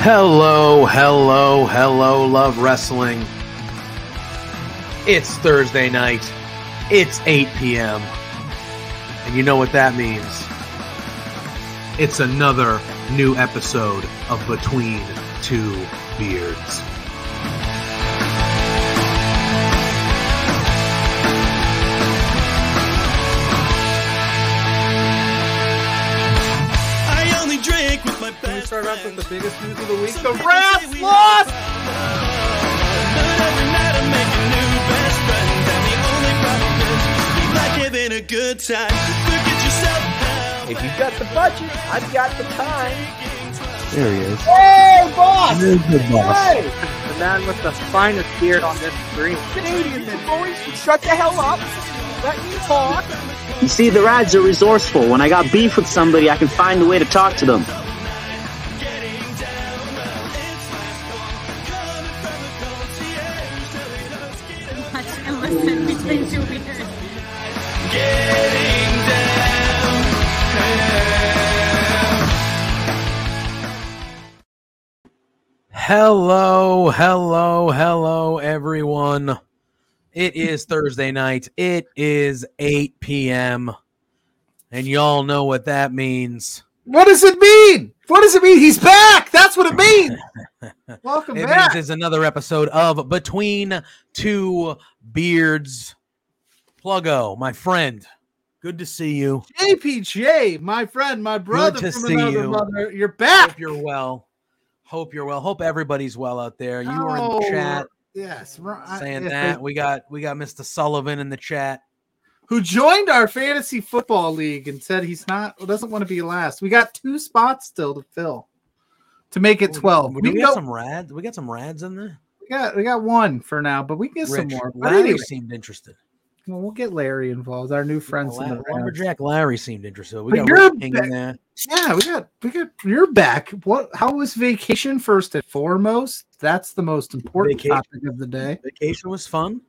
Hello, hello, hello, love wrestling. It's Thursday night. It's 8 p.m. And you know what that means. It's another new episode of Between Two Beards. The biggest news of the week? Some The people Rats we lost! But every night I make a new best friend. And the only problem is we like having a good time. Look at yourself now. If you've got the budget, I've got the time. There he is. Hey, boss! There's the boss. Hey! The man with the finest beard on this screen. Canadian men, boys, shut the hell up. Let me talk. You see, the Rads are resourceful. When I got beef with somebody, I can find a way to talk to them. Hello, hello, hello, everyone. It is Thursday night. It is 8 p.m. And y'all know what that means. What does it mean? What does it mean? He's back. That's what it means. Welcome It back. means it's another episode of Between Two Beards. Pluggo, my friend. Good to see you. JPJ, my friend, my brother to from see another you. mother. You're back. Hope you're well. Hope you're well. Hope everybody's well out there. You were in Oh, the chat Yes, saying yes, that. We got we got Mr. Sullivan in the chat. Who joined our fantasy football league and said he's not doesn't want to be last. We got two spots still to fill to make it twelve. We, We, we got go, some rads. We got some rads in there. we got we got one for now, but we can get Rich. some more. But Larry anyway, seemed interested. Well, we'll get Larry involved. Our new friends in La- the Rams. Lumberjack Larry seemed interested. We But got you're King in there. Yeah, we got we got you're back. What how was vacation first and foremost? That's the most important Vacation. topic of the day. Vacation was fun.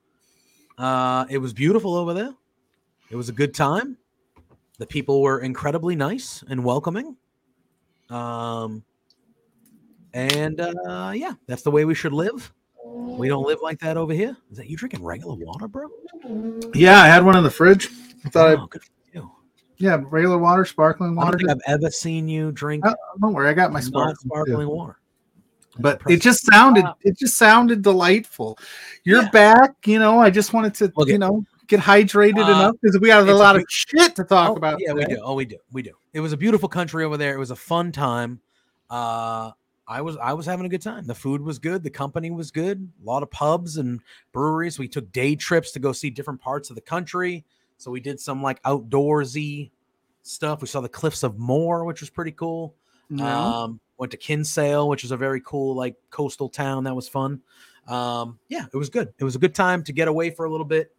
Uh, it was beautiful over there. It was a good time. The people were incredibly nice and welcoming. Um, and uh, yeah, that's the way we should live. We don't live like that over here. Is that you drinking regular water, bro? Yeah, I had one in the fridge. I thought Oh, good for you. yeah, regular water, sparkling I water. don't think I've ever seen you drink Oh, don't worry, I got my sparkling. sparkling water. That's But it just sounded it just sounded delightful. You're Yeah. back, you know. I just wanted to, Okay. you know, get hydrated Uh, enough because we have a it's a lot of shit to talk Oh, about. Yeah, we do. Oh, we do. We do. It was a beautiful country over there. It was a fun time. Uh, I was I was having a good time. The food was good. The company was good. A lot of pubs and breweries. We took day trips to go see different parts of the country. So we did some like outdoorsy stuff. We saw the cliffs of Moher, which was pretty cool. Yeah. Um, went to Kinsale, which is a very cool like coastal town. That was fun. Um, yeah, it was good. It was a good time to get away for a little bit.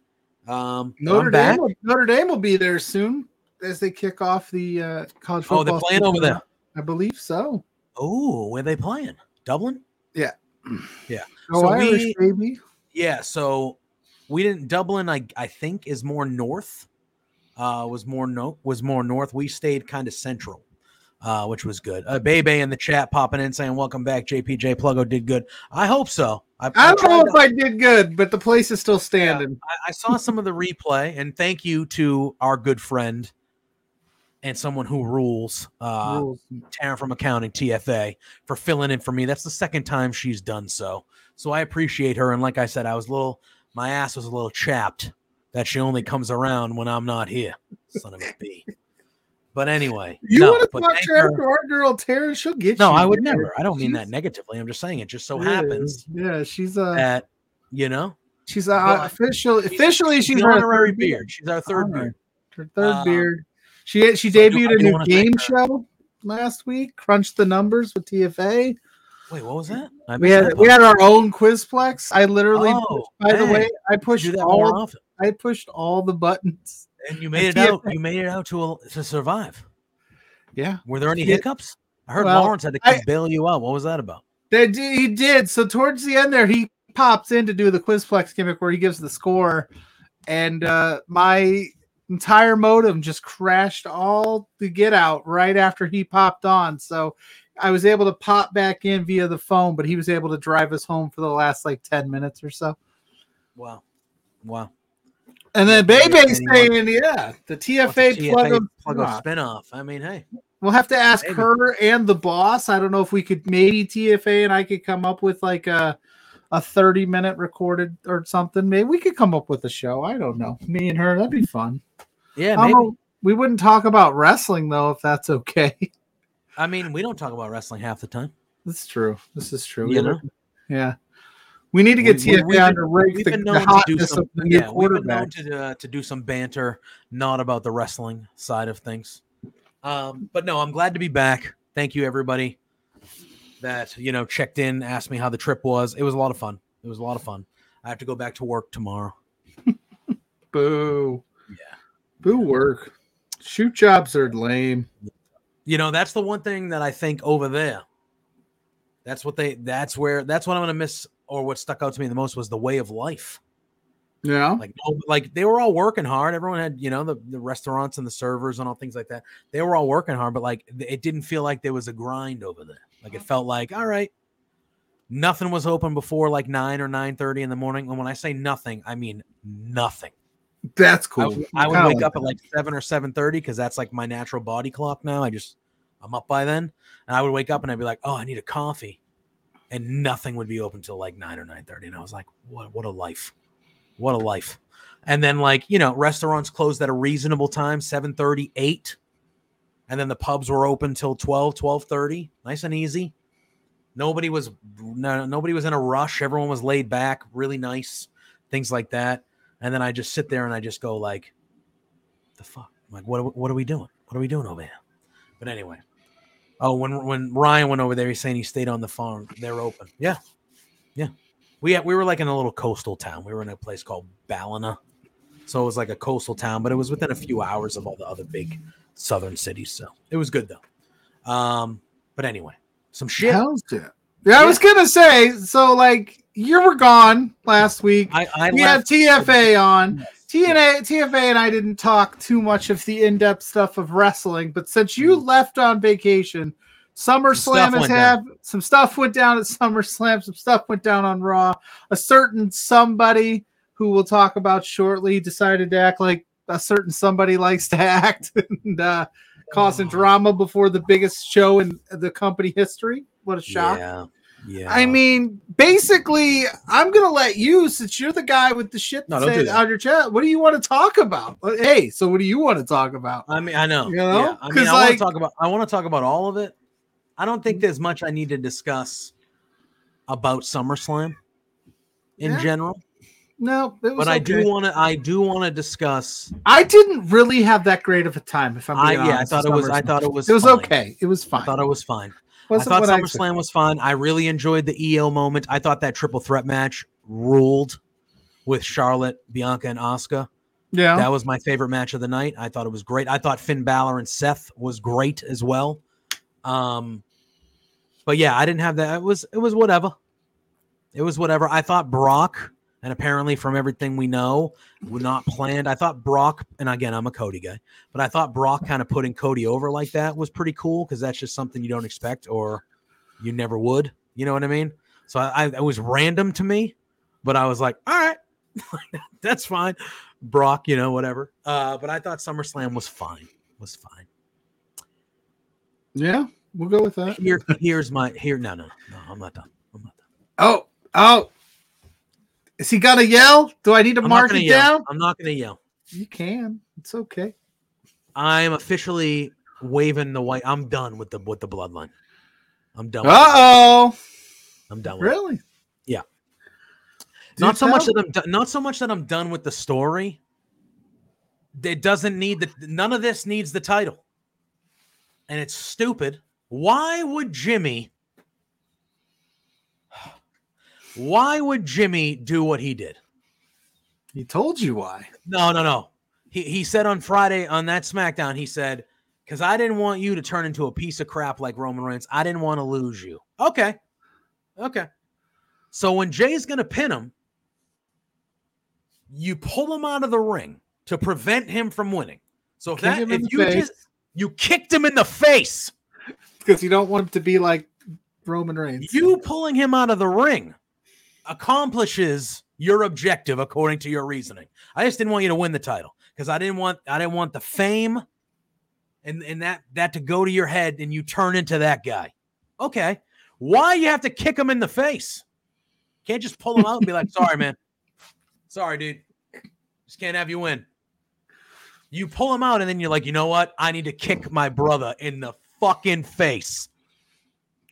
Um, Notre Dame, will, Notre Dame will be there soon as they kick off the uh, college football. Oh, they're playing over there. I believe so. Oh, where they playing? Dublin? Go So Irish, we- baby. Yeah, so we didn't Dublin I I think is more north. Uh was more no was more north. We stayed kind of central. Uh, which was good. Uh, Bebe in the chat popping in saying, "Welcome back, JPJ Pluggo did good." I hope so. I, I don't tried know to- if I did good, but the place is still standing. I, I saw some of the replay, and thank you to our good friend and someone who rules, uh, Rules. Taryn from Accounting TFA for filling in for me. That's the second time she's done so. So I appreciate her. And like I said, I was a little, my ass was a little chapped that she only comes around when I'm not here. Son of a b. But anyway, You no, want to talk thank trash her- to our girl Tara? She'll get you. No, I would never. I don't mean that negatively. I'm just saying it just so yeah, happens Yeah, she's a that you know she's uh, Well, officially she's- officially she's our honorary third beard. She's our third Honor. beard. Her third Um, beard. She she so I do- debuted a new game show last week. Crunched the numbers with TFA. Wait, what was that? I We had that we had our own Quizplex. I literally, Oh, by the way, I pushed all. I pushed all the buttons. And you made it TFA out. You made it out to a, to survive. Yeah, Were there any hiccups? I heard Well, Lawrence had to come I- bail you out. What was that about? They d- he did. So towards the end there, he pops in to do the Quizplex gimmick where he gives the score, and uh, my entire modem just crashed all the get out right after he popped on. So I was able to pop back in via the phone, but he was able to drive us home for the last like 10 minutes or so. Wow. Wow. And then Bebe's saying, yeah, the TFA, TFA plug plug spin-off. of spinoff. I mean, hey, We'll have to ask Maybe. her and the boss. I don't know if we could maybe TFA and I could come up with like a a 30 minute recorded or something. Maybe we could come up with a show. I don't know. Me and her, that'd be fun. yeah, maybe. know- we wouldn't talk about wrestling though, if that's okay. I mean, we don't talk about wrestling half the time. That's true. This is true. You We- know? Yeah. We need to get We- TFA we've on to rake We've the, been the known to do hotness some, of the yeah, we've been known quarterback. to, uh, to do some banter, not about the wrestling side of things. Um, but no, I'm glad to be back. Thank you, everybody that you know checked in, asked me how the trip was. It was a lot of fun. It was a lot of fun. I have to go back to work tomorrow. Boo. Yeah. Boo work. Shoot jobs are lame. You know, that's the one thing that I think over there. That's what they. That's where. That's what I'm gonna miss, or what stuck out to me the most was the way of life. Yeah. like like they were all working hard everyone had you know the, the restaurants and the servers and all things like that they were all working hard but like it didn't feel like there was a grind over there like it felt like all right nothing was open before like 9 or 9 30 in the morning. And when i say nothing i mean nothing. That's i, cool. would- I would wake like up at like 7 or 7 30 because that's like my natural body clock now. I just i'm up by then. And i would wake up and i'd be like oh i need a coffee. And nothing would be open till like 9 or 9 30 and i was like what what a life. What a life. And then like you know restaurants closed at a reasonable time 7 8 and then the pubs were open till 12 12 nice and easy. Nobody was no, nobody was in a rush. Everyone was laid back really nice things like that. And then i just sit there and i just go like the fuck? Like what are, we- what are we doing? What are we doing over here? But anyway. Oh when when ryan went over there he's saying he stayed on the farm. They're open. Yeah. Yeah. We had, we were like in a little coastal town. We were in a place called ballina. So it was like a coastal town but it was within a few hours of all the other big southern cities so it was good though um but anyway some shit yeah. Yeah, I was gonna say, so like you were gone last week. i i we had TFA on. TNA, TFA and I didn't talk too much of the in-depth stuff of wrestling, but since you left on vacation, SummerSlam has had some stuff went down at SummerSlam, some stuff went down on Raw. A certain somebody who we'll talk about shortly decided to act like a certain somebody likes to act and uh, causing drama before the biggest show in the company history. What a shock! yeah yeah I mean, basically, I'm gonna let you, since you're the guy with the shit No, to don't say do on your chat. What do you want to talk about? Hey, so what do you want to talk about? I mean, I know. You know? Yeah. I mean, I want to talk about. I want to talk about all of it. I don't think there's much I need to discuss about SummerSlam in Yeah, general, No, it was but I do want to. I do want to discuss. I didn't really have that great of a time. If I'm I being yeah, I thought it was. I thought it was. it was fine. okay. It was fine. I thought it was fine. Wasn't I thought SummerSlam was fun. I really enjoyed the IYO moment. I thought that triple threat match ruled with Charlotte, Bianca, and Asuka. yeah, That was my favorite match of the night. I thought it was great. I thought Finn Balor and Seth was great as well. Um, but yeah, I didn't have that. It was it was whatever. It was whatever. I thought Brock, and apparently from everything we know, were not planned. I thought Brock, and again, I'm a Cody guy, but I thought Brock kind of putting Cody over like that was pretty cool because that's just something you don't expect or you never would. You know what I mean? So I, I it was random to me, but I was like, all right, that's fine. Brock, you know, whatever. Uh, but I thought SummerSlam was fine. Was fine. yeah. We'll go with that. Here, here's my here. No, no, no. I'm not done. I'm not done. Oh, oh. Is he gonna yell? Do I need to I'm mark it yell. down? I'm not gonna yell. You can. It's okay. I'm officially waving the white. I'm done with the with the bloodline. I'm done. Uh oh. I'm done with it. Really? Yeah. Do Not so much tell. that I'm do- not so much that I'm done with the story. It doesn't need the none of this needs the title. And it's stupid. Why would Jimmy Why would Jimmy do what he did? He told you why. No, no, no. He he said on Friday on that SmackDown, he said, because I didn't want you to turn into a piece of crap like Roman Reigns. I didn't want to lose you. Okay. Okay. So when Jay's gonna pin him, you pull him out of the ring to prevent him from winning. So if that if you face. just you kicked him in the face, because you don't want him to be like Roman Reigns. you pulling him out of the ring accomplishes your objective according to your reasoning. I just didn't want you to win the title because I didn't want I didn't want the fame and and that that to go to your head and you turn into that guy. Okay. Why you have to kick him in the face? Can't just pull him out and be like, "Sorry, man. Sorry, dude. Just can't have you win." You pull him out and then you're like, "You know what? I need to kick my brother in the fucking face."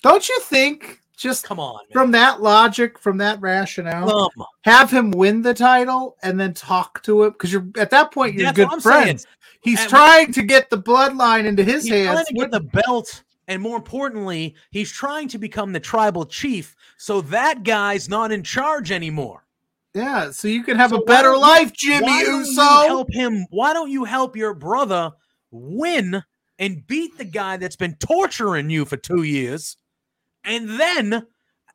Don't you think? Just Come on, man. from that logic, from that rationale, have him win the title and then talk to him because you're at that point you're That's good I'm saying. friends. He's trying to get the bloodline into his He's trying hands. to get the belt, and more importantly, he's trying to become the tribal chief. So that guy's not in charge anymore. yeah, so you can have So a better life, Jimmy Why Uso. help him? Why don't you help your brother win and beat the guy that's been torturing you for two years? And then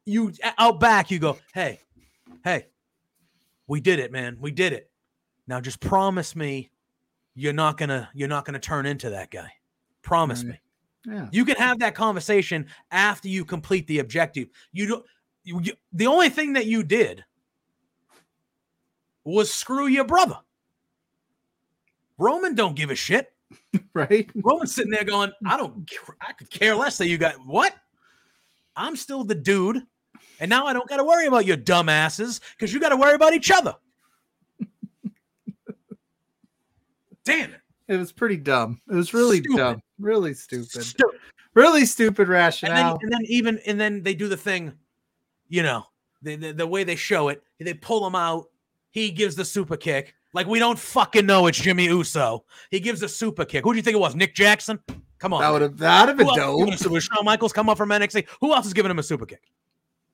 you out back, you go, hey, hey, we did it, man. We did it. Now just promise me you're not gonna you're not gonna turn into that guy. Promise me. Yeah. You can have that conversation after you complete the objective. You don't. You, you- the only thing that you did was screw your brother. Roman don't give a shit. right? Roman's sitting there going, "I don't. I could care less that you got what. I'm still the dude, and now I don't got to worry about your dumbasses because you got to worry about each other." Damn it! It was pretty dumb. It was really Stupid. dumb. Really stupid. Stu- Really stupid and then, rationale. and then even and then they do the thing, you know, the, the the way they show it. They pull him out. He gives the super kick. Like we don't fucking know it's Jimmy Uso. He gives a super kick. Who do you think it was? Nick Jackson? Come on. that would have that have been is dope. Shawn Michaels come up from NXT. Who else is giving him a super kick?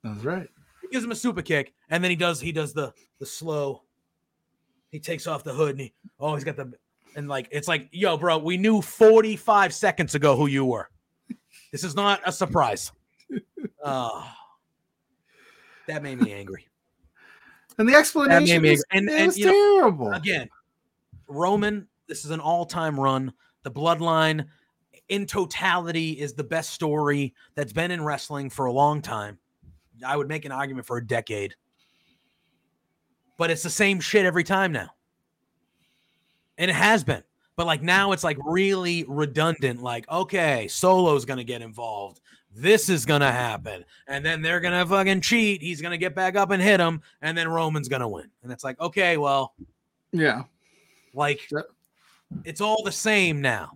That's right. He gives him a super kick, and then he does he does the the slow. He takes off the hood and he oh he's got the and like it's like yo bro we knew 45 seconds ago who you were. This is not a surprise. Oh, that made me angry. And the explanation was. And- and, was you know, terrible. Again, Roman, this is an all-time run. The bloodline in totality is the best story that's been in wrestling for a long time. I would make an argument for a decade. But it's the same shit every time now. And it has been. But like now it's like really redundant. Like, okay, Solo's gonna get involved. This is gonna happen. And then they're gonna fucking cheat. He's gonna get back up and hit him, and then Roman's gonna win. And it's like, okay, well, yeah. like it's all the same now.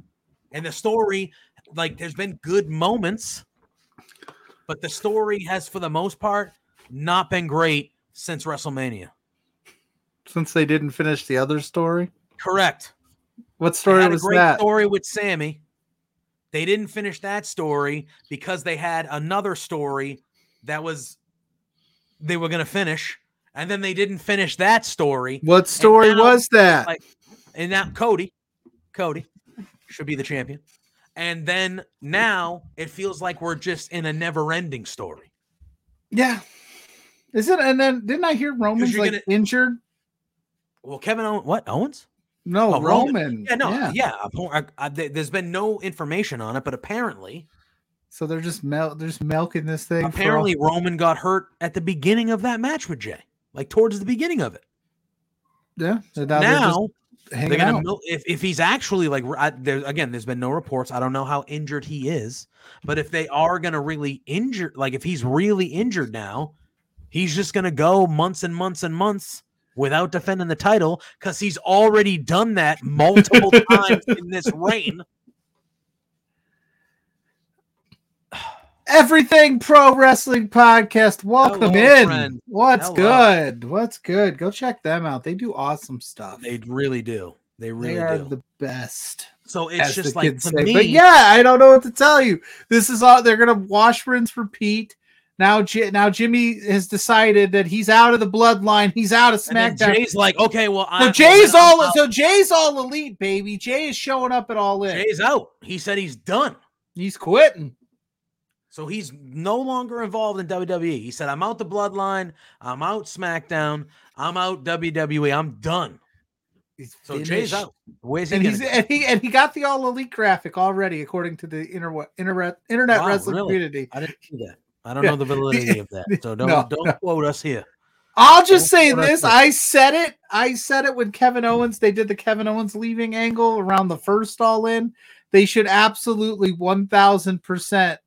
And the story, like there's been good moments, but the story has for the most part not been great since WrestleMania. Since they didn't finish the other story. Correct. What story was that? story with Sammy. They didn't finish that story because they had another story that was they were going to finish, and then they didn't finish that story. What story now, was that? like- And now Cody, Cody should be the champion. And then now it feels like we're just in a never-ending story. yeah. Is it? And then didn't I hear Roman's like gonna- injured? Well, Kevin Owens, what Owens? No, Oh, Roman. Roman. Yeah, no, Yeah. yeah. I- I- there- there's been no information on it, but apparently, So they're just mel- they're just milking this thing. for all- apparently Roman got hurt at the beginning of that match with Jay, like towards the beginning of it. yeah. so now, now hanging out. mil- if if he's actually like I, there again. There's been no reports. I don't know how injured he is, but if they are gonna really injure, like if he's really injured now, he's just gonna go months and months and months without defending the title because he's already done that multiple times in this reign. Everything Pro Wrestling Podcast. Welcome Hello, in. friend. What's Hello. good? What's good? Go check them out. They do awesome stuff. They really do. They really they are do. the best. so it's just like to say. me. But yeah, I don't know what to tell you. This is all they're gonna wash, rinse, repeat. Now, Ji- now Jimmy has decided that he's out of the bloodline. He's out of SmackDown. Jay's like, okay, well, So I, Jay's I'm all out. so Jay's all elite, baby. Jay is showing up at all in. Jay's out. He said he's done. He's quitting. So he's no longer involved in WWE. He said, I'm out the bloodline. I'm out SmackDown. I'm out WWE. I'm done. He's So Jay's out. Where's he and he's and he and he got the all elite graphic already, according to the internet internet internet Wow, wrestling really? community. I didn't see that. I don't Yeah. know the validity of that. So don't No, don't no. quote us here. I'll just Don't say this. I said it. I said it when Kevin Owens. They did the Kevin Owens leaving angle around the first All In. They should absolutely one thousand percent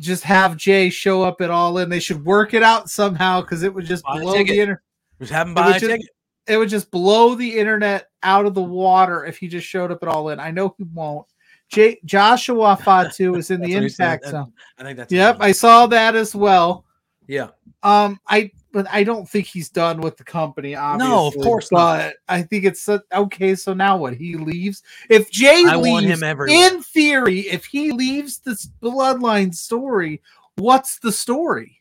just have Jay show up at All In. They should work it out somehow because it would just Buy blow the internet. Just have him It buy would a just- ticket. it would just blow the internet out of the water if he just showed up at All In. I know he won't. Jay, Joshua Fatu is in the. Impact Zone. I think that's Yep, I saw that as well. yeah. Um, I but I don't think he's done with the company. Obviously, No, of course not. I think it's uh, okay. So now what? He leaves. If Jay I leaves, him in theory, if he leaves this bloodline story, what's the story?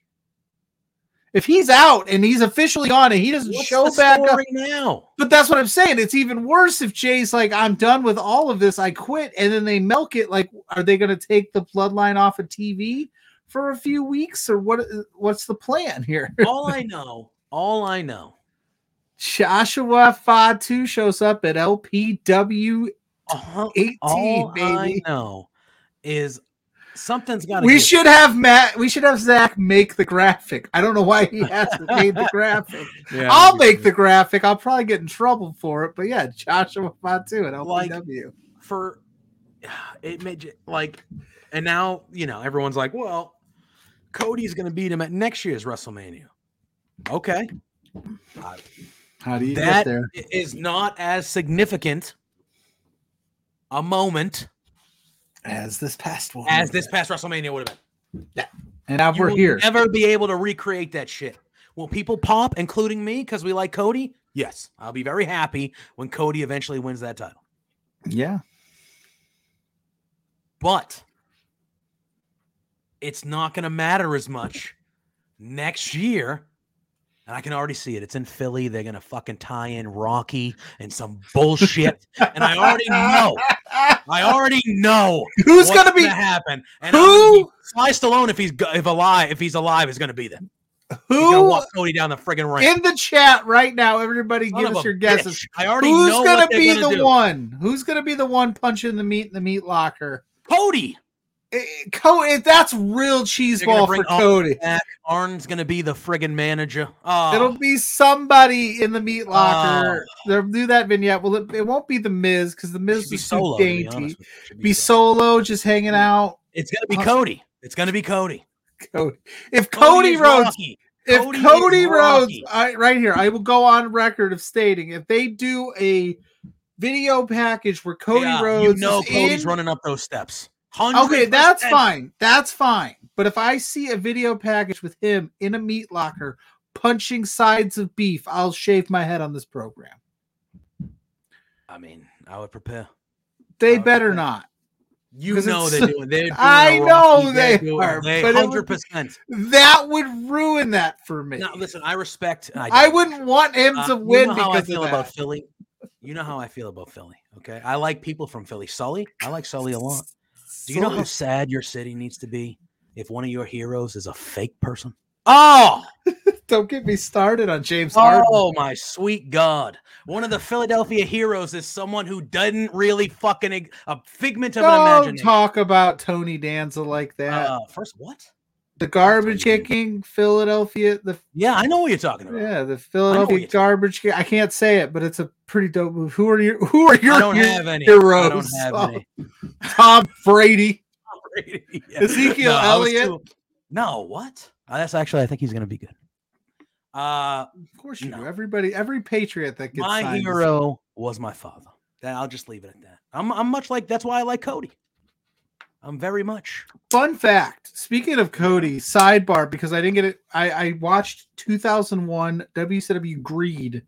If he's out and he's officially on it, he doesn't What's show back up. now? But that's what I'm saying. It's even worse if Jay's like, I'm done with all of this. I quit. And then they milk it. Like, are they going to take the bloodline off of TV for a few weeks or what? What's the plan here? all I know, all I know, Joshua Fatu shows up at LPW uh, 18, all I know is something's got to. We should have Matt. We should have Zach make the graphic. I don't know why he hasn't made the graphic. I'll make the graphic. I'll probably get in trouble for it. But yeah, Joshua Fatu at Like- LPW. for it made you like, and now you know everyone's like, well, Cody's going to beat him at next year's WrestleMania. Okay, How do you that get there? i- not as significant a moment As this past one. as this past WrestleMania would have been. Yeah. And now we're here. Never be able to recreate that shit. Will people pop, including me, because we like Cody? Yes, I'll be very happy when Cody eventually wins that title. yeah. But it's not going to matter as much next year. And I can already see it. It's in Philly. They're going to fucking tie in Rocky and some bullshit. and I already know. I already know Who's what's gonna be happen. And gonna who? Sly Stallone, if he's if alive, if he's alive, is going to be there. Going to Who walk Cody down the friggin' ring. in the chat right now? Everybody, Son give us your guesses. bitch. I already Who's know gonna what be gonna the do. one? Who's gonna be the one punching the meat in the meat locker? Cody. Eh, Co- that's real cheese ball for Cody. Back. Arn's going to be the friggin' manager. Oh, It'll be somebody in the meat locker. They'll do that vignette. Well, it, it won't be the Miz because the Miz be is too solo. to be dainty. honest with you. Should Be solo, just hanging out. It's gonna be Cody. It's gonna be Cody. Cody. If Cody Rhodes Rocky. if Cody Cody, Rhodes, I, right here, I will go on record of stating if they do a video package where Cody Yeah, Rhodes, you know Cody's in- running up those steps. Okay, that's fine. That's fine. But if I see a video package with him in a meat locker punching sides of beef, I'll shave my head on this program. I mean, I would prepare. They Uh, better okay. not. You know they're doing. They're doing I know they are, They but it would- hundred percent. That would ruin that for me. Now, listen. I respect. and I wouldn't want him Uh, to you win know how I because feel of about. Philly. You know how I feel about Philly. Okay, I like people from Philly. Sully, I like Sully a lot. Do you know how sad your city needs to be if one of your heroes is a fake person? Oh, Don't get me started on James Harden. oh my sweet God! One of the Philadelphia heroes is someone who doesn't really fucking a figment of an Don't imagination. talk about Tony Danza like that. Uh, first, what? The garbage kicking Philadelphia, the Yeah, I know what you're talking about. yeah, the Philadelphia garbage. Kick. I can't say it, but it's a pretty dope move. Who are you? Who are your I don't your have any. heroes? I don't have Oh, any. Tom Brady. Yeah. Ezekiel was Elliott? too- No, what? Uh, that's actually, I think he's going to be good. Uh, Of course you No. do. Everybody, every patriot that gets my signed is- hero was my father. That I'll just leave it at that. I'm, I'm much like that's why I like Cody. I'm very much. Fun fact. Speaking of Cody, sidebar because I didn't get it. I, I watched 2001 WCW Greed,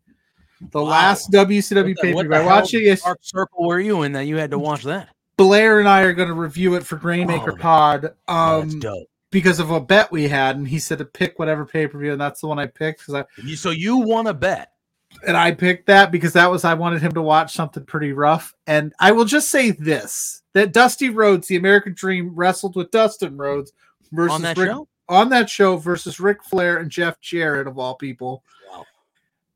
the Wow. last WCW pay per the I watched it. Yes, Dark circle were you in that you had to watch that? Blair and I are going to review it for Grainmaker Oh, Pod. Oh, Um, because of a bet we had, and he said to pick whatever pay per view, and that's the one I picked because I so you want to bet? And I picked that because that was I wanted him to watch something pretty rough. And I will just say this: that Dusty Rhodes, the American Dream, wrestled with Dustin Rhodes versus on that Ric, show? on that show versus Ric Flair and Jeff Jarrett of all people. Wow.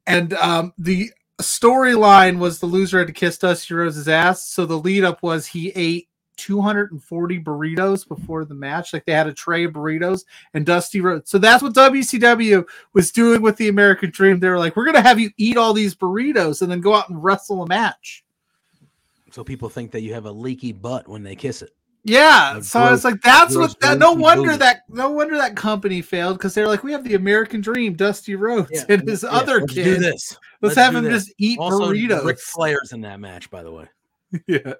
And um, the storyline was the loser had to kiss Dusty Rhodes' ass. So the lead up was he ate 240 burritos before the match. Like they had a tray of burritos and Dusty Rhodes. So that's what WCW was doing with the American Dream. They were like, we're gonna have you eat all these burritos and then go out and wrestle a match. So people think that you have a leaky butt when they kiss it. Yeah, Like so I was like, "That's gross what." That, no wonder booty. that. No wonder that company failed because they're like, "We have the American Dream, Dusty Rhodes, and his yeah, other let's kid. do this. Let's, Let's have him this. just eat Also, burritos." Ric Flair's in that match, by the way. yeah,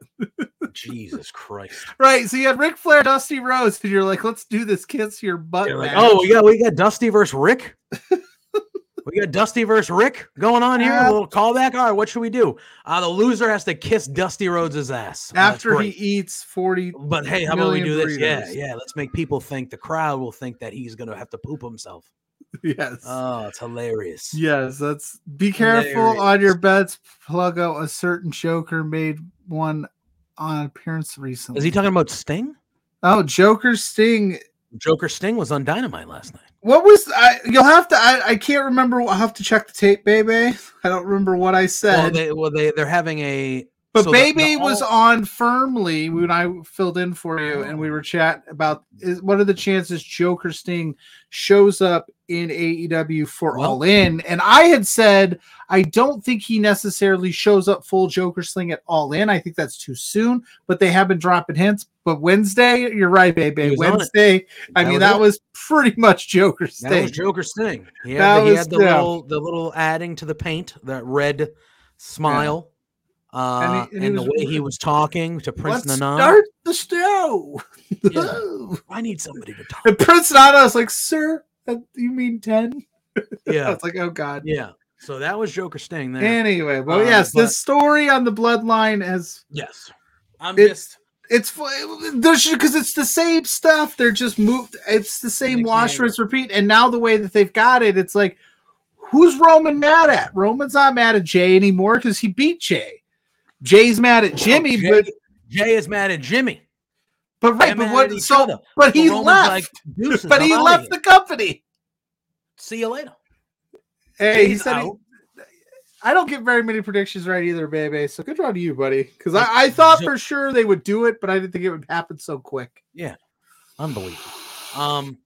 Jesus Christ. right. So you had Ric Flair, Dusty Rhodes, and you're like, "Let's do this kiss your butt." You're like, oh, yeah, we got Dusty versus Ric. we got Dusty versus Ric going on here. Uh, a little callback. All right, what should we do? Uh, the loser has to kiss Dusty Rhodes' ass. Oh, after he eats forty. But hey, how about we do this? Yeah, burritos. yeah. Let's make people think the crowd will think that he's gonna have to poop himself. Yes. Oh, it's hilarious. Yes, that's be careful on your bets. Plug out a certain Joker made one on appearance recently. Is he talking about Sting? Oh, Joker Sting. Joker Sting was on Dynamite last night. What was I? You'll have to. I, I can't remember. I'll have to check the tape, baby. I don't remember what I Well, said. they well they they're having a but so the- the baby was all- on firmly when I filled in for you, and we were chat about is, what are the chances Joker Sting shows up in AEW for Well- All In, and I had said I don't think he necessarily shows up full Joker Sting at All In. I think that's too soon, but they have been dropping hints. But Wednesday, you're right, baby. was on it. Wednesday, I That mean was that it. was pretty much Joker Sting. That was Joker Sting. He had, the, he was- had the yeah. little the little adding to the paint, that red smile. Uh, And and, he- and he the was- way he was talking to Prince Let's Nana. start the show. Yeah. I need somebody to talk. And Prince Nana was like, "Sir, uh, you mean 10? I Yeah, was like, "Oh God." yeah. So that was Joker Sting there. Anyway, well, Um, yes, but- the story on the bloodline has yes, I'm It's- just it's there's because it's the same stuff. They're just moved. It's the same Next wash, rinse, repeat. And now the way that they've got it, it's like, who's Roman mad at? Roman's not mad at Jay anymore because he beat Jay. Jay's mad at Jimmy, Jay, but Jay is mad at Jimmy. but right, but what? So, other. but he Roman's left. like, "Deuces, but I'm he left the company. See you later. Hey, he said he. I don't get very many predictions right either, baby. So good job to you, buddy. Because I, I thought for sure they would do it, but I didn't think it would happen so quick. Yeah, unbelievable. Um,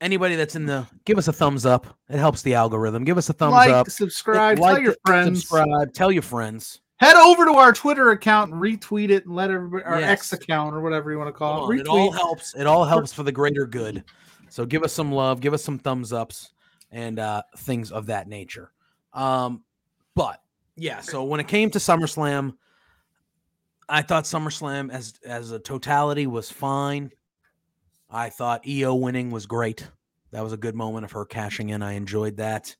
anybody that's in the give us a thumbs up. It helps the algorithm. Give us a thumbs like, up. subscribe, Like tell your friends. Subscribe. Tell your friends. Head over to our Twitter account and retweet it and let everybody our Yes. X account or whatever you want to call it. It all helps. It all helps for the greater good. So give us some love. Give us some thumbs ups and uh, things of that nature. Um, but yeah. So when it came to SummerSlam, I thought SummerSlam as as a totality was fine. I thought IYO winning was great. That was a good moment of her cashing in. I enjoyed that.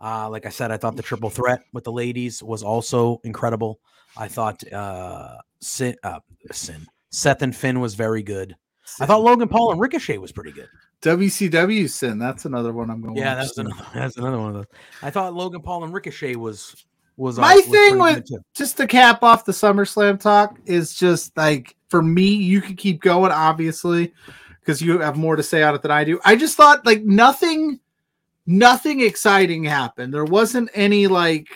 Uh, like I said, I thought the triple threat with the ladies was also incredible. I thought uh, Sin, uh, Sin, Seth and Finn was very good. I thought Logan Paul and Ricochet was pretty good. WCW sin. That's another one I'm going. Yeah, that's another, that's another one of those. I thought Logan Paul and Ricochet was was uh, My was thing with- just to cap off the SummerSlam talk is just like for me, you can keep going, obviously, because you have more to say on it than I do. I just thought like nothing, nothing exciting happened. There wasn't any like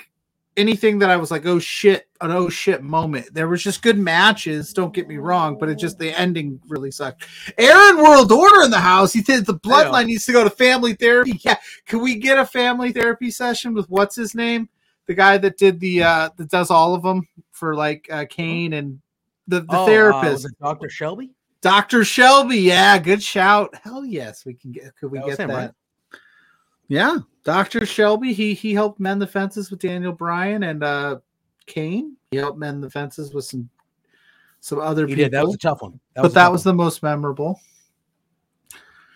anything that I was like, oh shit, an oh shit moment. There was just good matches. Don't get me wrong, but it just the ending really sucked. Aaron World Order in the house. He said the bloodline needs to go to family therapy. Yeah, can we get a family therapy session with what's his name? The guy that did the uh that does all of them for like uh Kane and the, the Oh, uh, therapist. it Dr. Shelby? Dr. Shelby. Yeah, good shout. Hell yes, we can get could we That get that? right? Yeah, Dr. Shelby, he he helped mend the fences with Daniel Bryan and uh Kane. He helped mend the fences with some some other He people. did. That was a tough one. but a that was one. the most memorable.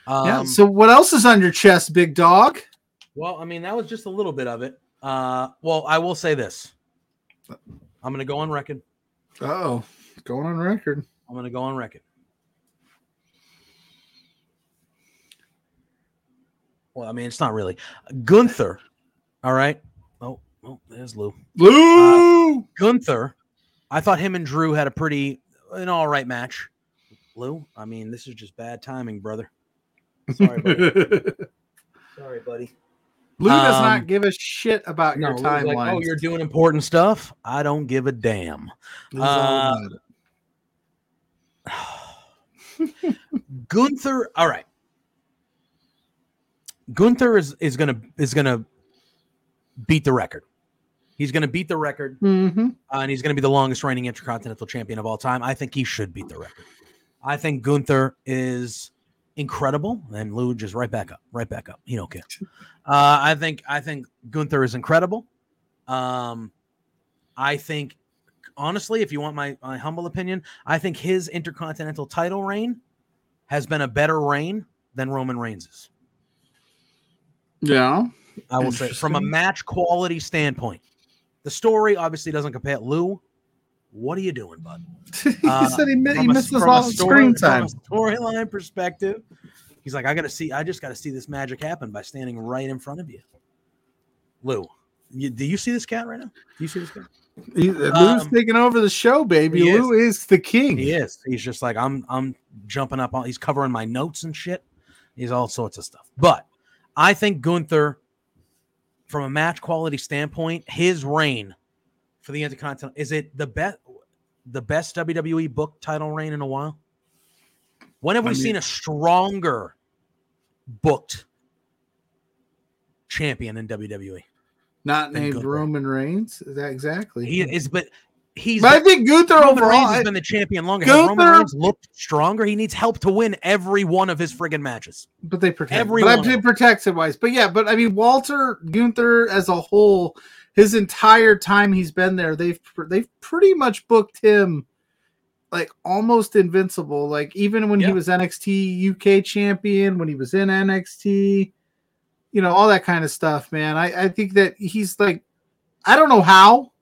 yeah. Um, So what else is on your chest, big dog? Well, I mean, that was just a little bit of it. Uh, well, I will say this. I'm going to go on record. Oh, going on record. I'm going to go on record. Well, I mean, it's not really Gunther. All right. Oh, oh, there's Lou. Lou. Gunther. I thought him and Drew had a pretty, an all right match. Lou, I mean, this is just bad timing, brother. Sorry, buddy. Sorry, buddy. Lou does Um, not give a shit about No, your Lou's like, timeline. oh, you're doing important stuff. I don't give a damn. uh, Gunther. All right. Gunther is is gonna is gonna beat the record. He's gonna beat the record, hmm uh, and he's gonna be the longest reigning intercontinental champion of all time. I think he should beat the record. I think Gunther is incredible, and Lou just right back up, right back up. He don't care. Uh, I think I think Gunther is incredible. Um, I think honestly, if you want my, my humble opinion, I think his intercontinental title reign has been a better reign than Roman Reigns's. Yeah. I will say from a match quality standpoint. The story obviously doesn't compare. Lou, what are you doing, bud? he Uh, said he, mi- he from a- misses from all the story- screen time. From a storyline perspective, he's like, I gotta see, I just gotta see this magic happen by standing right in front of you. Lou, you, do you see this cat right now? Do you see this cat? He, Lou's Um, taking over the show, baby. he Lou is the king. He is. He's just like I'm. I'm jumping up on. He's covering my notes and shit. He's all sorts of stuff. But I think Gunther, from a match quality standpoint, his reign for the Intercontinental is it the best, the best WWE book title reign in a while. When have I we mean- seen a stronger booked champion in WWE? Not named Gunther. Roman Reigns. Is that exactly? He is, but he's. but I think Gunther overall. Has been the champion longer. Has Roman Gunther- Reigns looked stronger? He needs help to win every one of his friggin' matches. but they protect. every but I of did protect it wise. But yeah, but I mean Walter Gunther as a whole, his entire time he's been there, they've they've pretty much booked him like almost invincible. Like even when Yeah. he was NXT UK champion, when he was in NXT, you know, all that kind of stuff, man. I, I think that he's like I don't know how.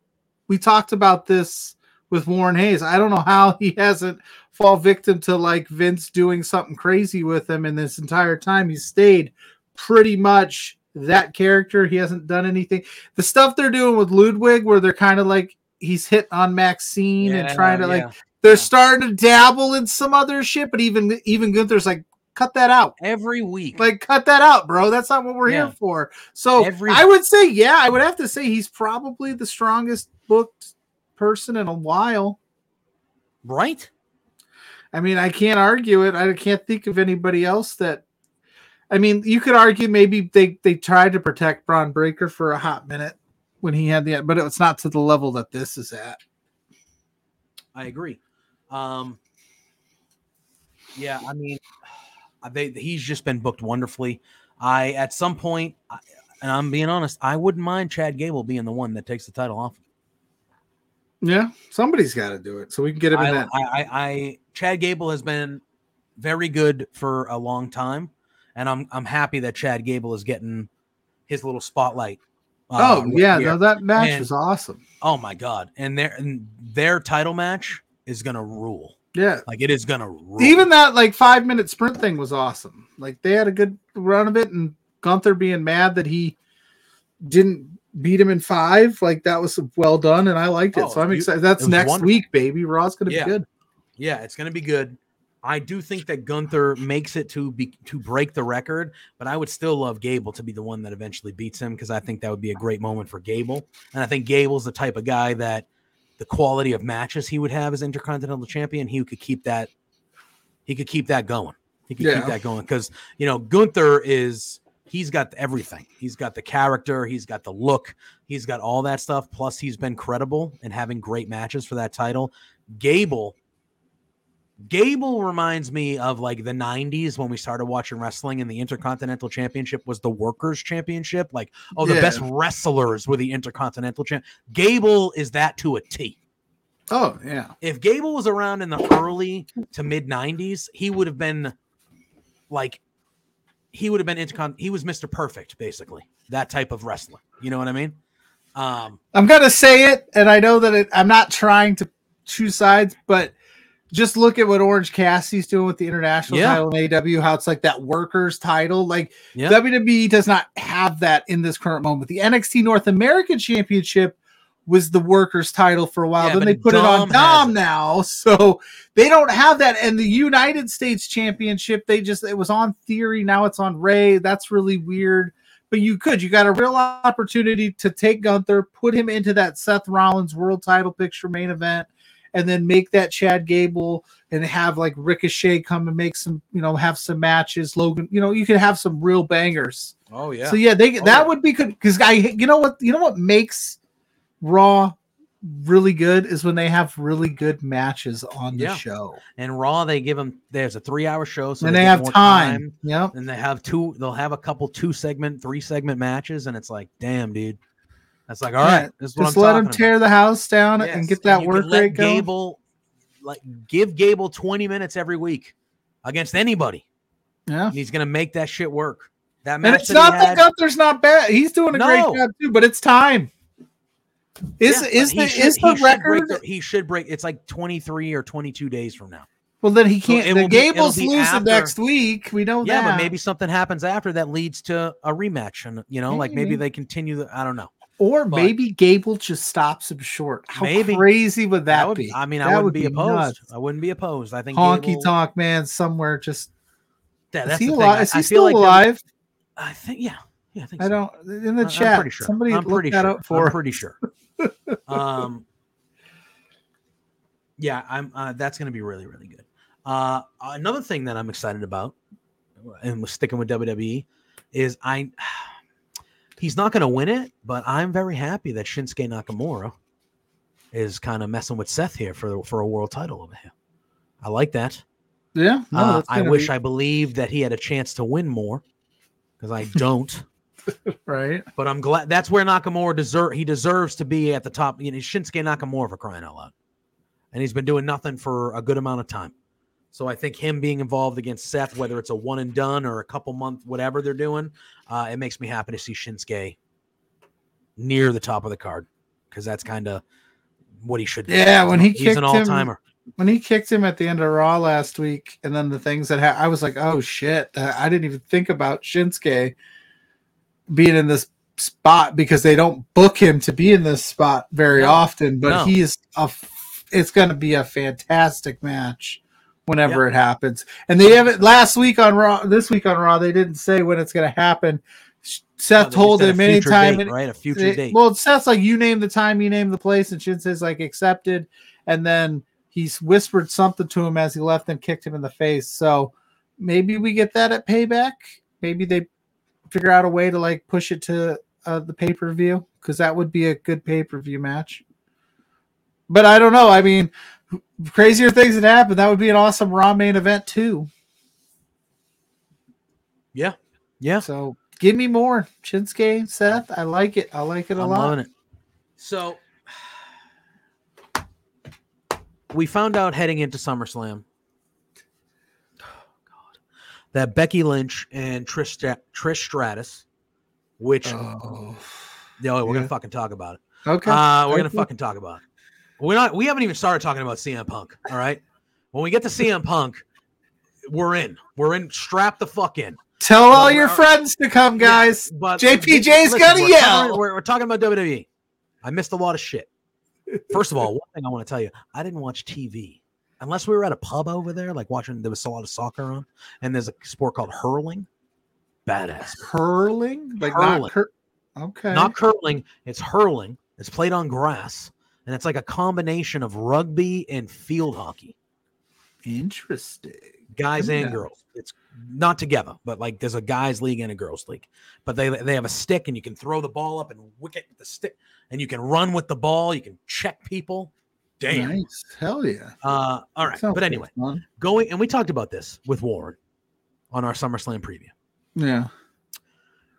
We talked about this with Warren Hayes. I don't know how he hasn't fall victim to like Vince doing something crazy with him and this entire time he's stayed pretty much that character. He hasn't done anything. The stuff they're doing with Ludwig where they're kind of like he's hit on Maxxine and trying to like they're yeah. starting to dabble in some other shit, but even even Gunther's like cut that out. every week. Like cut that out, bro. That's not what we're Yeah. here for. So Every- I would say, yeah, I would have to say he's probably the strongest booked person in a while. right? I mean, I can't argue it. I can't think of anybody else that. I mean, you could argue maybe they they tried to protect Bron Breakker for a hot minute when he had the, but it's not to the level that this is at. I agree. Um, yeah, I mean, they, he's just been booked wonderfully. I at some point, I, and I'm being honest, I wouldn't mind Chad Gable being the one that takes the title off. Yeah, somebody's got to do it so we can get him in I, that. I, I, I, Chad Gable has been very good for a long time, and I'm I'm happy that Chad Gable is getting his little spotlight. uh, oh yeah, no, that match And- was awesome. oh my god! And their and their title match is gonna rule. Yeah, Like it is gonna rule. even that like five minute sprint thing was awesome. Like they had a good run of it, and Gunther being mad that he didn't beat him in five, like that was well done, and I liked it. Oh, so I'm you- excited. That's next wonderful. week, baby. Raw's gonna Yeah. be good. Yeah, it's to be good. I do think that Gunther makes it to be to break the record, but I would still love Gable to be the one that eventually beats him because I think that would be a great moment for Gable. And I think Gable's the type of guy that the quality of matches he would have as Intercontinental Champion, he could keep that. He could keep that going. He could Yeah. keep that going because you know Gunther is he's got everything. He's got the character, he's got the look, he's got all that stuff. Plus, he's been credible and having great matches for that title. Gable. Gable reminds me of like the 90s when we started watching wrestling and the Intercontinental Championship was the Workers Championship. Like, oh, the Yeah. best wrestlers were the Intercontinental Champ. Gable is that to a T. Oh yeah, If Gable was around in the early to mid 90s, he would have been like, he would have been Intercon. He was Mr. Perfect, basically. That type of wrestler. You know what I mean? Um, I'm gonna say it, and I know that it, I'm not trying to choose sides, but just look at what Orange Cassidy's doing with the international Yeah. title in AW. How it's like that workers title. Like yeah. WWE does not have that in this current moment. The NXT North American Championship was the workers title for a while. Yeah, then they put it on Dom now, so they don't have that. And the United States Championship, they just it was on Theory. Now it's on Rey. That's really weird. But you could. You got a real opportunity to take Gunther, put him into that Seth Rollins world title picture main event, and then make that Chad Gable and have like Ricochet come and make some, you know, have some matches. Logan, you know, you can have some real bangers. Oh yeah. So yeah, they Oh, that yeah. would be good because I, you know what, you know what makes Raw really good is when they have really good matches on the Yeah. show, and Raw, they give them. There's a three-hour show, so and they they have more time. Yep. and they have two. They'll have a couple two segment, three segment matches, and it's like, damn, dude. That's like, all right, Yeah, this is what Just let them tear the house down about. and get that you work rate going. Gable, like, give Gable 20 minutes every week against anybody. Yeah. And he's gonna make that shit work. That And it's that not that Gunther's not bad. He's doing a No. great job too, but it's time. Is Yeah, is he the should- is he the record? the- he should break. It's like 23 or 22 days from now. well, then he can't. it the will be- it'll Gable's be losing after- next week. We know Yeah, that. but maybe something happens after that leads to a rematch, and you know, like maybe Maybe. they continue. The, I don't know. or but- maybe Gable just stops him short. How Maybe. crazy would that, would, be? I mean, That I wouldn't would be, be opposed. nuts. I wouldn't be opposed. I think Honky Gable- tonk man somewhere. Just Yeah, is that's he the alive? Is he I still like alive? I think yeah, yeah. I think I so. don't. In the I'm chat, sure. somebody I'm look pretty that sure. up for. I'm pretty sure. Um, yeah, I'm. Uh, that's going to be really, really good. Uh, another thing that I'm excited about, and we're sticking with WWE, is I. He's not going to win it, but I'm very happy that Shinsuke Nakamura is kind of messing with Seth here for for a world title over here. I like that. yeah, no, Uh, I wish be- I believed that he had a chance to win more, because I don't. right. But I'm glad that's where Nakamura deserve he deserves to be at the top. You know, Shinsuke Nakamura for crying out loud. And he's been doing nothing for a good amount of time. So I think him being involved against Seth, whether it's a one and done or a couple month, whatever they're doing, uh, it makes me happy to see Shinsuke near the top of the card because that's kind of what he should be. Yeah, when he he's kicked an him- all timer. when he kicked him at the end of Raw last week, and then the things that ha- I was like, oh shit, uh, I didn't even think about Shinsuke being in this spot because they don't book him to be in this spot very No, often. But no. he is a, it's going to be a fantastic match whenever it happens. And they haven't last week on Raw, this week on Raw, they didn't say when it's going to happen. Seth No, told him anytime, date, right? A future it- date. Well, it sounds like you name the time, you name the place, and Shinsuke like accepted, and then he's whispered something to him as he left and kicked him in the face. So maybe we get that at payback. Maybe they figure out a way to like push it to uh, the pay per view because that would be a good pay per view match. But I don't know. I mean, crazier things that happen. That would be an awesome Raw main event too. yeah. Yeah. So give me more Shinsuke, Seth. I like it. I like it a I'm lot. loving it. So we found out heading into SummerSlam God, that Becky Lynch and Trish, Stra- Trish Stratus, which Oh, yeah, we're yeah. gonna fucking talk about it. okay. Uh, we're gonna fucking talk about it. We're not. We haven't even started talking about CM Punk. All right. When we get to CM Punk, we're in. We're in. Strap the fuck in. Tell all your friends to come, guys. Yeah, but JPJ's listen, gotta we're yell. covering- We're, we're talking about WWE. I missed a lot of shit. First of all, one thing I want to tell you, I didn't watch TV unless we were at a pub over there, like watching. There was a lot of soccer on, and there's a sport called hurling. Badass. Hurling, like Hurling. not cur- okay. Not curling. It's hurling. It's played on grass, and it's like a combination of rugby and field hockey. interesting. guys Yeah. and girls. It's not together, but like there's a guys league and a girls league. But they they have a stick and you can throw the ball up and wicket with the stick, and you can run with the ball. You can check people. Damn. Nice. Hell yeah. Uh, all right. Sounds But anyway, fun. going and we talked about this with Ward on our SummerSlam preview. Yeah.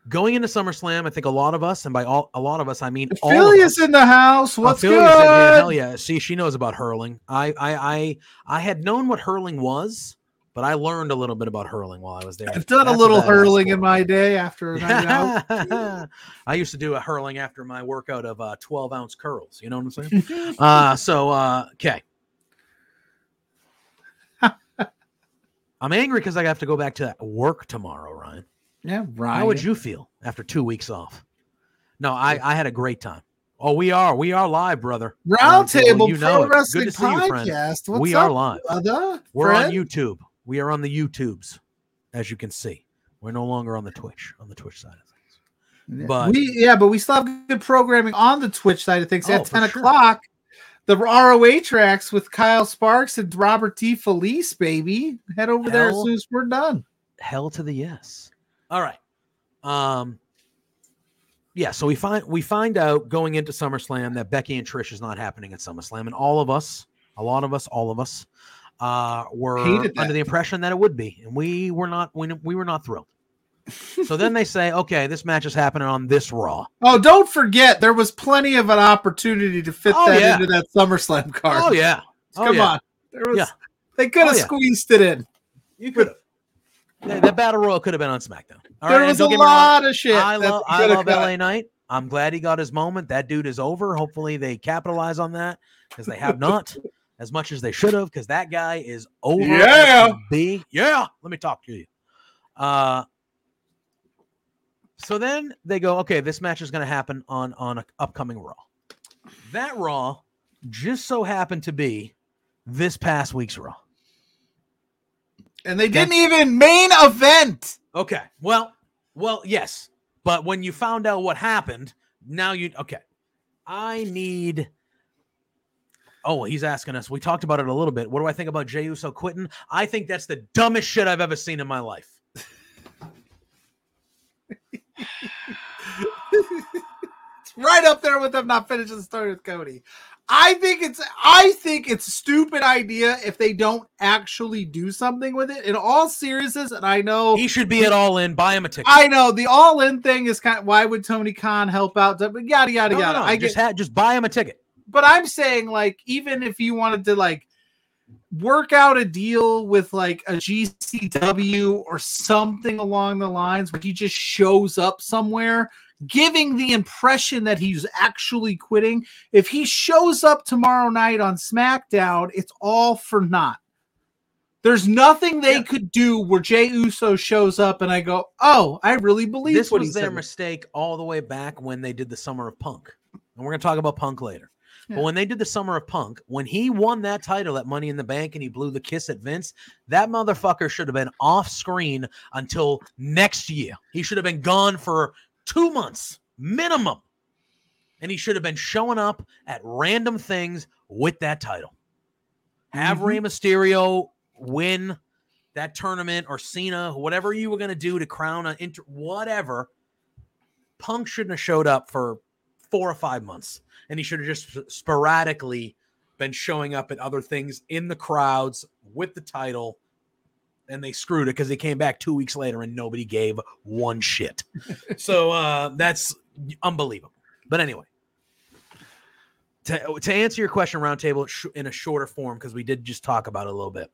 Going into SummerSlam, I think a lot of us, and by all a lot of us, I mean all of us, in the house. What's Ophelia good? said, yeah, hell yeah. See, she knows about hurling. I, I, I, I had known what hurling was, but I learned a little bit about hurling while I was there. I've done a little hurling in my day after a night out. I used to do a hurling after my workout of uh, 12 ounce curls. You know what I'm saying? uh, so, uh, okay. I'm angry because I have to go back to work tomorrow, Ryan. Yeah, Ryan. How would you feel after two weeks off? No, I, I had a great time. Oh, we are. We are live, brother. Roundtable You know Pro Wrestling you. Podcast. What's We up, are live. brother? We're on YouTube. We are on the YouTubes, as you can see. We're no longer on the Twitch, on the Twitch side of things. But we yeah, but we still have good programming on the Twitch side of things. Oh, At for 10 sure. o'clock, the ROA tracks with Kyle Sparks and Robert T. Felice, baby. Head over there as soon as we're done. hell to the yes. All right. Um yeah, so we find we find out going into SummerSlam that Becky and Trish is not happening at SummerSlam, and all of us, a lot of us, all of us, uh, were under the impression that it would be, and we were not. We, we were not thrilled. so then they say, okay, this match is happening on this Raw. Oh, don't forget there was plenty of an opportunity to fit Oh, that yeah. into that SummerSlam card. Oh yeah, Oh, Come yeah. on. There was Yeah. they could have Oh, yeah. squeezed it in. you could. That, that battle royal could have been on SmackDown. All there right, was a don't get me wrong, lot of shit. I love I love. LA Knight. I'm glad he got his moment. That dude is over. Hopefully they capitalize on that because they have not as much as they should have because that guy is over. as Yeah. can Be yeah. Let me talk to you. Uh so then they go, okay, this match is going to happen on on an upcoming Raw. That Raw just so happened to be this past week's Raw. And they didn't even main event. Okay. Well, well, yes. But when you found out what happened, now you okay. I need Oh, he's asking us. We talked about it a little bit. What do I think about Jey Uso quitting? I think that's the dumbest shit I've ever seen in my life. right up there with them not finishing the story with Cody. I think it's I think it's a stupid idea if they don't actually do something with it. In all seriousness, and I know He should be at all in. Buy him a ticket. I know the all in thing is kind of why would Tony Khan help out? Yada yada No, no, yada. no, I just get, ha- just buy him a ticket. But I'm saying like even if you wanted to like work out a deal with like a GCW or something along the lines where he just shows up somewhere giving the impression that he's actually quitting if he shows up tomorrow night on SmackDown it's all for naught there's nothing they Yeah. could do where Jey Uso shows up and I go oh I really believe This was he their said. mistake all the way back when they did the Summer of Punk. And we're going to talk about Punk later. Yeah. But when they did the Summer of Punk, when he won that title at Money in the Bank and he blew the kiss at Vince, that motherfucker should have been off screen until next year. He should have been gone for two months minimum. And he should have been showing up at random things with that title. Have Mhm. Rey Mysterio win that tournament or Cena, whatever you were going to do to crown an inter, whatever. Punk shouldn't have showed up for four or five months, and he should have just sporadically been showing up at other things in the crowds with the title. And they screwed it because they came back two weeks later and nobody gave one shit. so uh, that's unbelievable. But anyway, to, to answer your question, roundtable sh- in a shorter form, because we did just talk about it a little bit.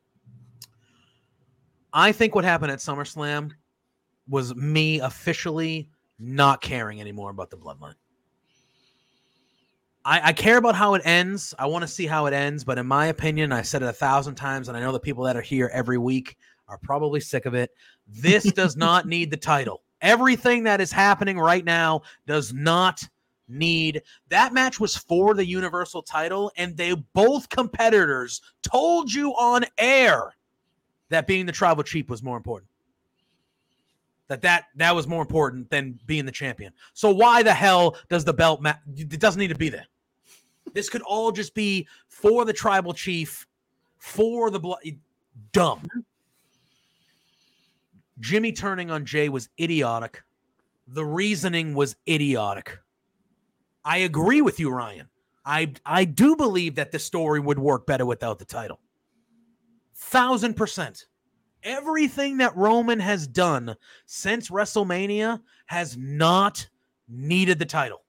I think what happened at SummerSlam was me officially not caring anymore about the bloodline. I, I care about how it ends. I want to see how it ends, but in my opinion, I said it a thousand times, and I know the people that are here every week are probably sick of it. This does not need the title. Everything that is happening right now does not need that match was for the universal title and they both competitors told you on air that being the tribal chief was more important that that that was more important than being the champion so why the hell does the belt ma- it doesn't need to be there this could all just be for the tribal chief for the dumb jimmy turning on Jey was idiotic the reasoning was idiotic I agree with you, Ryan. I I do believe that the story would work better without the title. Thousand percent. Everything that Roman has done since WrestleMania has not needed the title.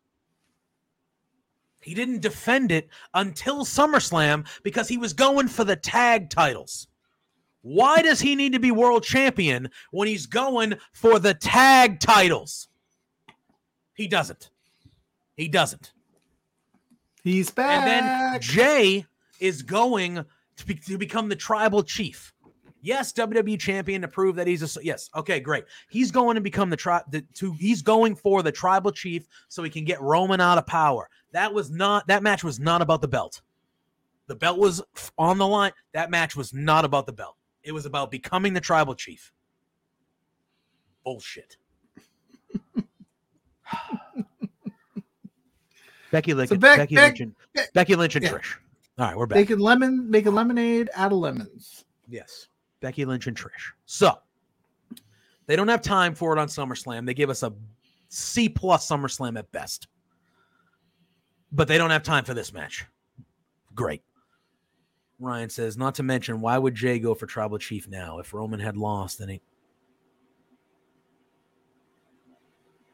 He didn't defend it until SummerSlam because he was going for the tag titles. Why does he need to be world champion when he's going for the tag titles? He doesn't. He doesn't. He's back. And then Jey is going to, be, to become the tribal chief. Yes, WWE champion to prove that he's a yes. Okay, great. He's going to become the tri the to he's going for the tribal chief so he can get Roman out of power. That was not that match was not about the belt. The belt was on the line. That match was not about the belt. It was about becoming the tribal chief. Bullshit. Becky Lynch, So Beck- Becky Beck- Lynch, and, Beck- Becky Lynch and yeah. Trish. All right, we're back. Making lemon, making lemonade out of lemons. Yes. Becky Lynch and Trish. So they don't have time for it on SummerSlam. They give us a C plus SummerSlam at best. But they don't have time for this match. Great. Ryan says, not to mention, why would Jey go for tribal chief now? If Roman had lost, then he.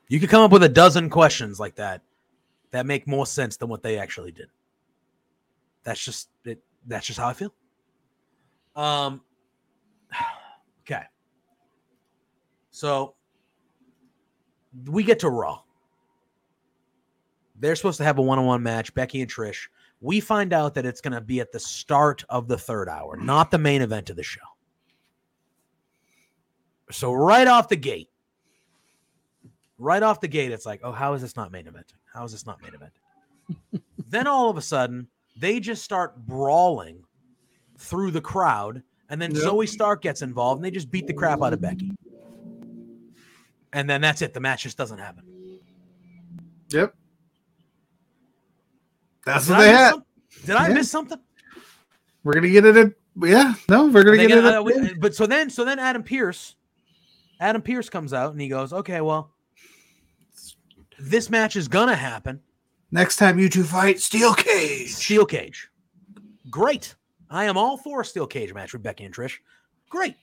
You could come up with a dozen questions like that that make more sense than what they actually did. That's just it. That's just how I feel. Um. Okay. So we get to Raw. They're supposed to have a one-on-one match, Becky and Trish. We find out that it's going to be at the start of the third hour, not the main event of the show. So right off the gate, right off the gate, it's like, oh, how is this not main event? How is this not main event? then all of a sudden, they just start brawling through the crowd, and then Yep. Zoey Stark gets involved, and they just beat the crap out of Becky. And then that's it. The match just doesn't happen. Yep. That's Did what I they had. Did I Yeah. miss something? We're gonna get it in. Yeah, no, we're gonna get get- it. uh, we- but so then, so then Adam Pearce, Adam Pearce comes out and he goes, "Okay, well, this match is gonna happen. Next time you two fight, steel cage. Steel cage, great. I am all for a steel cage match with Becky and Trish. Great.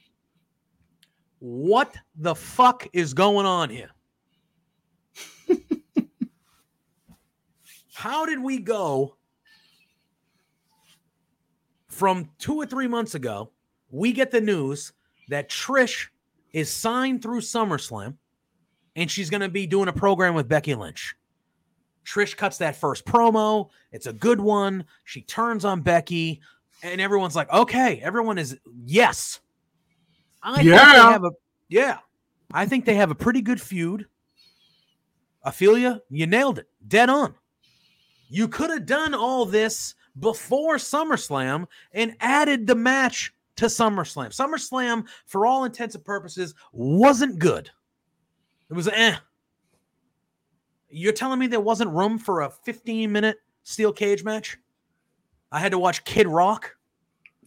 What the fuck is going on here? How did we go from two or three months ago? We get the news that Trish is signed through SummerSlam and she's going to be doing a program with Becky Lynch. Trish cuts that first promo. It's a good one. She turns on Becky, and everyone's like, okay, everyone is yes. I think they Yeah. have a yeah. I think they have a pretty good feud. Ophelia, you nailed it. Dead on. You could have done all this before SummerSlam and added the match to SummerSlam. SummerSlam, for all intents and purposes, wasn't good. It was eh. You're telling me there wasn't room for a 15 minute steel cage match? I had to watch Kid Rock,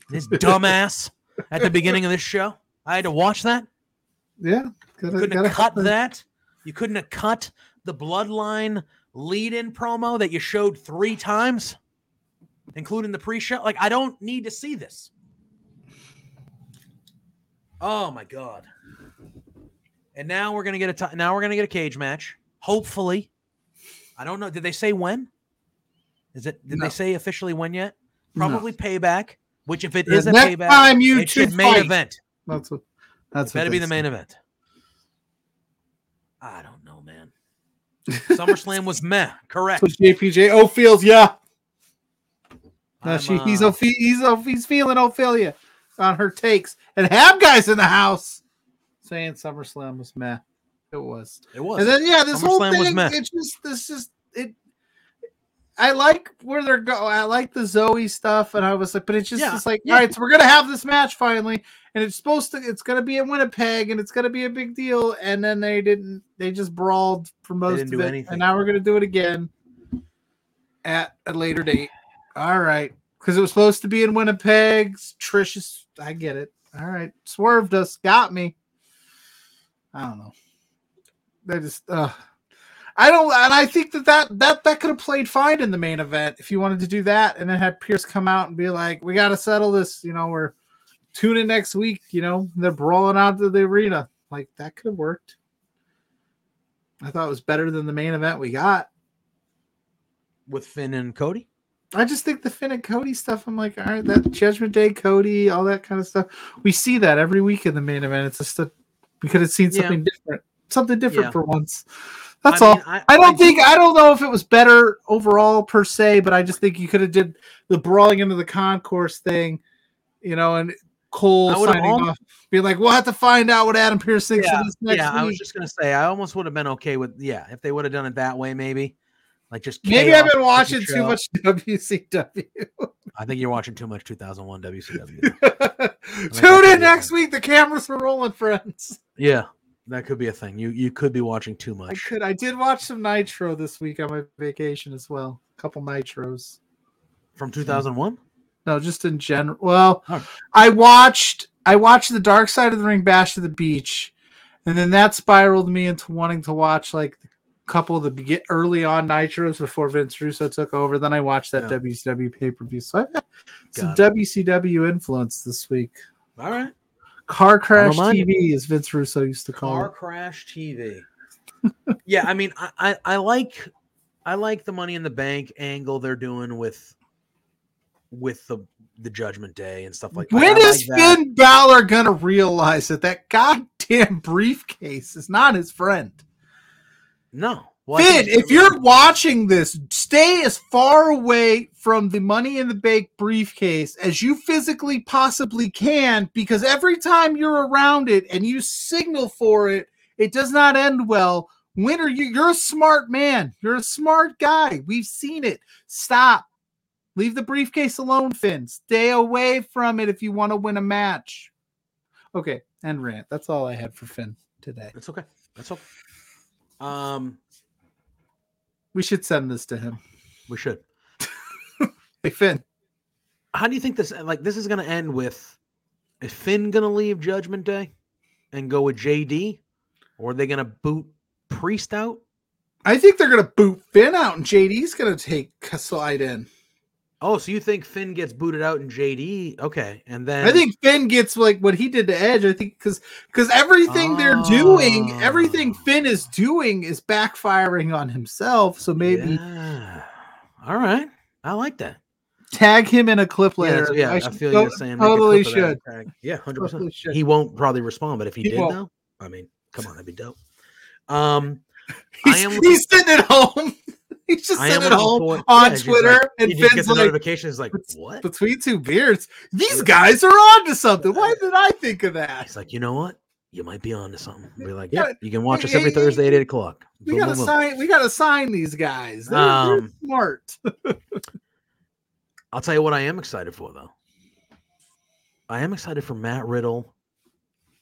this dumbass, at the beginning of this show. I had to watch that. Yeah, gotta, Couldn't gotta have cut that. You couldn't have cut the bloodline lead in promo that you showed three times, including the pre show. Like, I don't need to see this. Oh my God. And now we're gonna get a now we're gonna get a cage match. Hopefully. I don't know. Did they say when? Is it did No. they say officially when yet? No. Probably payback, which if it is a payback, time you it should main fight. event. That's what. That's Better be the main event. I don't. SummerSlam was meh. Correct. What JPJ O'Fields. Yeah, no, she, he's uh, he's Ophe- he's feeling Ophelia on her takes, and have guys in the house saying SummerSlam was meh. It was. it was. And then yeah, this whole SummerSlam was thing, it's just this just it. I like where they're going. I like the Zoey stuff, and I was like, but it's just Yeah, it's like, yeah. all right, so we're gonna have this match finally, and it's supposed to, it's gonna be in Winnipeg, and it's gonna be a big deal, and then they didn't, they just brawled for most of it, anything. and now we're gonna do it again at a later date. All right, because it was supposed to be in Winnipeg. Trish is, I get it. All right, swerved us, got me. I don't know. They just, uh, I don't, and I think that that that that could have played fine in the main event if you wanted to do that, and then have Pearce come out and be like, "We got to settle this." You know, we're tune in next week. You know, they're brawling out to the arena. Like that could have worked. I thought it was better than the main event we got. with Finn and Cody. I just think the Finn and Cody stuff. I'm like, all right, that Judgment Day Cody, all that kind of stuff. We see that every week in the main event. It's just that we could have seen Yeah. something different, something different Yeah. for once. That's I all. mean, I, I don't I- think I don't know if it was better overall per se, but I just think you could have did the brawling into the concourse thing, you know, and Cole signing al- off, be like, we'll have to find out what Adam Pearce thinks Yeah, of this next yeah, I was just gonna say I almost would have been okay with yeah if they would have done it that way maybe, like just Maybe I've been watching too much WCW. I think you're watching too much 2001 WCW. Tune in next week. The cameras are rolling, friends. yeah, That could be a thing. You you could be watching too much. I could. I did watch some Nitro this week on my vacation as well. A couple Nitros. From 2001? No, just in general. Well, Oh. I watched. I watched the Dark Side of the Ring Bash to the Beach, and then that spiraled me into wanting to watch like a couple of the early on Nitros before Vince Russo took over. Then I watched that Yeah. WCW pay per view. So I got some Got WCW influence this week. All right. Car crash remind you. TV, as Vince Russo used to call Car it. crash TV. yeah, I mean, I, I I like I like the Money in the Bank angle they're doing with with the the Judgment Day and stuff like that. When I is like that. Finn Balor gonna realize that that goddamn briefcase is not his friend? No, I Finn, if you're watching this, stay as far away from the Money in the Bank briefcase as you physically possibly can, because every time you're around it and you signal for it, it does not end well. When are you? You're a smart man. You're a smart guy. We've seen it. Stop. Leave the briefcase alone, Finn. Stay away from it if you want to win a match. Okay, and rant. That's all I had for Finn today. That's okay. That's okay. Um, We should send this to him. we should. Hey, Finn. How do you think this? Like, this is going to end with? Is Finn going to leave Judgment Day and go with JD, or are they going to boot Priest out? I think they're gonna boot Finn out, and JD's gonna take a slide in. Oh, so you think Finn gets booted out in JD? Okay, and then I think Finn gets like what he did to Edge. I think because because everything they're doing, everything Oh. Finn is doing is backfiring on himself. So maybe Yeah. All right, I like that. tag him in a clip Yeah, later. that's- yeah, I, should feel you saying totally clip of that should. Yeah, hundred Totally percent. He won't probably respond, but if he, He did, won't. though, I mean, come on, that'd be dope. Um, I He's, am. he's sitting at home. He's just sitting at home on yeah, Twitter, like- and Finn's like, notification. He's like, what? between two beards, these guys are on to something. Why did I think of that? He's like, you know what? You might be on to something. We're like, yeah, you can watch us every Thursday at eight o'clock. We Boom, gotta boom, boom. sign. We gotta sign these guys. They're, they're Um, smart. I'll tell you what I am excited for though. I am excited for Matt Riddle,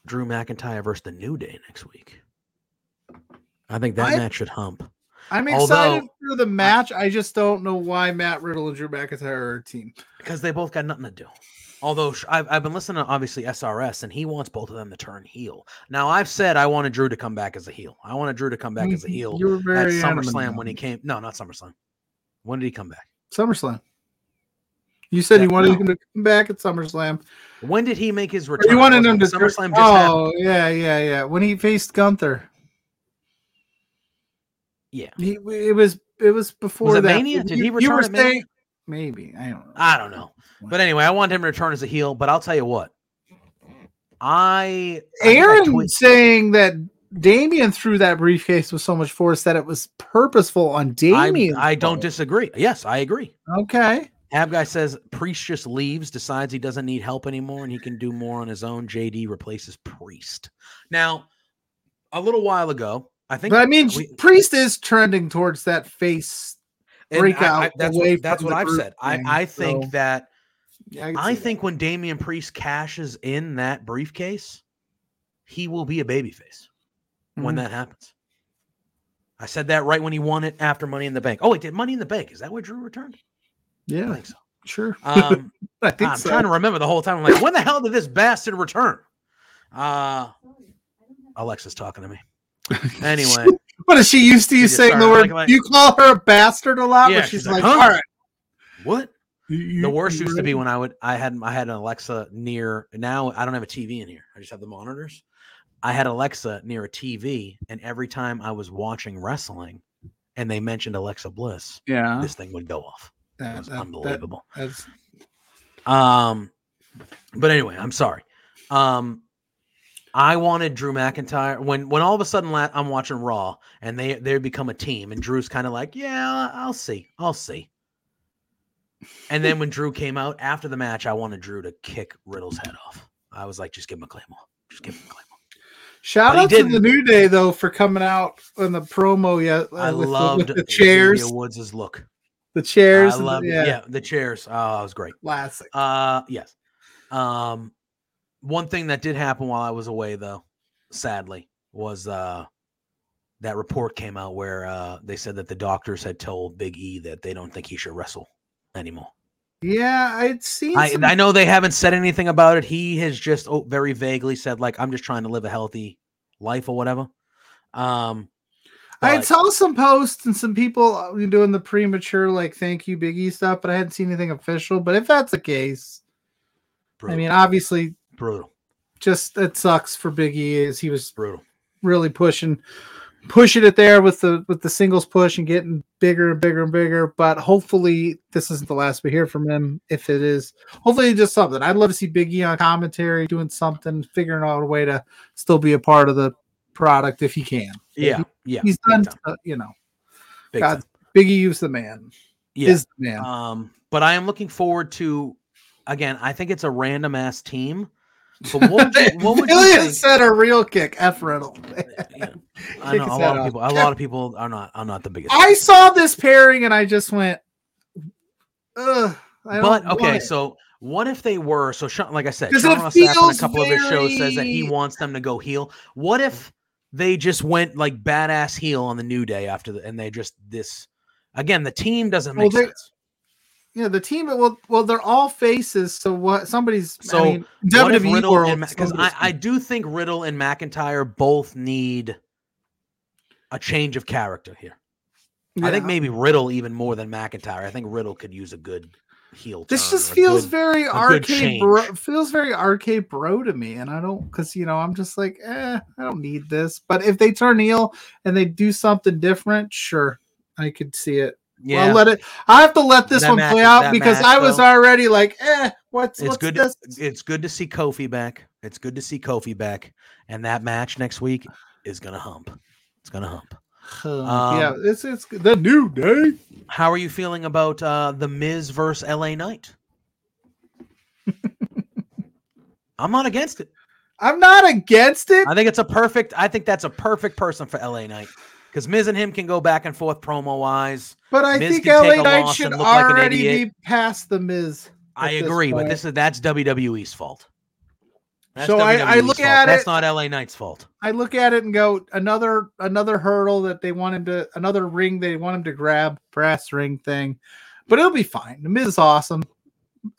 Drew McIntyre versus the New Day next week. I think that I- match should hump I'm although- excited for the match. I just don't know why Matt Riddle and Drew McIntyre are a team. because they both got nothing to do. Although I've, I've been listening to obviously SRS and he wants both of them to turn heel. Now I've said I wanted Drew to come back as a heel. I wanted Drew to come back as a mm-hmm. heel You were at very adamant SummerSlam when he came. No, not SummerSlam. When did he come back? SummerSlam. You said Yeah, you wanted no. him to come back at SummerSlam. When did he make his Or return? you wanted him to SummerSlam just oh, happened. Oh yeah, yeah, yeah. When he faced Gunther, Yeah. he it was it was before it that. Mania? Did he You- you return were at Mania? saying- Maybe I don't know. I don't know. But anyway, I want him to return as a heel. But I'll tell you what, I I I Aaron tweet- saying that Damian threw that briefcase with so much force that it was purposeful on I, Damian. I don't disagree. Yes, I agree. Okay. Ab guy says Priest just leaves, decides he doesn't need help anymore, and he can do more on his own. JD replaces Priest. Now, a little while ago, I think. But I mean, we- Priest is trending towards that face. and I- breakout I- that's away what, that's what I've said. I, thing, I think so- that Yeah, can I see that. think when Damian Priest cashes in that briefcase, he will be a babyface when Mhm. that happens. I said that right when he won it after Money in the Bank. Oh, wait, did Money in the Bank? Is that where Drew returned? Yeah, I think so. sure. Um, I think I'm so. trying to remember the whole time. I'm like, when the hell did this bastard return? Uh Alexa's talking to me. Anyway, What is she used to you saying the word? like- like- you call her a bastard a lot, Yeah, but she's, she's like, like, huh? all right. what? you- The worst used to be when I would I had I had an Alexa near now I don't have a TV in here. I just have the monitors. I had Alexa near a TV, and every time I was watching wrestling and they mentioned Alexa Bliss, Yeah, this thing would go off. It that- was that- that- unbelievable. that's Um, but anyway, I'm sorry. Um, I wanted Drew McIntyre when when all of a sudden I'm watching Raw and they they become a team and Drew's kind of like, yeah, I'll see, I'll see. And then when Drew came out after the match, I wanted Drew to kick Riddle's head off. I was like, just give him a claymore, just give him a claymore. shout But out to the. New Day though for coming out in the promo. Yeah, uh, I with the- loved with the, chairs, Xavier Woods' look. the chairs. I the- love yeah. the chairs. Oh, it was great. classic. Uh yes. Um one thing that did happen while I was away though, sadly, was uh that report came out where uh they said that the doctors had told Big E that they don't think he should wrestle anymore. Yeah, I'd seen. I some- I know they haven't said anything about it. He has just oh, very vaguely said like I'm just trying to live a healthy life or whatever. Um I saw some posts and some people uh, doing the premature like thank you Biggie stuff, but I hadn't seen anything official. But if that's the case, I mean, obviously, brutal, just it sucks for Biggie as he was brutal. really pushing pushing it there with the with the singles push and getting bigger and bigger and bigger. But hopefully this isn't the last we hear from him. If it is, hopefully just something. I'd love to see Biggie on commentary doing something, figuring out a way to still be a part of the product if he can. Yeah, yeah. He's done, uh, you know. big God, time. Biggie U's the man. Yeah. Is the man. Um, but I am looking forward to again. I think it's a random ass team. But what what would think? said a real kick. F Riddle. Yeah, I know a lot of off. people. A lot of people are not. are not the biggest. I saw this pairing and I just went, ugh. I but okay, it." so what if they were? So Sean, like I said, Sean Ross Sapp in a couple of his shows says that he wants them to go heel. What if they just went like badass heel on the New Day after the, and they just this again? The team doesn't make they- sense. Yeah, the team. Well, well, they're all faces. So what? Somebody's. So, I mean, WWE Riddle world. because I, I do think Riddle and McIntyre both need a change of character here. I think maybe Riddle even more than McIntyre. I think Riddle could use a good heel. this just feels good- very arcade. Bro, feels very arcade bro to me, and I don't because you know I'm just like, eh, I don't need this. But if they turn heel and they do something different, sure, I could see it. Yeah. I'll let it. I have to let this That one match- play out because match, I was though, already like, eh, what's it's what's good. this? It's good to see Kofi back. It's good to see Kofi back, and that match next week is gonna hump. It's gonna hump. yeah, Um, it's it's the new day. How are you feeling about uh, the Miz versus LA Knight? I'm not against it. I'm not against it. I think it's a perfect. I think that's a perfect person for LA Knight because Miz and him can go back and forth promo wise. But I Miz think LA Knight should and look like an already idiot. be past the Miz. I agree, but this is that's WWE's fault. That's So I- I look fault. at That's it- not LA Knight's fault. I look at it and go another another hurdle that they want him to another ring they want him to grab brass ring thing, but it'll be fine. The Miz is awesome.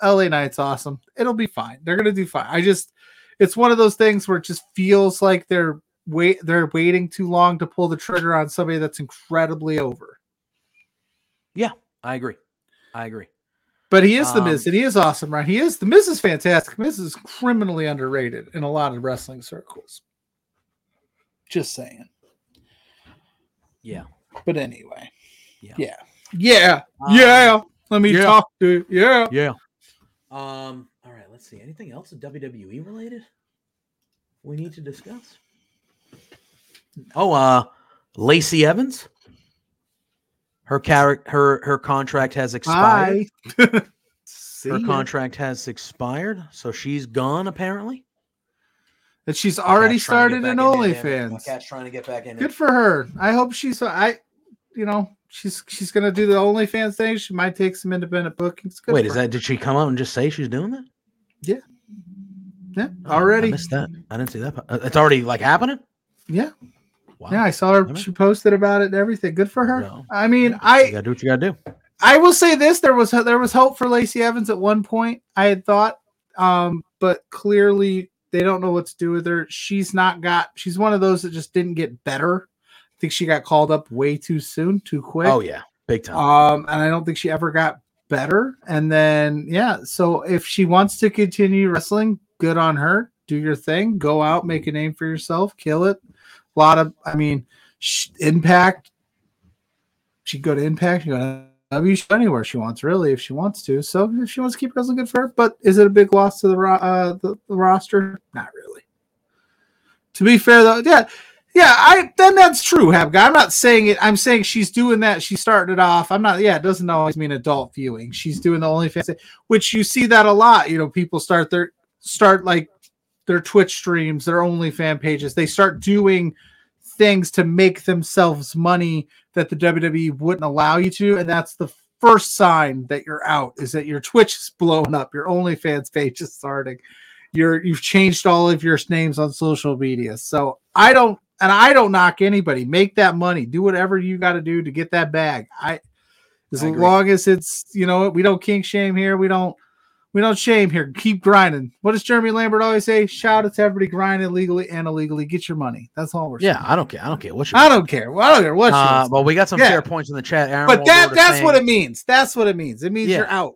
LA Knight's awesome. It'll be fine. They're gonna do fine. I just it's one of those things where it just feels like they're wait they're waiting too long to pull the trigger on somebody that's incredibly over. Yeah, I agree. I agree. But he is the Um, Miz, and he is awesome, right? He is the Miz is fantastic. Miz is criminally underrated in a lot of wrestling circles. Just saying. Yeah. But anyway, Yeah. yeah, yeah, Um, yeah. Let me yeah. talk to you. Yeah. Yeah. Um. All right. Let's see. Anything else WWE related we need to discuss? Oh, uh, Lacey Evans. Her character, her her contract has expired. See Her ya. contract has expired, so she's gone apparently. And she's already Cat's trying to started an back in there, damn it. My OnlyFans. cat's trying to get back in. Good It. for her. I hope she's. I, you know, she's she's gonna do the OnlyFans thing. She might take some independent bookings. Good Wait, for is her. that? Did she come out and just say she's doing that? yeah Yeah. Oh, I already? missed that. I didn't see that. part. Uh, It's already like happening. Yeah. Wow. Yeah, I saw her. She posted about it and everything. Good for her. Well, I mean, I gotta do what you gotta do. I will say this: there was there was hope for Lacey Evans at one point. I had thought, um, but clearly they don't know what to do with her. She's not got. She's one of those that just didn't get better. I think she got called up way too soon, too quick. Oh yeah, big time. Um, and I don't think she ever got better. And then, yeah, so if she wants to continue wrestling, good on her. Do your thing, go out, make a name for yourself, kill it. A lot of, I mean, sh- Impact. She could go to Impact, she go to W, she could go anywhere she wants, really, if she wants to. So if she wants to keep wrestling, good for her. But is it a big loss to the uh, the, the roster? Not really. To be fair, though, yeah, yeah, I then that's true, Habga. I'm not saying it. I'm saying she's doing that. She started it off. I'm not. Yeah, it doesn't always mean adult viewing. She's doing the OnlyFans, which you see that a lot. You know, people start their start like their Twitch streams, their OnlyFan pages. They start doing things to make themselves money that the WWE wouldn't allow you to, and that's the first sign that you're out. Is that your Twitch is blowing up, your OnlyFans page is starting. You're you've changed all of your names on social media. So I don't and I don't knock anybody. Make that money. Do whatever you got to do to get that bag. I as I long as it's you know we don't kink shame here. We don't we don't shame here. Keep grinding. What does Jeremy Lambert always say? Shout out to everybody grinding legally and illegally. Get your money. That's all we're Yeah, saying. I don't care. I don't care what you. I don't care. Well, I don't care what. Uh, well, we got some Yeah. fair points in the chat. Aaron but that Order that's what it means. That's what it means. It means Yeah. you're out.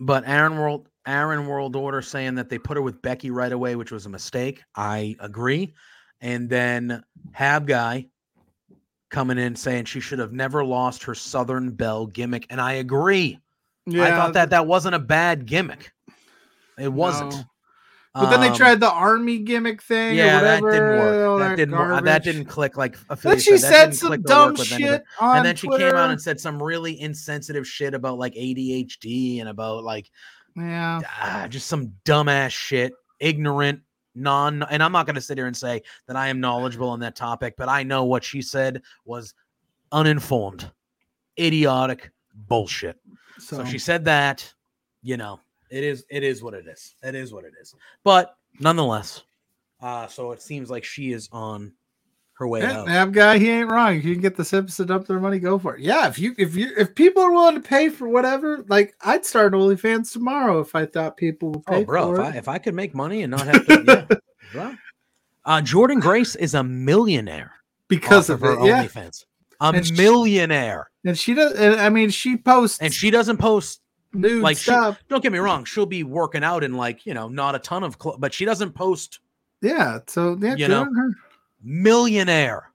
But Aaron World Aaron World Order saying that they put her with Becky right away, which was a mistake. I agree. And then Hab guy coming in saying she should have never lost her Southern Belle gimmick, and I agree. I thought that that wasn't a bad gimmick. It wasn't. No. But then they Um, tried the army gimmick thing. Yeah, that didn't work. That, didn't. wor- uh, That didn't click like. Then she That said some work dumb shit on and then she Twitter. came out and said some really insensitive shit about like ADHD and about like yeah. ah, just some dumbass shit, ignorant, non. And I'm not going to sit here and say that I am knowledgeable on that topic, but I know what she said was uninformed, idiotic bullshit. So, So she said that, you know, it is it is what it is. It is what it is. But nonetheless, uh, so it seems like she is on her way Yeah, out. Nav guy, he ain't wrong. If you can get the Sips to dump their money, go for it. Yeah, if you if you if people are willing to pay for whatever, like I'd start OnlyFans tomorrow if I thought people would pay Oh, bro, for if. I if I could make money and not have to, yeah, bro. Uh, Jordynne Grace is a millionaire because off of her it. OnlyFans. A And she- millionaire, And she does and I mean she posts and she doesn't post. nude like, she- Don't get me wrong; she'll be working out in like you know not a ton of, cl- but she doesn't post yeah. So yeah, You know, her. millionaire.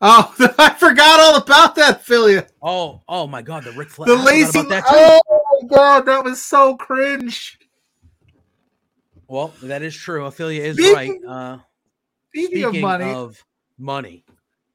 Oh, I forgot all about that, Philia. Oh, oh my God, the Ric Flair. The lazy about that too. Oh my god, that was so cringe. Well, that is true. Ophelia is Speaking- right. Uh, Speaking, of money, of money,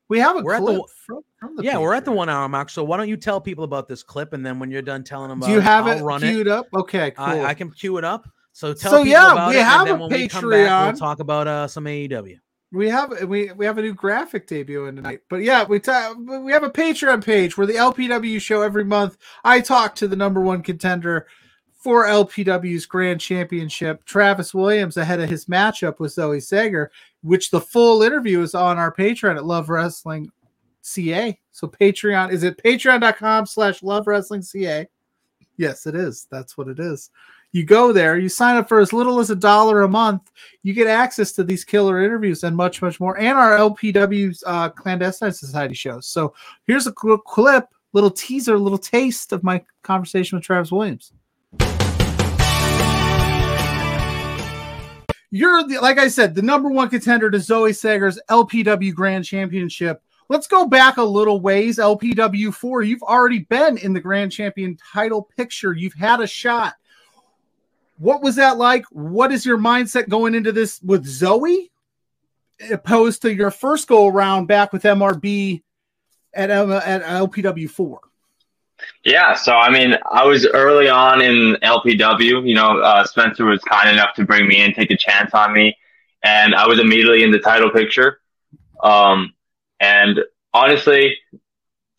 we have a we're at the one- from, from the yeah, we're at the one hour mark. So why don't you tell people about this clip, and then when you're done telling them about Do you have I'll it run queued it. up? Okay, cool. I, I can cue it up. So tell So, people yeah, about we it, have and then a when we come back, Patreon. we'll talk about uh, some AEW. we have we we have a new graphic debut in tonight. But yeah, we ta- we have a Patreon page where the LPW show every month. I talk to the number one contender for LPW's Grand Championship, Travis Williams, ahead of his matchup with Zoe Sager, which the full interview is on our Patreon at Love Wrestling CA. So Patreon is it patreon.com slash love wrestling CA. Yes, it is. That's what it is. You go there, you sign up for as little as a dollar a month, you get access to these killer interviews and much, much more, and our LPW's uh, Clandestine Society shows. So here's a little clip, little teaser, little taste of my conversation with Travis Williams. You're the, like I said, the number one contender to Zoe Sager's LPW Grand Championship. Let's go back a little ways. LPW four, you've already been in the Grand Champion title picture. You've had a shot. What was that like? What is your mindset going into this with Zoe, opposed to your first go around back with MRB at at LPW four? Yeah, so I mean, I was early on in LPW. You know, uh, Spencer was kind enough to bring me in, take a chance on me, and I was immediately in the title picture. Um, and honestly,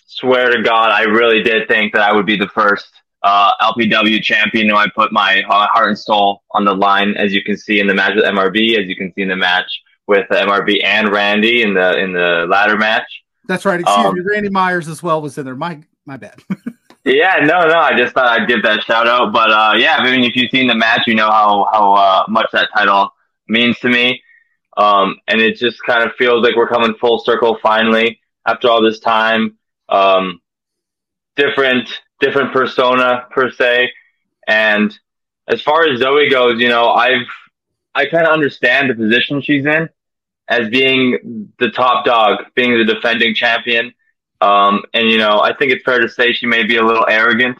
swear to God, I really did think that I would be the first uh, LPW champion. You know, I put my uh, heart and soul on the line, as you can see in the match with MRB, as you can see in the match with MRB and Randy in the in the ladder match. That's right. Excuse Um, me. Randy Myers as well was in there. My my bad. Yeah, no, no. I just thought I'd give that shout out. But uh, yeah, I mean, if you've seen the match, you know how how uh, much that title means to me. Um, and it just kind of feels like we're coming full circle finally after all this time. Um, different different persona per se. And as far as Zoe goes, you know, I've I kind of understand the position she's in as being the top dog, being the defending champion. Um, and you know, I think it's fair to say she may be a little arrogant.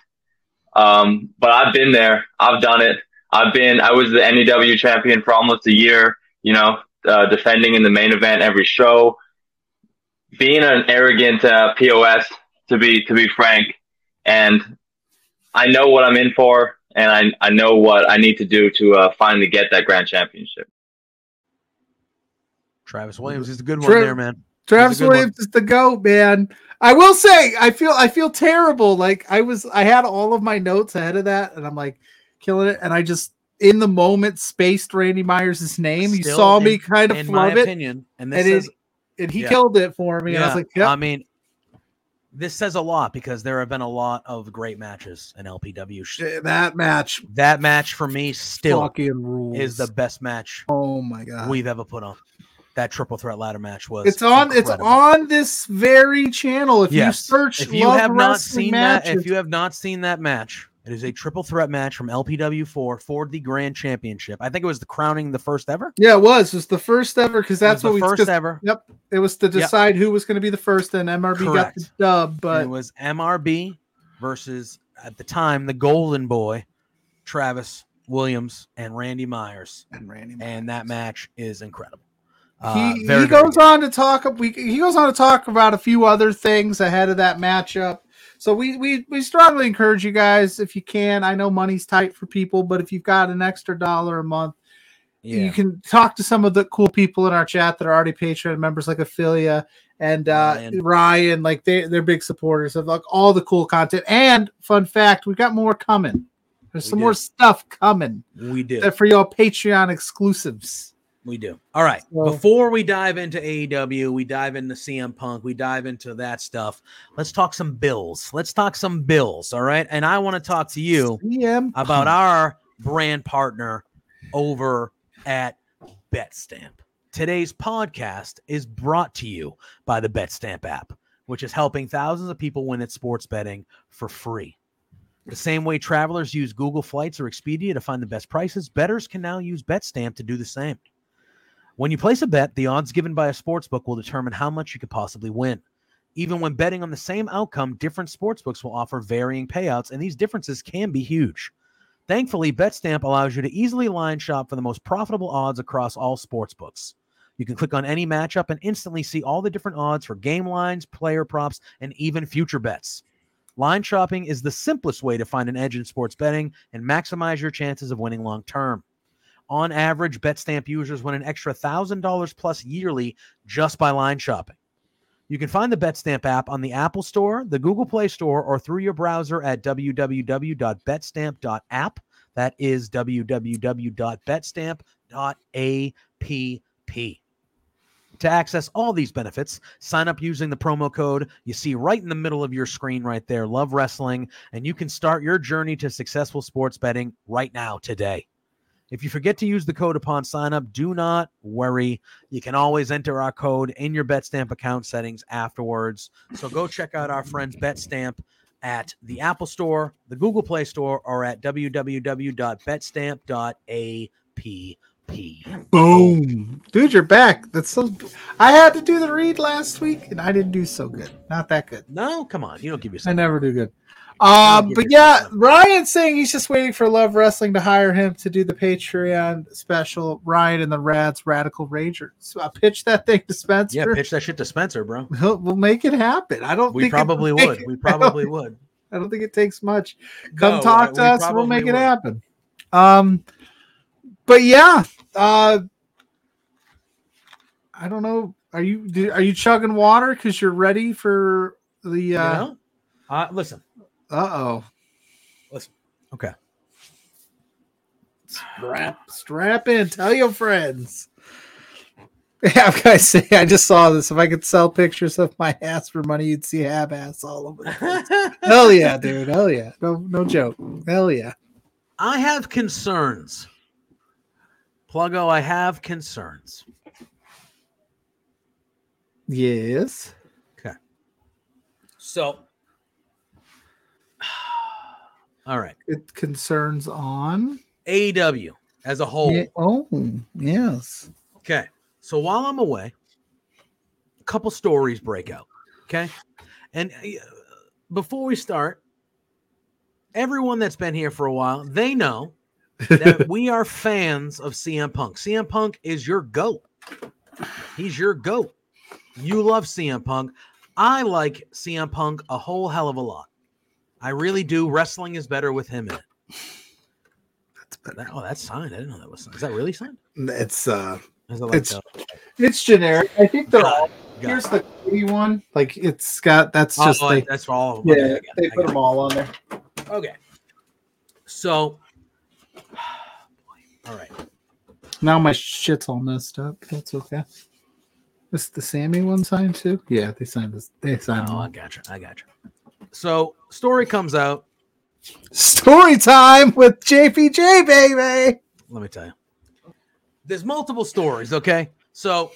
Um, but I've been there. I've done it. I've been, I was the NEW champion for almost a year, you know, uh, defending in the main event every show. Being an arrogant, uh, POS to be, to be frank. And I know what I'm in for and I, I know what I need to do to, uh, finally get that grand championship. Travis Williams is a good one Tra- there, man. Travis He's a good one. Williams is the goat, man. I will say, I feel I feel terrible. Like I was, I had all of my notes ahead of that, and I'm like killing it. And I just in the moment spaced Randy Myers' name. you saw in- me kind of in my flub it. opinion, and this and it- is and he Yeah. killed it for me. And I was like, yep. I mean, this says a lot because there have been a lot of great matches in LPW. Eh, that match That match for me still is the best match oh my god. we've ever put on. That triple threat ladder match was. it's on. It's on this very channel. If Yes. you search, If you Love have not Wrestling seen that, matches, if you have not seen that match, it is a triple threat match from LPW4 for the Grand Championship. I think it was the crowning the first ever. yeah, it was. It was the first ever because It was that's what the we. first 'cause ever. Yep, it was to decide who was going to be the first, and MRB got the Correct. dub. and But it was MRB versus at the time the Golden Boy, Travis Williams and Randy Myers, and Randy, and that match is incredible. Uh, he, he goes good. on to talk. We he goes on to talk about a few other things ahead of that matchup. So we we we strongly encourage you guys if you can. I know money's tight for people, but if you've got an extra dollar a month, Yeah. you can talk to some of the cool people in our chat that are already Patreon members, like Ophelia and uh, Ryan. Ryan. Like they they're big supporters of like all the cool content. And fun fact, we got more coming. There's We some do. more stuff coming we do. that for y'all Patreon exclusives. We do. All right. So- Before we dive into AEW, we dive into CM Punk, we dive into that stuff. Let's talk some bills. Let's talk some bills. All right. And I want to talk to you CM about our brand partner over at BetStamp. Today's podcast is brought to you by the BetStamp app, which is helping thousands of people win at sports betting for free. The same way travelers use Google Flights or Expedia to find the best prices, bettors can now use BetStamp to do the same. When you place a bet, the odds given by a sportsbook will determine how much you could possibly win. Even when betting on the same outcome, different sportsbooks will offer varying payouts, and these differences can be huge. Thankfully, BetStamp allows you to easily line shop for the most profitable odds across all sportsbooks. You can click on any matchup and instantly see all the different odds for game lines, player props, and even future bets. Line shopping is the simplest way to find an edge in sports betting and maximize your chances of winning long term. On average, BetStamp users win an extra $1,000 plus yearly just by line shopping. You can find the BetStamp app on the Apple Store, the Google Play Store, or through your browser at www.betstamp.app. That is www.betstamp.app. To access all these benefits, sign up using the promo code you see right in the middle of your screen right there, Love Wrestling, and you can start your journey to successful sports betting right now today. If you forget to use the code upon sign up, do not worry. You can always enter our code in your BetStamp account settings afterwards. So go check out our friends BetStamp at the Apple Store, the Google Play Store, or at www.betstamp.app. Boom. Dude, you're back. That's so I had to do the read last week and I didn't do so good. Not that good. No, come on. You don't give yourself. I never do good. Um, but yeah, Ryan's saying he's just waiting for Love Wrestling to hire him to do the Patreon special. Ryan and the Rads Radical Rager. So I pitch that thing to Spencer. Yeah, pitch that shit to Spencer, bro. He'll, we'll make it happen. I don't We probably would. We probably would. I don't think it takes much. Come No, talk uh, to we us. We'll make it happen. Um, but yeah, uh, I don't know. Are you are you chugging water because you're ready for the? You Uh know? Uh, listen, oh. Listen. okay. Strap strap in. Tell your friends. Yeah, I'm gonna say I just saw this. If I could sell pictures of my ass for money, you'd see have ass all over. Hell yeah, dude. Hell yeah. No, no joke. Hell yeah. I have concerns. Pluggo, I have concerns. Yes. Okay. So, all right. It concerns on. AEW as a whole. Yeah, Oh, yes. Okay. So while I'm away, a couple stories break out. Okay. And uh, before we start, everyone that's been here for a while, they know that we are fans of CM Punk. CM Punk is your GOAT. He's your GOAT. You love CM Punk. I like CM Punk a whole hell of a lot. I really do. Wrestling is better with him in it. That's better. That- oh, that's signed. I didn't know that was signed. Is that really signed? It's uh, Is it like It's- the- it's generic. I think they're all. Got Here's it. the Cody one. Like it's got. That's Oh, just oh, like. that's all. Yeah, okay, I got it, they put got them all on there. Okay. So, all right. Now my shit's all messed up. That's okay. This the Sammy one signed too? Yeah, they signed this. They signed. Oh, I one. got you. I got you. So story comes out. Story time with JPJ, baby. Let me tell you. There's multiple stories, okay? So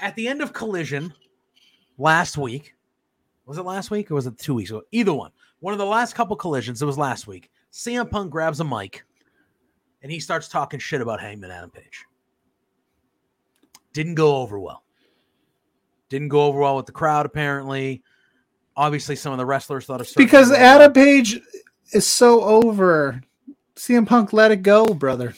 at the end of Collision last week, was it last week or was it two weeks ago? Either one. One of the last couple collisions, it was last week. CM Punk grabs a mic and he starts talking shit about Hangman Adam Page. Didn't go over well. Didn't go over well with the crowd, apparently. Obviously, some of the wrestlers thought of Because. Adam Page is so over. CM Punk let it go, brother.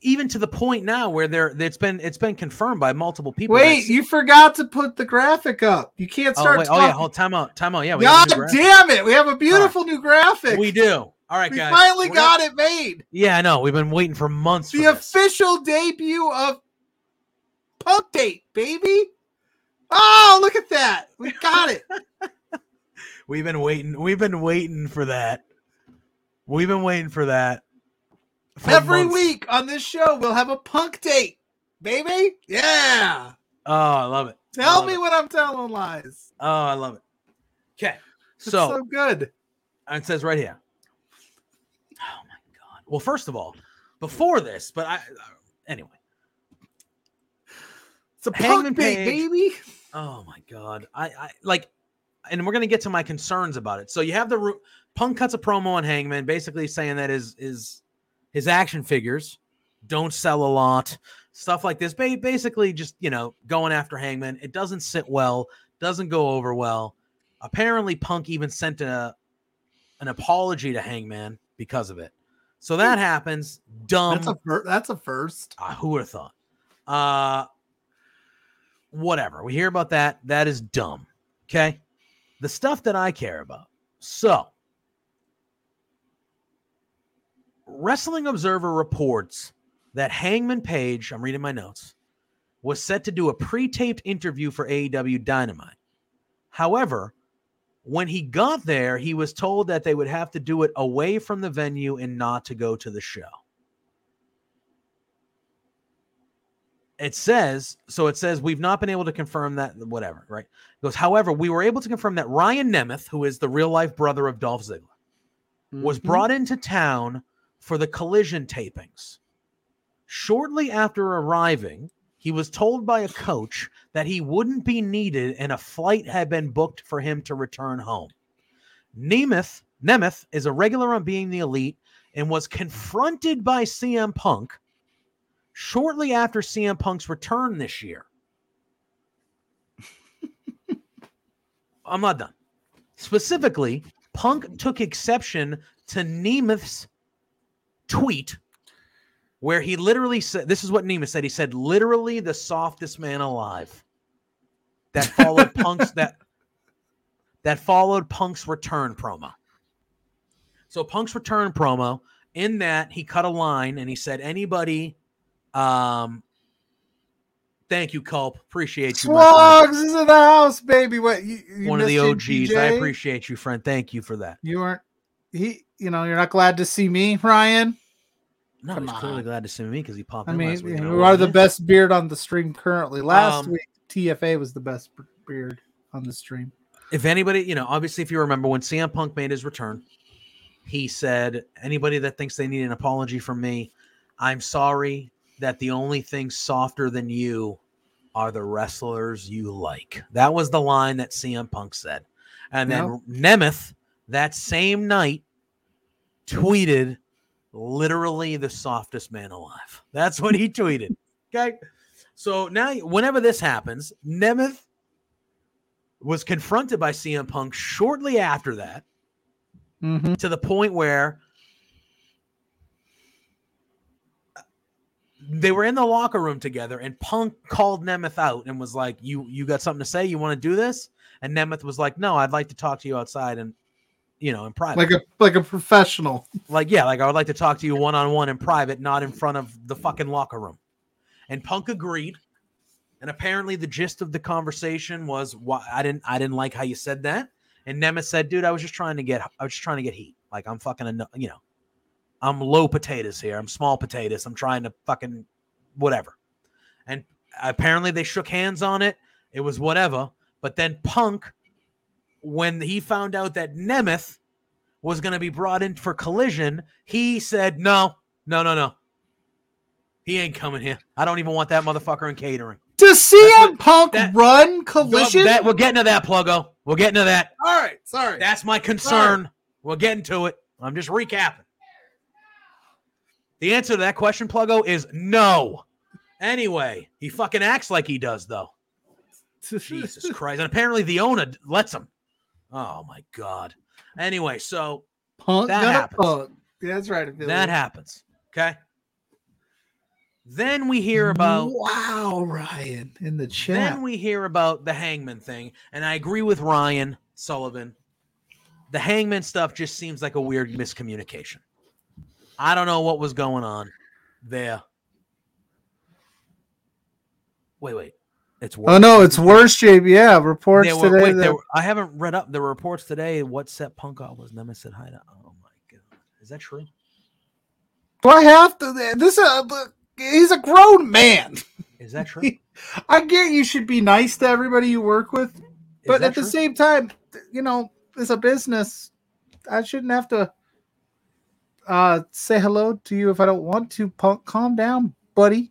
Even to the point now where there it's been it's been confirmed by multiple people. Wait, you forgot to put the graphic up. You can't oh, start wait, oh yeah, hold time out, time out. Yeah, we have God damn it. We have a beautiful new graphic. We do. All right, We guys. finally We're got gonna- it made. Yeah, I know. We've been waiting for months. The for official debut of Punk Date, baby. Oh, look at that. We got it. We've been waiting. We've been waiting for that. We've been waiting for that. for Every months. week on this show, we'll have a Punk Date, baby. Yeah. Oh, I love it. Tell love me it. when I'm telling lies. Oh, I love it. Okay, so, so good. it says right here. Oh my god. Well, first of all, before this, but I uh, anyway. It's a Hangman Punk Date, baby. Oh my god. I, I like and we're gonna get to my concerns about it. So you have the Punk cuts a promo on Hangman, basically saying that his his his action figures don't sell a lot, stuff like this. Ba- basically, just you know, going after Hangman. It doesn't sit well, doesn't go over well. Apparently, Punk even sent a an apology to Hangman because of it. So that happens. Dumb. That's a fir- that's a first. Uh, who would have thought? Uh, whatever. We hear about that. That is dumb. Okay. The stuff that I care about. So, Wrestling Observer reports that Hangman Page, I'm reading my notes, was set to do a pre taped interview for AEW Dynamite. However, when he got there, he was told that they would have to do it away from the venue and not to go to the show. It says so it says we've not been able to confirm that whatever right? It goes however we were able to confirm that ryan nemeth who is the real life brother of dolph ziggler was Mhm. brought into town for the collision tapings. Shortly after arriving he was told by a coach that he wouldn't be needed and a flight had been booked for him to return home. Nemeth nemeth is a regular on being the elite and was confronted by cm punk shortly after CM Punk's return this year. I'm not done. Specifically, Punk took exception to Nemeth's tweet where he literally said, This is what Nemeth said. He said, literally the softest man alive. That followed Punk's that that followed Punk's return promo. So Punk's return promo, in that he cut a line and he said, anybody um, thank you, Culp. Appreciate you. Slugs is in the house, baby. What you, you One of the OGs. I appreciate you, friend. Thank you for that. You aren't he. You know, you're not glad to see me, Ryan. No, Come he's clearly glad to see me because he popped I in mean, last week. you are the best beard on the stream currently. Last Um, week, TFA was the best beard on the stream. If anybody, you know, obviously, if you remember when CM Punk made his return, he said, "Anybody that thinks they need an apology from me, I'm sorry that the only thing softer than you are the wrestlers you like." That was the line that CM Punk said, and then Nemeth that same night tweeted literally the softest man alive. That's what he tweeted. Okay. So now, whenever this happens, Nemeth was confronted by CM Punk shortly after that Mm-hmm. to the point where they were in the locker room together and Punk called Nemeth out and was like, You you got something to say? You want to do this? And Nemeth was like, No, I'd like to talk to you outside and you know in private. Like a like a professional. like yeah like i would like to talk to you one-on-one in private not in front of the fucking locker room and punk agreed and apparently the gist of the conversation was why i didn't i didn't like how you said that and Nemeth said dude i was just trying to get i was just trying to get heat like i'm fucking you know i'm low potatoes here i'm small potatoes i'm trying to fucking whatever and apparently they shook hands on it. It was whatever. But then Punk, when he found out that Nemeth was going to be brought in for collision, he said, "No, no, no, no. He ain't coming here. I don't even want that motherfucker in catering." Does CM what- Punk that- run collision? That, we're getting to that, Pluggo. We're getting to that. All right, sorry. That's my concern. We're getting to it. I'm just recapping. The answer to that question, Pluggo, is no. Anyway, he fucking acts like he does, though. Jesus Christ. And apparently the owner lets him. Oh my God. Anyway, so Punk that happens. punk. Yeah, that's right. Billy. that happens. Okay. Then we hear about wow, Ryan in the chat. Then we hear about the hangman thing, and I agree with Ryan Sullivan. The hangman stuff just seems like a weird miscommunication. I don't know what was going on there. Wait, wait. It's worse. oh no, it's worse, JB. Yeah, reports were, today. wait, that- were- I haven't read up. There were reports today. What set punk off was Nemesis said hi to. Oh my god, is that true? Do I have to? This uh, he's a grown man. Is that true? I get you should be nice to everybody you work with, but at the same time, you know, it's a business. I shouldn't have to uh say hello to you if I don't want to. Punk, calm down, buddy.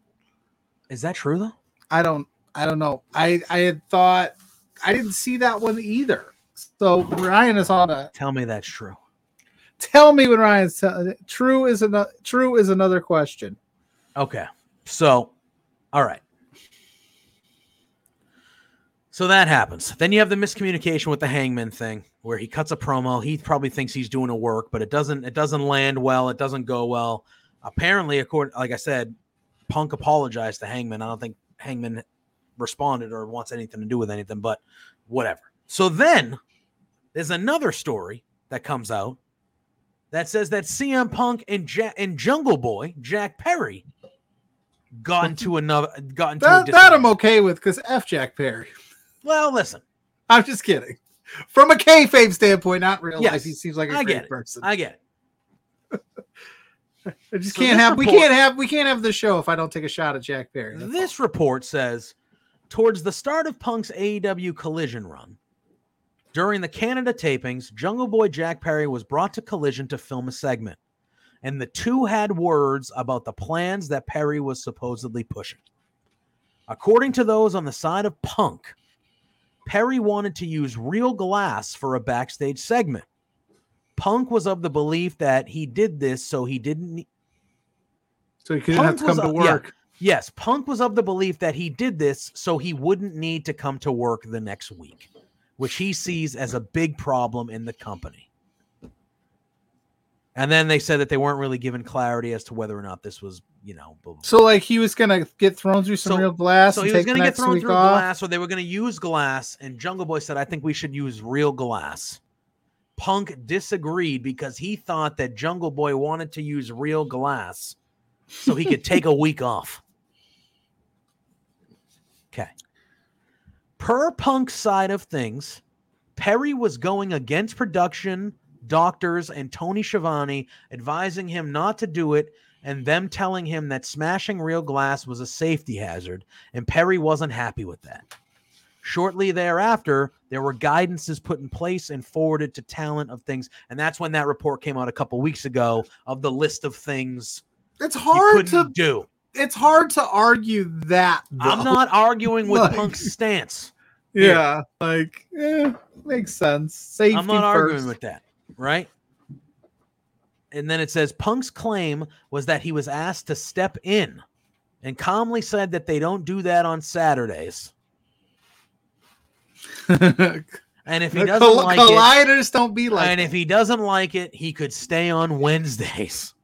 is that true though? I don't. I don't know. I I had thought I didn't see that one either. So Ryan is on a Tell me that's true. tell me when Ryan's tell, true is another true is another question. Okay. So, all right. So that happens. Then you have the miscommunication with the hangman thing where he cuts a promo. He probably thinks he's doing a work, but it doesn't it doesn't land well. It doesn't go well. Apparently, according like I said, Punk apologized to Hangman. I don't think Hangman responded or wants anything to do with anything, but whatever. So then there's another story that comes out that says that CM Punk and ja- and Jungle Boy Jack Perry got into another got into a That, that. I'm okay with because F Jack Perry. Well, listen, I'm just kidding. From a kayfabe standpoint, not real Yes, life, he seems like a I great get it. person. I get it. I just So can't have we can't have we can't have the show if I don't take a shot at Jack Perry. That's This report says towards the start of Punk's AEW collision run, during the Canada tapings, Jungle Boy Jack Perry was brought to collision to film a segment. And the two had words about the plans that Perry was supposedly pushing. According to those on the side of Punk, Perry wanted to use real glass for a backstage segment. Punk was of the belief that he did this so he didn't need so he couldn't have to come was to a- yeah. work. Yes, Punk was of the belief that he did this so he wouldn't need to come to work the next week, which he sees as a big problem in the company. And then they said that they weren't really given clarity as to whether or not this was, you know, blah, blah, So like he was gonna get thrown through some So- real glass so and he was to get thrown through off. glass, or they were going to use glass. And Jungle Boy said, "I think we should use real glass." Punk disagreed because he thought that Jungle Boy wanted to use real glass so he could take a week off. Okay. Per Punk's side of things, Perry was going against production, doctors, and Tony Schiavone, advising him not to do it, and them telling him that smashing real glass was a safety hazard, and Perry wasn't happy with that. Shortly thereafter, there were guidances put in place and forwarded to talent of things, and that's when that report came out a couple weeks ago of the list of things It's hard to do. it's hard to argue that. I'm not arguing with Like- Punk's stance. Yeah, like eh, makes sense. Safety I'm not first. arguing with that, right? And then it says Punk's claim was that he was asked to step in and calmly said that they don't do that on Saturdays. And if he The doesn't col- like it, colliders don't be like and if he doesn't like it, he could stay on Wednesdays.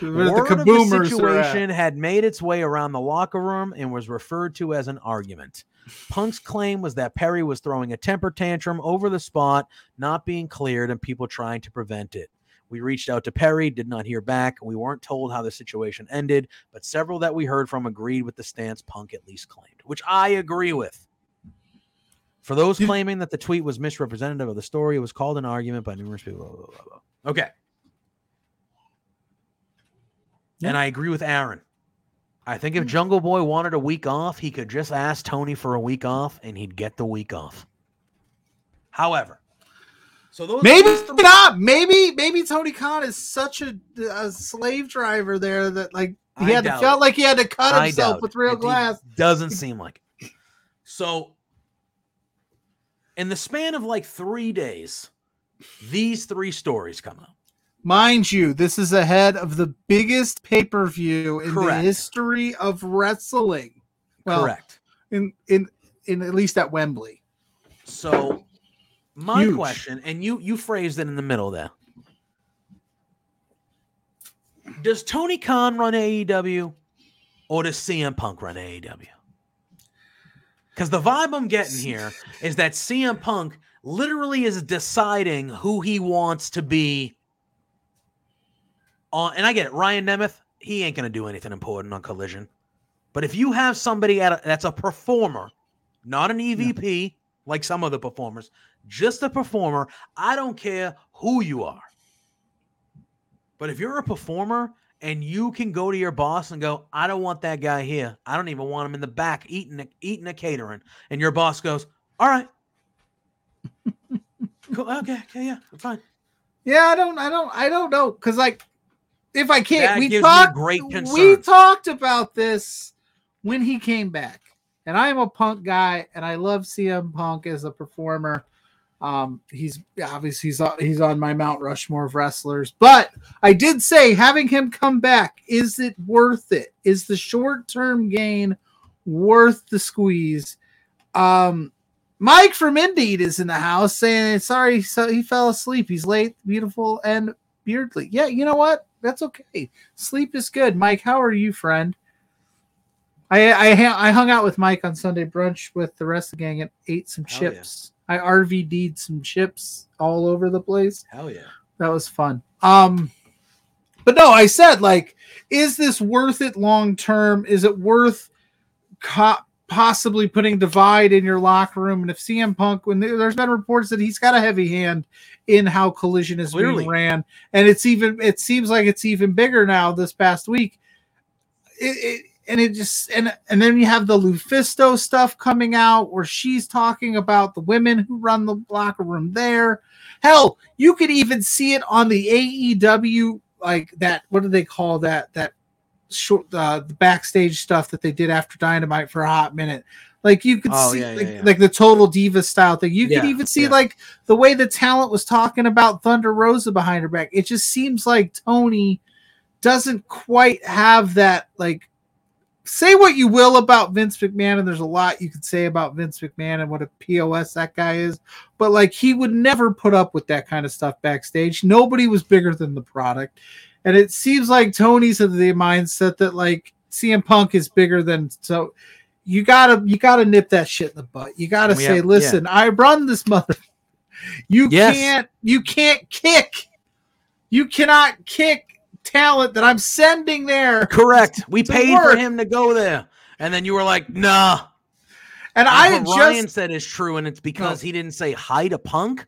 Where the Word of the situation had made its way around the locker room and was referred to as an argument. Punk's claim was that Perry was throwing a temper tantrum over the spot, not being cleared, and people trying to prevent it. We reached out to Perry, did not hear back. We weren't told how the situation ended, but several that we heard from agreed with the stance Punk at least claimed, which I agree with. For those claiming that the tweet was misrepresentative of the story, it was called an argument by numerous people. blah, blah, blah, blah. Okay. And I agree with Aaron. I think if hmm. Jungle Boy wanted a week off, he could just ask Tony for a week off and he'd get the week off. However, so those Maybe those three- not. Maybe maybe Tony Khan is such a, a slave driver there that like he I had to felt it. like he had to cut himself with real It glass. Doesn't seem like it. So, in the span of like three days, these three stories come out. Mind you, this is ahead of the biggest pay per view in the history of wrestling. Well, Correct. in in in at least at Wembley. So, my Huge. question, and you you phrased it in the middle there. Does Tony Khan run AEW, or does CM Punk run AEW? Because the vibe I'm getting here is that CM Punk literally is deciding who he wants to be on. And I get it, Ryan Nemeth, he ain't gonna do anything important on Collision. But if you have somebody at a, that's a performer, not an EVP like some other performers, just a performer, I don't care who you are. But if you're a performer and you can go to your boss and go, I don't want that guy here. I don't even want him in the back eating a, eating a catering. And your boss goes, All right. cool. Okay. Okay. Yeah. Fine. Yeah, I don't, I don't, I don't know, because like, if I can't, That we talked, great we talked about this when he came back, and I am a Punk guy, and I love CM Punk as a performer. Um, he's obviously he's on, he's on my Mount Rushmore of wrestlers, but I did say having him come back is it worth it? Is the short term gain worth the squeeze? Um, Mike from Indeed is in the house saying, "Sorry, so he fell asleep. He's late, beautiful, and beardly." Yeah, you know what? That's okay. Sleep is good. Mike, how are you, friend? I I, I hung out with Mike on Sunday brunch with the rest of the gang and ate some Hell yeah. chips. I RVD'd some chips all over the place. Hell yeah. That was fun. Um, but no, I said like, is this worth it long term? Is it worth co- possibly putting divide in your locker room? And if CM Punk, when there- there's been reports that he's got a heavy hand in how Collision is Clearly. being ran, and it's even it seems like it's even bigger now this past week. It, it and it just and and then you have the Lufisto stuff coming out where she's talking about the women who run the locker room there. Hell, you could even see it on the AEW like that. What do they call that? That short uh, the backstage stuff that they did after Dynamite for a hot minute. Like you could Oh, see yeah, yeah, like, yeah. like the total diva style thing. You could even see like the way the talent was talking about Thunder Rosa behind her back. It just seems like Tony doesn't quite have that like say what you will about Vince McMahon, and there's a lot you could say about Vince McMahon and what a POS that guy is, but like he would never put up with that kind of stuff backstage. Nobody was bigger than the product. And it seems like Tony's of the mindset that like CM Punk is bigger than so you gotta you gotta nip that shit in the butt. You gotta We say, have- listen, I run this mother. You Yes. can't you can't kick. You cannot kick talent that I'm sending there. Correct. We paid for him to go there. And then you were like, nah. And And I what had just Ryan said is true, and it's because No. he didn't say hi to Punk.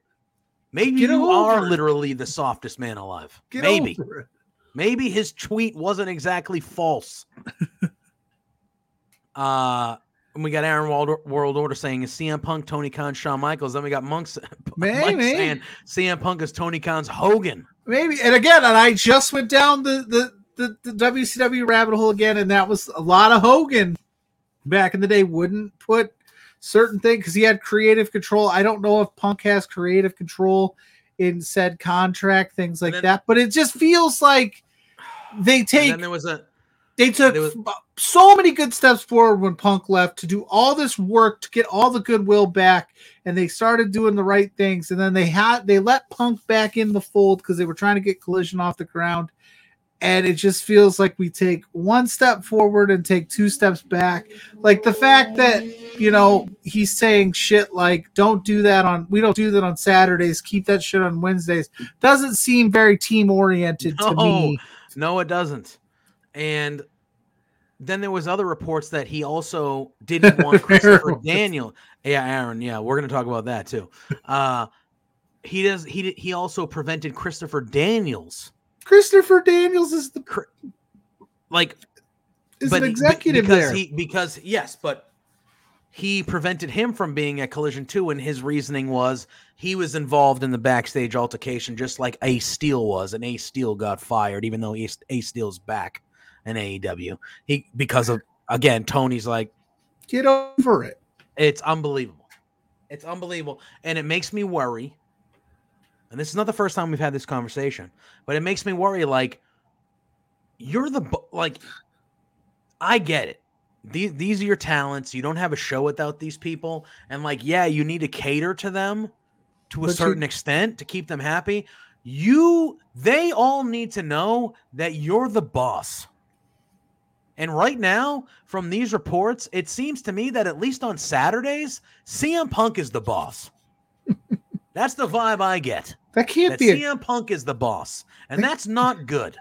Maybe Get you over are literally the softest man alive. get Maybe. over. Maybe his tweet wasn't exactly false. uh and we got Aaron World, World Order saying is CM Punk, Tony Khan, Shawn Michaels. Then we got Monk's Mike Maybe. saying CM Punk is Tony Khan's Hogan. Maybe. And again, and I just went down the the the, the WCW rabbit hole again, and that was a lot of Hogan back in the day. Wouldn't put certain things because he had creative control. I don't know if Punk has creative control in said contract, things like then- that. But it just feels like they take there was a they took was- so many good steps forward when Punk left to do all this work to get all the goodwill back, and they started doing the right things. And then they had they let Punk back in the fold because they were trying to get Collision off the ground. And it just feels like we take one step forward and take two steps back. Like the fact that you know he's saying shit like "Don't do that on we don't do that on Saturdays. Keep that shit on Wednesdays." Doesn't seem very team oriented to me. No, it doesn't. And then there was other reports that he also didn't want Christopher. Daniel. Yeah, Aaron. Yeah, we're going to talk about that too. Uh, he does. He he also prevented Christopher Daniels. Christopher Daniels is the Like is an executive because there. He, because yes, but he prevented him from being at Collision 2, and his reasoning was he was involved in the backstage altercation, just like Ace Steel was, and Ace Steel got fired, even though Ace, Ace Steel's back in AEW. He because of again, Tony's like, Get over it. it's unbelievable. It's unbelievable. And it makes me worry. And this is not the first time we've had this conversation, but it makes me worry like you're the like I get it. These these are your talents. You don't have a show without these people and like yeah, you need to cater to them to a But you- certain extent to keep them happy. You they all need to know that you're the boss. And right now, from these reports, it seems to me that at least on Saturdays, CM Punk is the boss. that's the vibe I get. That can't That be a CM Punk is the boss. And that's not good.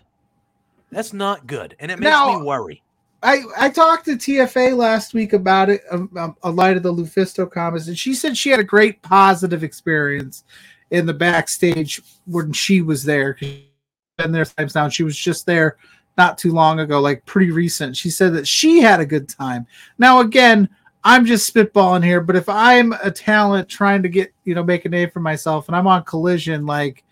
That's not good. And it makes Now- me worry. I, I talked to TFA last week about it, um, um, a light of the Lufisto comments, and she said she had a great positive experience in the backstage when she was there. She's Been there times now. She was just there not too long ago, like pretty recent. She said that she had a good time. Now, again, I'm just spitballing here, but if I'm a talent trying to get, you know, make a name for myself and I'm on collision, like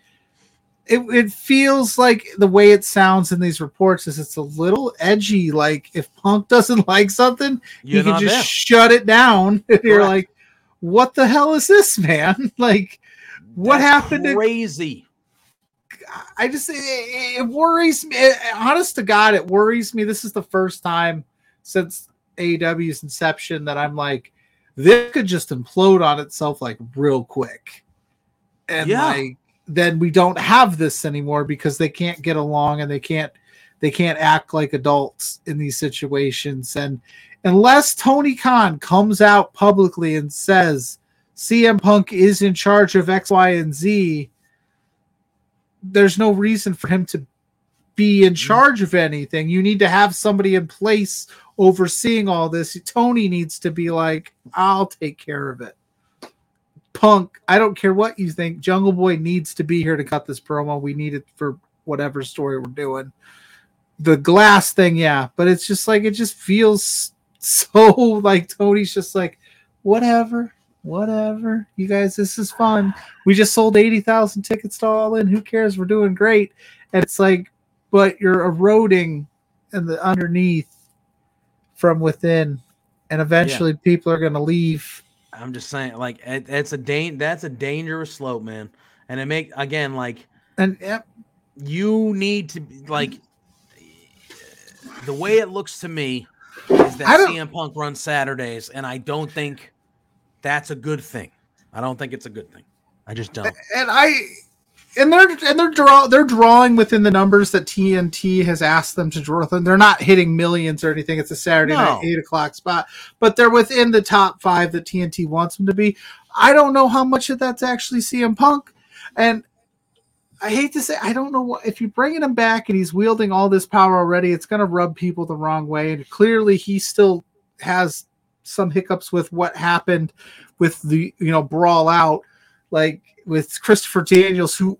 it, it feels like the way it sounds in these reports is it's a little edgy. Like if Punk doesn't like something, You're can just there. shut it down. And you're like, what the hell is this, man? like, what That's happened to Crazy. I just it, it worries me. Honest to God, it worries me. This is the first time since AEW's inception that I'm like, this could just implode on itself like real quick, and Yeah. like then we don't have this anymore because they can't get along and they can't they can't act like adults in these situations. And unless Tony Khan comes out publicly and says CM Punk is in charge of X, Y, and Z there's no reason for him to be in mm-hmm. charge of anything. You need to have somebody in place overseeing all this. Tony needs to be like, I'll take care of it. Punk, I don't care what you think. Jungle Boy needs to be here to cut this promo. We need it for whatever story we're doing. The glass thing, yeah, but it's just like it just feels so like Tony's just like, whatever, whatever. You guys, this is fun we just sold 80,000 tickets to all in. Who cares? We're doing great. And it's like, but you're eroding in the underneath from within. And eventually people are going to leave. I'm just saying, like it, it's a dan- that's a dangerous slope, man. And it make again, like And yep, you need to be like the way it looks to me is that CM Punk runs Saturdays, and I don't think that's a good thing. I don't think it's a good thing. I just don't. and I and they're and they're draw they're drawing within the numbers that TNT has asked them to draw. They're not hitting millions or anything. It's a Saturday night eight o'clock spot, but they're within the top five that TNT wants them to be. I don't know how much of that's actually CM Punk, and I hate to say I don't know what if you're bringing him back and he's wielding all this power already, it's going to rub people the wrong way. And clearly, he still has some hiccups with what happened with the you know brawl out like with Christopher Daniels, who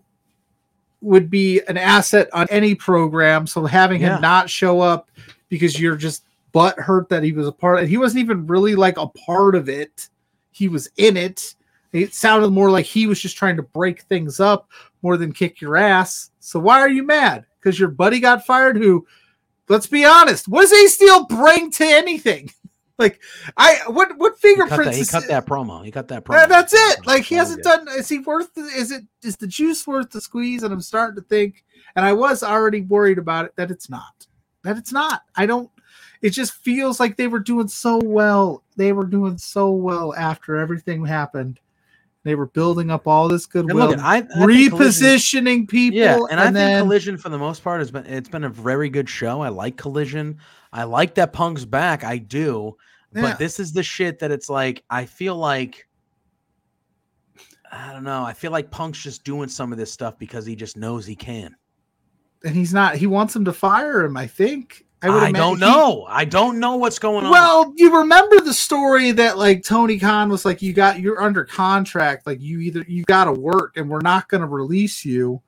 would be an asset on any program. So having Yeah. him not show up because you're just butt hurt that he was a part of it. he wasn't even really like a part of it. He was in it. It sounded more like he was just trying to break things up more than kick your ass. So why are you mad? Because your buddy got fired who let's be honest, what does Ace Steel bring to anything? Like I what what He cut, fingerprints that, he cut that promo. He cut that promo. yeah, that's it. Like he hasn't done. Is he worth? The, is it? Is the juice worth the squeeze? And I'm starting to think. And I was already worried about it that it's not. That it's not. I don't. It just feels like they were doing so well. They were doing so well after everything happened. They were building up all this And goodwill, look, I, I repositioning people. Yeah, and, I think then, Collision for the most part has been it's been a very good show. I like Collision. I like that Punk's back. I do. But this is the shit that it's like I feel like I don't know. I feel like Punk's just doing some of this stuff because he just knows he can. and he's not. He wants him to fire him. I think. I, I, don't he- know. I don't know what's going on. Well, you remember the story that like Tony Khan was like, you got you're under contract, like you either you got to work, and we're not going to release you.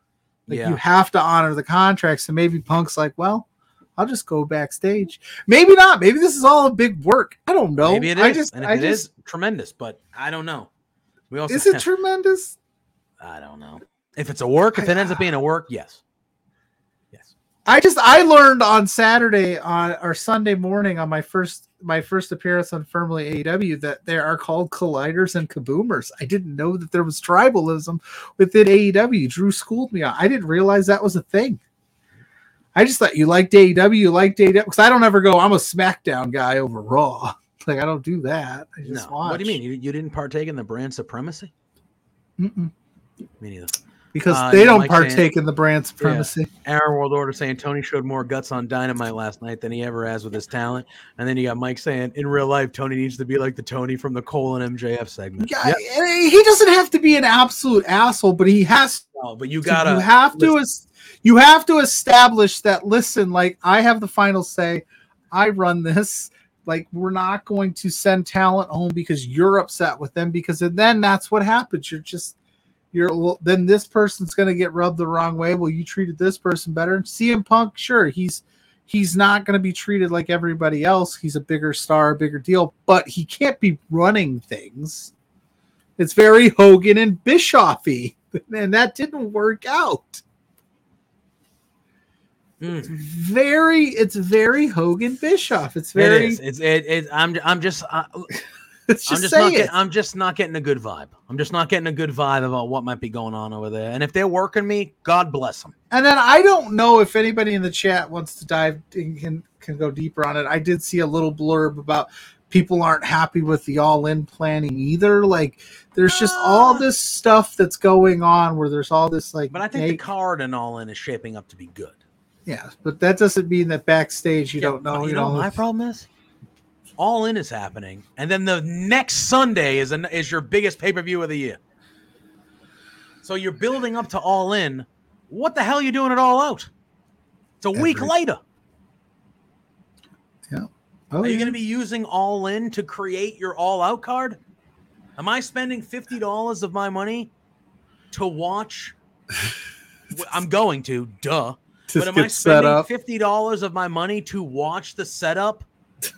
Like yeah. you have to honor the contract. So maybe Punk's like, well, I'll just go backstage. Maybe not. Maybe this is all a big work. I don't know. Maybe it is. I just, and if I it just, is, tremendous. But I don't know. We also is it tremendous? I don't know. If it's a work, if it ends up being a work, yes. I just I learned on Saturday on or Sunday morning on my first my first appearance on Firmly AEW that there are called colliders and kaboomers. I didn't know that there was tribalism within AEW. Drew schooled me on. I didn't realize that was a thing. I just thought you liked AEW, you liked AEW because I don't ever go. I'm a SmackDown guy over Raw. Like I don't do that. I No. watch. What do you mean? You, you didn't partake in the brand supremacy? Mm-mm. Me neither. Because Uh, they don't saying- partake in the brand supremacy. Aaron World Order saying Tony showed more guts on Dynamite last night than he ever has with his talent. And then you got Mike saying in real life, Tony needs to be like the Tony from the Cole and MJF segment. Yeah, Yep. eh, he doesn't have to be an absolute asshole, but he has No, but you to- gotta you have to es- you have to establish that listen like i have the final say i run this like we're not going to send talent home because you're upset with them because then that's what happens you're just you're well, then this person's going to get rubbed the wrong way well you treated this person better CM punk sure he's he's not going to be treated like everybody else he's a bigger star a bigger deal but he can't be running things it's very hogan and bischoffy and that didn't work out Mm. very it's very Hogan Bischoff. It's very is. It's it, it, I'm I'm just I, it's I'm just just say not it. get, I'm just not getting a good vibe. I'm just not getting a good vibe about what might be going on over there. And if they're working me, God bless them. and then I don't know if anybody in the chat wants to dive in, can can go deeper on it. I did see a little blurb about people aren't happy with the all in planning either. Like there's just all Uh. this stuff that's going on where there's all this like But I think the make- card and all in is shaping up to be good. yeah, but that doesn't mean that backstage you Yeah, don't know. You, you know, know, my problem is all in is happening, and then the next Sunday is an, is your biggest pay per view of the year. So you're building up to all in. What the hell are you doing it all out? It's a week Every- later. oh, Are you yeah. going to be using all in to create your all out card? Am I spending fifty dollars of my money to watch? I'm going to, duh. but am I spending fifty dollars of my money to watch the setup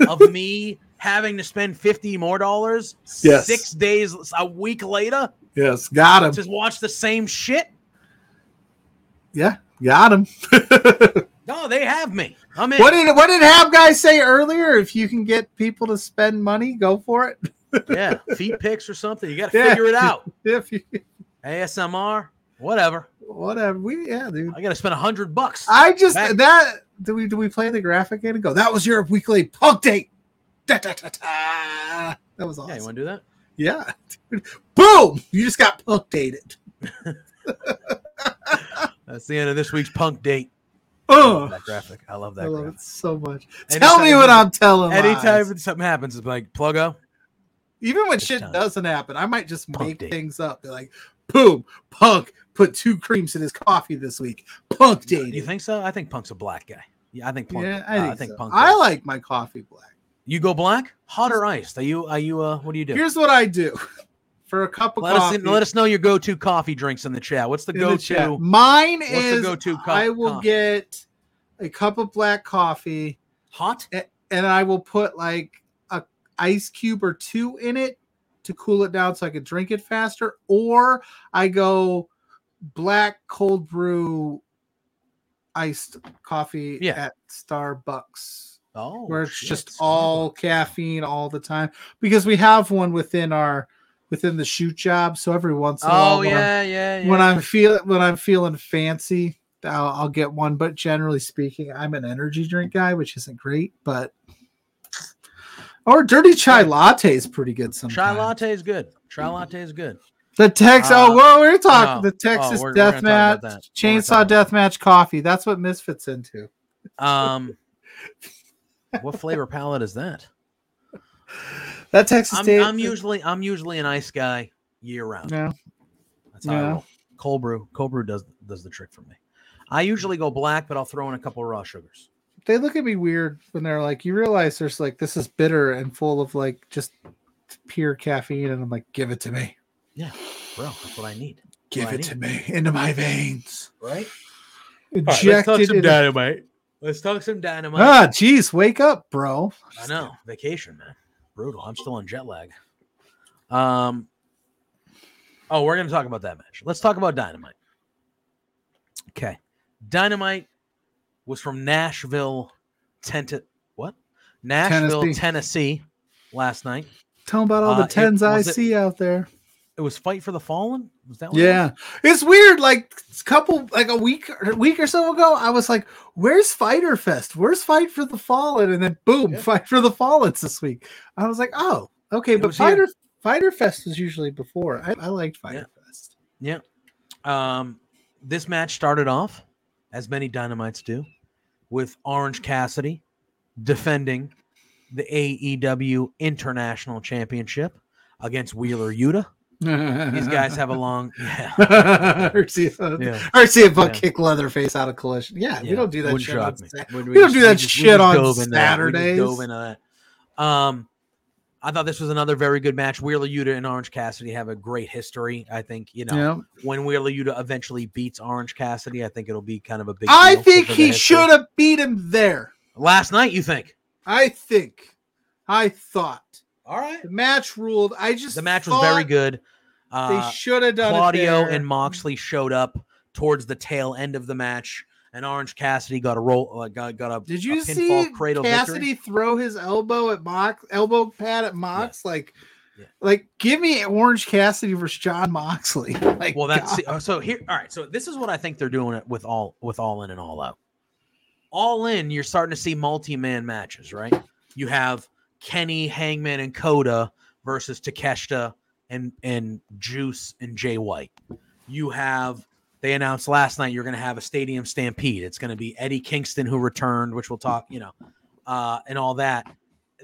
of me having to spend fifty more dollars Yes. six days a week later Yes, got him. Just watch the same shit? Yeah, got him. No, they have me. I'm in. What did what did Have guy say earlier? If you can get people to spend money, go for it. yeah, feet pics or something. You got to Yeah. figure it out. If you ASMR, whatever. whatever, we yeah, dude. I got to spend a hundred bucks. I just Back- that do we do we play the graphic and go? That was your weekly punk date. Da, da, da, da. That was awesome. Yeah, you want to do that? Yeah, dude. boom! You just got punk dated. That's the end of this week's punk date. Oh, That graphic. I love I that love graphic. it so much. Anytime- Tell me what I'm telling. Anytime lies. something happens, it's like pluggo. even when It's shit time. doesn't happen, I might just Punk make date. things up. Be like, boom, punk put two creams in his coffee this week. Punk dated. You think so? I think Punk's a black guy. Yeah, I think Punk. yeah, uh, I think, so. Punk. I like my coffee black. You go black, hot or iced? Are you? Are you? Uh, what do you do? Here's what I do for a cup of let us coffee. let us know your go-to coffee drinks in the chat. What's the in go-to? chat. Mine what's the is go-to co- I will coffee? get a cup of black coffee hot? and I will put like a ice cube or two in it to cool it down so I can drink it faster. Or I go black cold brew iced coffee Yeah. at Starbucks. Oh, where it's shit, just all caffeine all the time because we have one within our within the shoot job so every once in a while Oh when I'm- yeah, yeah, yeah. when I'm feeling when I'm feeling fancy, I'll, I'll get one. But generally speaking, I'm an energy drink guy, which isn't great. But or dirty chai latte is pretty good sometimes. chai latte is good. Chai latte is good. The Texas. Uh, oh, well, we're talking no. the Texas Oh, we're- we're Death gonna talk about Match. Chainsaw Death Match coffee. That's what Misfits into. Um, what flavor palette is that? That Texas I'm, I'm usually I'm usually an ice guy year round. Yeah. That's how I Yeah. roll. Cold brew, cold brew does does the trick for me. I usually go black, but I'll throw in a couple raw sugars. They look at me weird when they're like, you realize there's like this is bitter and full of like just pure caffeine, and I'm like, give it to me, Yeah, bro, that's what I need. give What I it to me into my veins. Right? Injected some dynamite. Let's talk some dynamite. Ah, jeez, wake up, bro. I know. Vacation, man. Brutal. I'm still on jet lag. Um. Oh, we're gonna talk about that match. Let's talk about Dynamite. Okay, Dynamite was from Nashville, Tenta- what? Nashville, Tennessee. Tennessee, last night. Tell them about all Uh, the it- tens I was it- see out there. It was Fight for the Fallen. Was that? What it was? Yeah, it's weird. Like a couple, like a week, a week or so ago, I was like, "Where's Fighter Fest? Where's Fight for the Fallen?" And then boom, Yeah. Fight for the Fallen's this week. I was like, "Oh, okay." It But was here. Fighter Fighter Fest was usually before. I, I liked Fighter Fest. Yeah. Um, this match started off, as many dynamites do, with Orange Cassidy defending the AEW International Championship against Wheeler Yuta. These guys have a long yeah. see, Yeah. if buck Yeah. kick Leatherface out of collision. Yeah, we don't do that wouldn't shit. On, shock me. Sa- We, we don't do that just- shit on dove into that. We just Saturdays. dove into that. Um, I thought this was another very good match. Wheeler Yuta and Orange Cassidy have a great history. I think you know Yeah. when Wheeler Yuta eventually beats Orange Cassidy, I think it'll be kind of a big. I think he should have beat him there. last night. You think? I think. I thought All right. the match ruled. I just The match was very thought good. They Uh, should have done Claudio it there. and Moxley showed up towards the tail end of the match, and Orange Cassidy got a roll, uh, got, got a Did a you pinfall see cradle Cassidy victory. throw his elbow at Mox, elbow pad at Mox? Like, Yeah. like give me Orange Cassidy versus Jon Moxley. Like, Well, that's God. uh, so here. All right, so this is what I think they're doing it with all with all in and all out. All in, you're starting to see multi-man matches, right? You have Kenny, Hangman, and Kota versus Takeshita and and Juice and Jay White. You have they announced last night you're going to have a stadium stampede. It's going to be Eddie Kingston who returned, which we'll talk, you know, uh, and all that.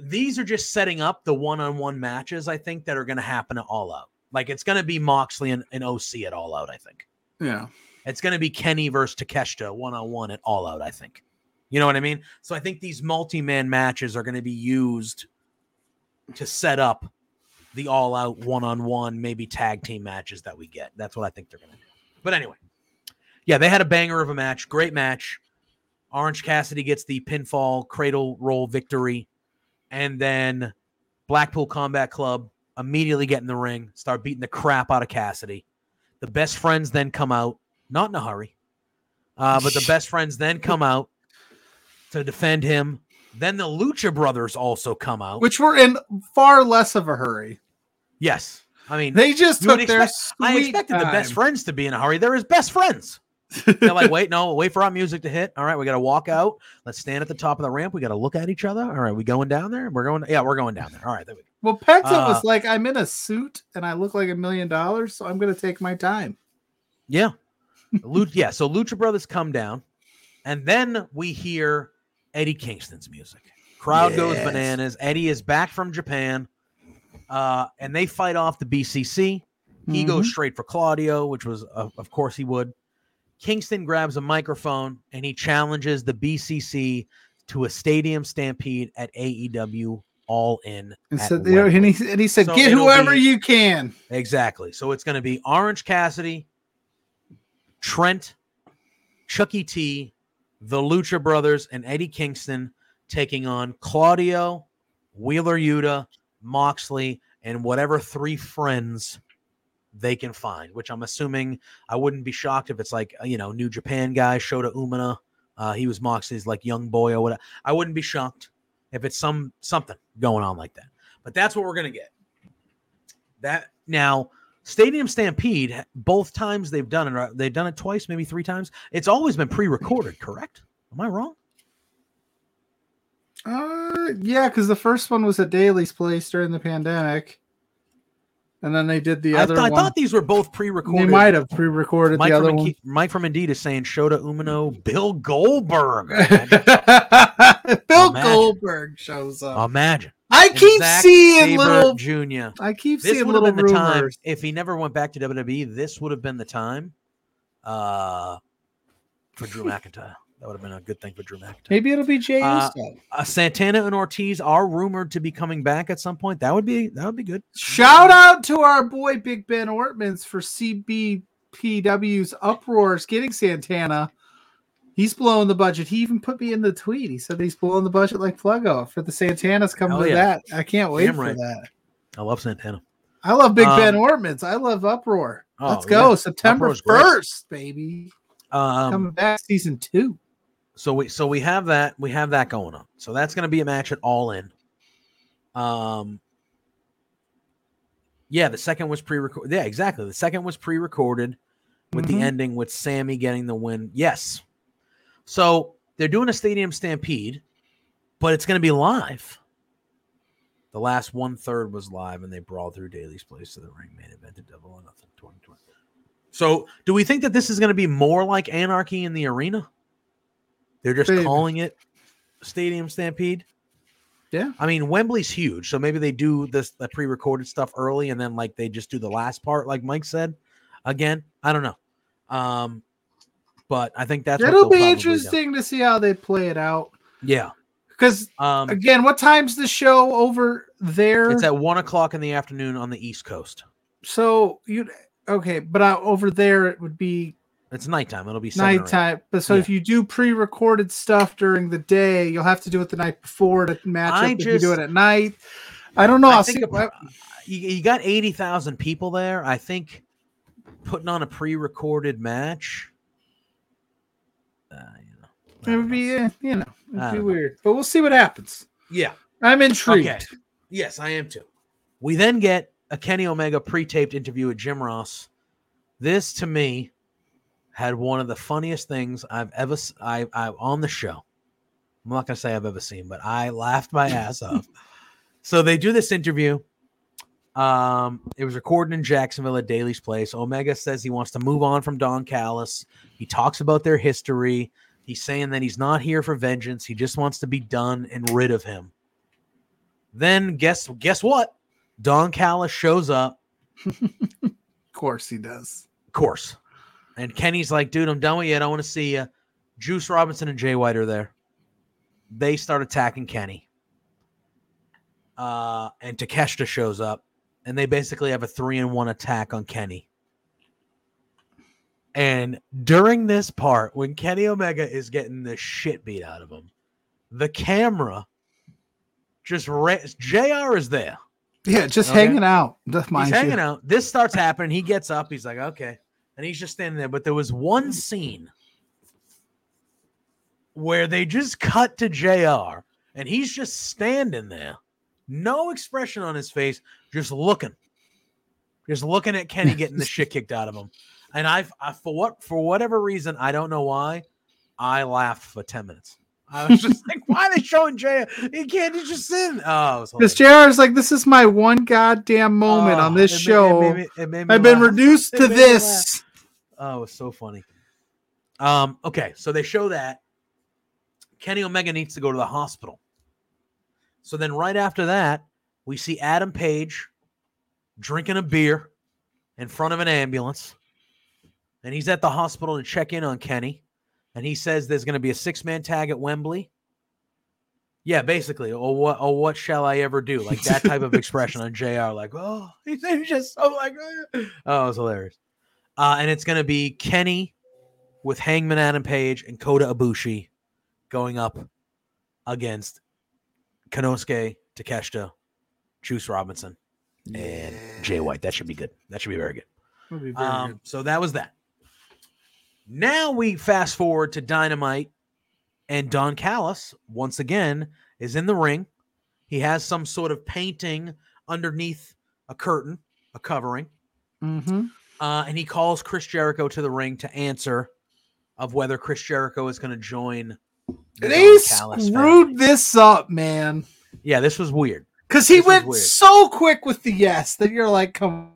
These are just setting up the one-on-one matches. I think that are going to happen at All Out. Like it's going to be Moxley and, and OC at All Out. I think yeah. it's going to be Kenny versus Takeshita one-on-one at All Out. I think. You know what I mean? So I think these multi-man matches are going to be used to set up the all-out one-on-one, maybe tag team matches that we get. That's what I think they're going to do. But anyway, yeah, they had a banger of a match. Great match. Orange Cassidy gets the pinfall cradle roll victory, and then Blackpool Combat Club immediately get in the ring, start beating the crap out of Cassidy. The best friends then come out, not in a hurry, uh, but the best friends then come out to defend him. Then the Lucha Brothers also come out. Which were in far less of a hurry. yes, I mean They just took their expect- I sweet expected the best friends to be in a hurry. They're his best friends. They're like, wait, no, wait for our music to hit. All right, we got to walk out. Let's stand at the top of the ramp. We got to look at each other. All right, we going down there? We're going. Yeah, we're going down there. All right, there we go. Well, Penta Uh, was like, I'm in a suit and I look like a million dollars, so I'm going to take my time. Yeah, Lu- yeah. So Lucha Brothers come down, and then we hear Eddie Kingston's music. Crowd goes bananas. Eddie is back from Japan, uh, and they fight off the BCC. He goes Mhm. straight for Claudio, which was, uh, of course, he would. Kingston grabs a microphone and he challenges the BCC to a stadium stampede at AEW All In. And, said, you know, and, he, and he said, So get whoever be- you can. Exactly. So it's going to be Orange Cassidy, Trent, Chuckie T, the Lucha Brothers, and Eddie Kingston taking on Claudio, Wheeler Yuta, Moxley, and whatever three friends they can find. Which I'm assuming I wouldn't be shocked if it's like uh, you know New Japan guy Shota Umino. Uh, he was Moxley's like young boy or whatever. I wouldn't be shocked if it's some something going on like that. But that's what we're gonna get. That now Stadium Stampede, both times they've done it, uh, they've done it twice, maybe three times. It's always been pre-recorded, correct? Am I wrong? Uh, yeah, because the first one was at Daily's place during the pandemic. And then they did the I, other th- I one. thought these were both pre-recorded. They might have pre recorded Mike the other from, one. Mike from Indeed is saying Shota Umino, Bill Goldberg. Bill Imagine. Goldberg shows up. Imagine. I keep Zack seeing Sabre little. Jr. I keep This seeing little been the time rumors. if he never went back to WWE. This would have been the time uh, for Drew McIntyre. That would have been a good thing for Drew McIntyre. Maybe it'll be Jay Uh, uh, Santana and Ortiz are rumored to be coming back at some point. That would be that would be good. Shout out to our boy Big Ben Ortmans for CBPW's uproars getting Santana. He's blowing the budget. He even put me in the tweet. He said he's blowing the budget like Pluggo. For the Santana's coming Hell to yeah. that. I can't wait Damn for right. that. I love Santana. I love Big Ben Um, Ortman's. I love Uproar. Oh, Let's go. yeah. September. 1st, baby. Um, Coming back season two. so we so we have that we have that going on. So that's going to be a match at All In. Um. Yeah, the second was pre-recorded. Yeah, exactly. The second was pre-recorded with Mhm. the ending with Sammy getting the win. Yes. So they're doing a stadium stampede, but it's going to be live. The last one third was live, and they brawled through Daily's place to the ring main event to Double or Nothing 2020. So, do we think that this is going to be more like Anarchy in the Arena? They're just Maybe. calling it Stadium Stampede. Yeah. I mean, Wembley's huge, so maybe they do this the pre-recorded stuff early, and then like they just do the last part, like Mike said. Again, I don't know, um, but I think that's It'll be probably do. interesting to see how they play it out. Yeah, Because um, again, what time's the show over there? it's at one o'clock in the afternoon on the East Coast. so you okay, but uh, over there it would be It's nighttime. It'll be seven or eight. nighttime. But so Yeah. if you do pre-recorded stuff during the day, you'll have to do it the night before to match I up. if you do it at night, I don't know. I I'll think see. about- you, you got eighty thousand people there. I think putting on a pre-recorded match. Uh, you know, I It would be, uh, you know, it'd be know. weird. But we'll see what happens. yeah. I'm intrigued. Okay. Yes, I am too. We then get a Kenny Omega pre-taped interview with Jim Ross. This to me had one of the funniest things I've ever I, I on the show. I'm not gonna say I've ever seen, but I laughed my ass off. So they do this interview. Um, it was recorded in Jacksonville at Daily's place. Omega says he wants to move on from Don Callis. He talks about their history. He's saying that he's not here for vengeance. He just wants to be done and rid of him. Then guess guess what? Don Callis shows up, Of course he does. of course. And Kenny's like, dude, I'm done with you. I don't want to see you. Juice Robinson and Jay White are there. They start attacking Kenny. Uh, and Takeshita shows up, and they basically have a three and one attack on Kenny. And during this part, when Kenny Omega is getting the shit beat out of him, the camera just ra- JR is there. Yeah, just Okay. hanging out. Just mind he's you. hanging out. This starts happening. He gets up. He's like, okay. And he's just standing there. But there was one scene where they just cut to JR and he's just standing there. No expression on his face, just looking. Just looking at Kenny getting the shit kicked out of him. And I've I, for what for whatever reason, I don't know why, I laughed for 10 minutes. I was just like, why are they showing JR? He can't he's just sitting. Oh, Because. JR is like, this is my one goddamn moment Oh, on this it ma- it show. made it made I've been reduced It to this. Oh, it's so funny. Um, okay, so they show that Kenny Omega needs to go to the hospital. So then right after that, we see Adam Page drinking a beer in front of an ambulance. And he's at the hospital to check in on Kenny. And he says there's going to be a six-man tag at Wembley. Yeah, basically. oh what or what shall I ever do? Like that type of expression on JR, like, oh, he's he's just so like oh, it was hilarious. Uh, and it's going to be Kenny with Hangman Adam Page and Kota Ibushi going up against Konosuke Takeshita, Juice Robinson, and Jay White. That should be good. That should be very good. Be very Um, good. so that was that. Now we fast forward to Dynamite, and Don Callis once again is in the ring. He has some sort of painting underneath a curtain, a covering. Mhm. Uh, and he calls Chris Jericho to the ring to answer of whether Chris Jericho is going to join. the They Don Callis screwed family. this up, man. Yeah, this was weird. Because he This went so quick with the yes that you're like, come.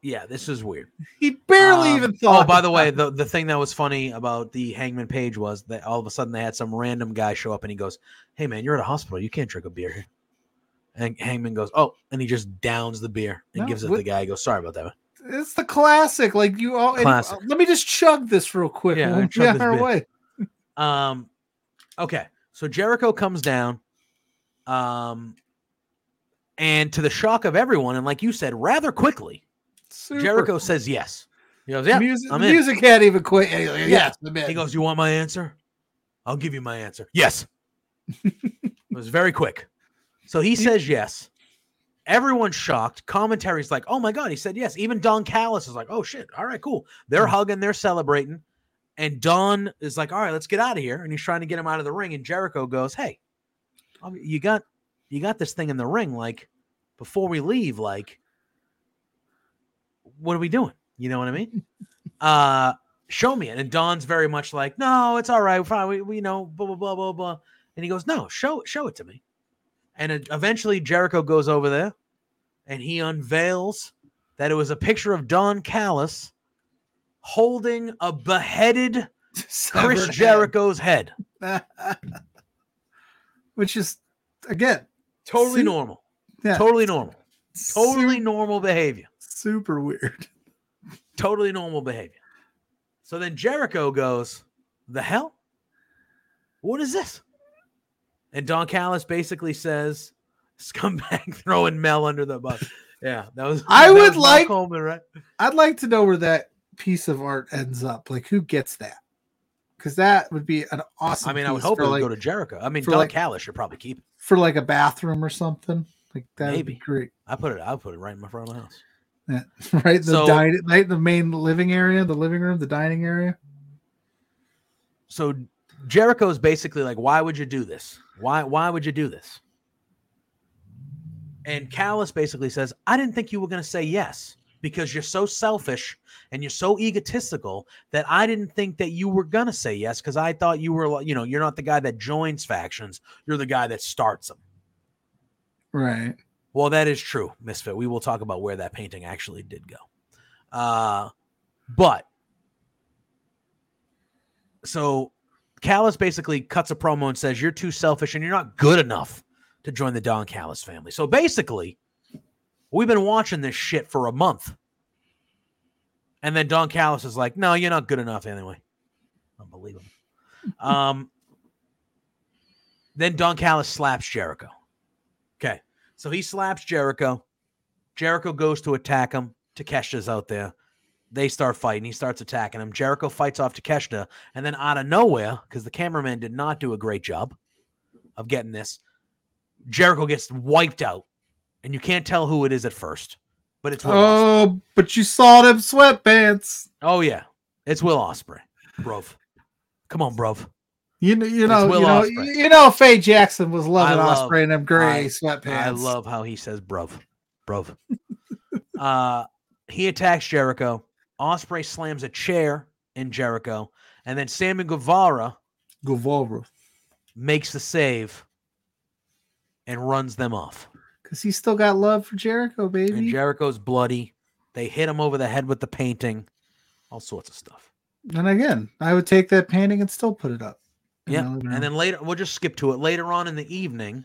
Yeah, this is weird. He barely Um, even thought. Oh, by the way, the, the thing that was funny about the Hangman page was that all of a sudden they had some random guy show up and he goes, "Hey man, you're at a hospital. You can't drink a beer. And Hangman goes, "Oh," and he just downs the beer and No, gives it to the guy. He goes, "Sorry about that." Man. it's the classic. Like you all. and- Classic. uh, let me just chug this real quick. Yeah, Yeah, we'll chug this our way. Um, okay, so Jericho comes down, um, and to the shock of everyone, and like you said, rather quickly, Super. Jericho says yes. He goes, "Yeah, music, I'm the in." music can't even quit. He's like, Yes, I'm. He goes, "You want my answer? I'll give you my answer. Yes." it was very quick. So he says yes. Everyone's shocked. Commentary's like, "Oh my god!" He said yes. Even Don Callis is like, "Oh shit! All right, cool." They're Hmm. hugging, they're celebrating, and Don is like, "All right, let's get out of here." And he's trying to get him out of the ring. And Jericho goes, "Hey, um, you got you got this thing in the ring. Like before we leave, like what are we doing? You know what I mean? uh show me it. And Don's very much like, no, it's all right. Fine. We, we know, blah, blah, blah, blah, blah. And he goes, no, show show it to me. And it, eventually Jericho goes over there and he unveils that it was a picture of Don Callis holding a beheaded Chris head. Jericho's head. Which is again Totally Su- normal. yeah, Totally normal. Totally normal behavior. Super weird. Totally normal behavior. So then Jericho goes, The hell? What is this? And Don Callis basically says, Scumbag throwing Mel under the bus. Yeah, that was. I that would was like- Coleman, right? I'd like to know where that piece of art ends up. Like who gets that? Because that would be an awesome. I mean, I would hope it would like, go to Jericho. I mean, Don like- Callis should probably keep it. for like a bathroom or something. Like that would be great. I put it. I put it right in my front of the house. Yeah. right. The So- dining, right, the main living area, the living room, the dining area. So Jericho is basically like, why would you do this? Why why would you do this? And Callis basically says, I didn't think you were going to say yes because you're so selfish and you're so egotistical that I didn't think that you were going to say yes because I thought you were, you know, you're not the guy that joins factions. You're the guy that starts them. Right. Well, that is true, Misfit. We will talk about where that painting actually did go. Uh, but so Callis basically cuts a promo and says, You're too selfish and you're not good enough to join the Don Callis family. So basically, we've been watching this shit for a month. And then Don Callis is like, No, you're not good enough anyway. Unbelievable. Um, then Don Callis slaps Jericho. So he slaps Jericho. Jericho goes to attack him. Takeshita's out there. They start fighting. He starts attacking him. Jericho fights off Takeshita. And then out of nowhere, because the cameraman did not do a great job of getting this, Jericho gets wiped out. And you can't tell who it is at first. But it's Will Ospreay. Oh, but you saw them sweatpants. Oh, yeah. It's Will Ospreay. Brov. Come on, Brov. You know, you know, you know, Ospreay. you know. Faye Jackson was loving love- Ospreay in them gray I- sweatpants. I love how he says bruv. Bruv. uh he attacks Jericho. Ospreay slams a chair in Jericho. And then Sammy Guevara Guevara makes the save and runs them off. because he still got love for Jericho, baby. And. Jericho's bloody. They hit him over the head with the painting. All sorts of stuff. And again, I would take that painting and still put it up. Yeah. And then later, we'll just skip to it. Later on in the evening,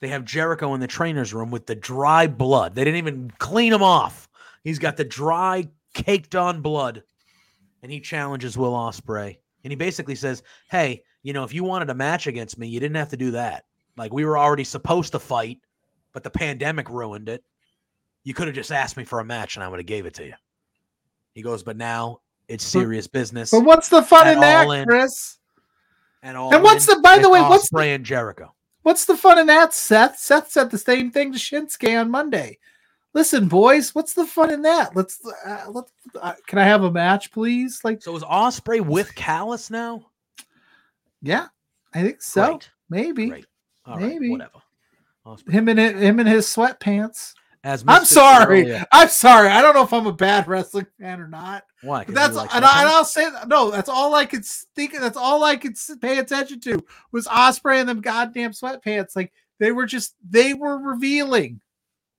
they have Jericho in the trainer's room with the dry blood. They didn't even clean him off. He's got the dry, caked on blood. And he challenges Will Ospreay. And he basically says, Hey, you know, if you wanted a match against me, you didn't have to do that. Like we were already supposed to fight, but the pandemic ruined it. You could have just asked me for a match and I would have gave it to you. He goes, but now it's serious business. but what's the fun At in that, In. Chris? And all and what's the- by the way, what's Ospreay and Jericho? What's the fun in that, Seth? Seth said the same thing to Shinsuke on Monday. Listen, boys, what's the fun in that? Let's uh, let's. Uh, can I have a match, please? Like, So is Ospreay with Callis now? yeah, I think so. Great. Maybe Great. All right, Maybe. whatever. Ospreay. him and him and his sweatpants. As I'm sorry. I'm sorry. I don't know if I'm a bad wrestling fan or not. Why? That's like and, I, and I'll say no. That's all I could think. That's all I could pay attention to was Ospreay and them goddamn sweatpants. Like they were just they were revealing.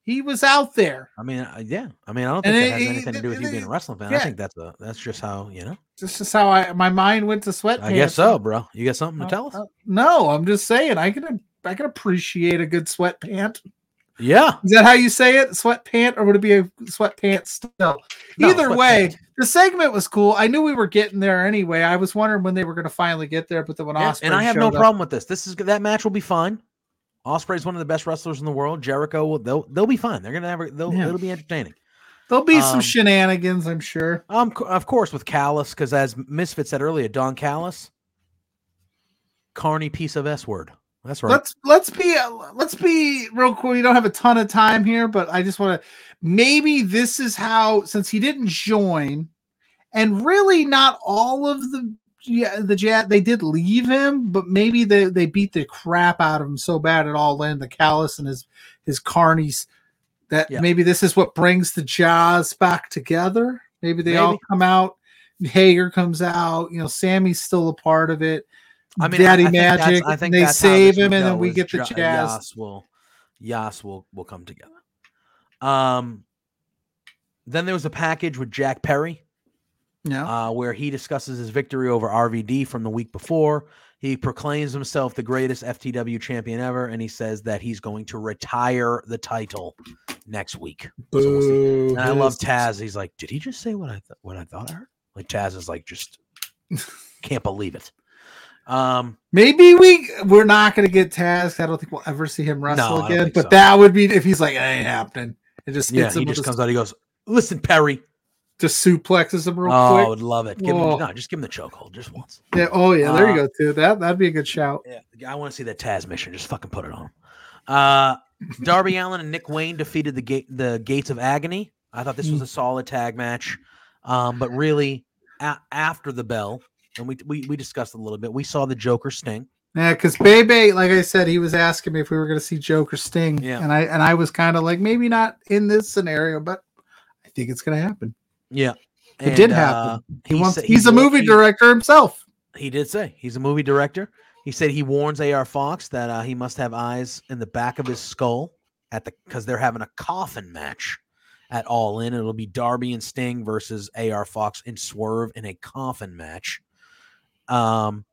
He was out there. I mean, uh, yeah. I mean, I don't And think it- that has it- anything to do with you being a wrestling fan. yeah. I think that's a that's just how you know. This is how I my mind went to sweatpants. I guess so, bro. You got something to Uh, tell us? uh, no, I'm just saying I can I can appreciate a good sweatpant. Yeah. Is that how you say it? Sweatpant, or would it be a sweatpant still? No, Either way, the segment was cool. I knew we were getting there anyway. I was wondering when they were going to finally get there, but then when Yeah, Ospreay and I have no up- problem with this. This is that match will be fine. Ospreay's one of the best wrestlers in the world. Jericho, will they'll they'll be fine. They're gonna have they'll Yeah. it'll be entertaining. There'll be some Um, shenanigans, I'm sure. Um, of course, with Callis, because as Misfit said earlier, Don Callis, carny piece of S word. That's right. Let's let's be let's be real quick. We don't have a ton of time here, but I just want to maybe this is how since he didn't join, and really not all of the yeah the JAS they did leave him, but maybe they they beat the crap out of him so bad at all in the Callis and his his carnies that Yeah. maybe this is what brings the JAS back together. Maybe they all come out. Hager comes out. You know, Sammy's still a part of it. I mean, Daddy I, I Magic. I think they save him, and then we get the Ja- JAS. Yas will, Yas will will come together. Um, then there was a package with Jack Perry, Yeah. uh, where he discusses his victory over RVD from the week before. He proclaims himself the greatest FTW champion ever, and he says that he's going to retire the title next week. Boo. And I love Taz. He's like, "Did he just say what I th- what I thought I heard?" Like Taz is like, just can't believe it. Um, Maybe we we're not gonna get Taz. I don't think we'll ever see him wrestle don't again. But so. that would be if he's like, it ain't happening. It just yeah, he just comes out. He goes, "Listen, Perry." just suplexes him real Oh, I would love it. Give Whoa. him, no, just give him the chokehold just once. Yeah. Oh yeah. There you Uh, go. Too. That that'd be a good shout. Yeah, I want to see that Tazmission. Just fucking put it on. Uh, Darby Allin and Nick Wayne defeated the gate, the Gates of Agony. I thought this was a solid tag match, um, but really a- after the bell, and we, we we discussed a little bit. We saw the Joker Sting. Yeah, because Bebe, like I said, he was asking me if we were gonna see Joker Sting. Yeah. And I and I was kind of like, maybe not in this scenario, but I think it's gonna happen. Yeah, It did happen. uh, He, wants. said- he's a movie he- director himself. He did say he's a movie director. He said he warns AR Fox that uh, he must have eyes in the back of his skull at the because they're having a coffin match at All In. It'll be Darby and Sting versus AR Fox and Swerve in a coffin match. Um,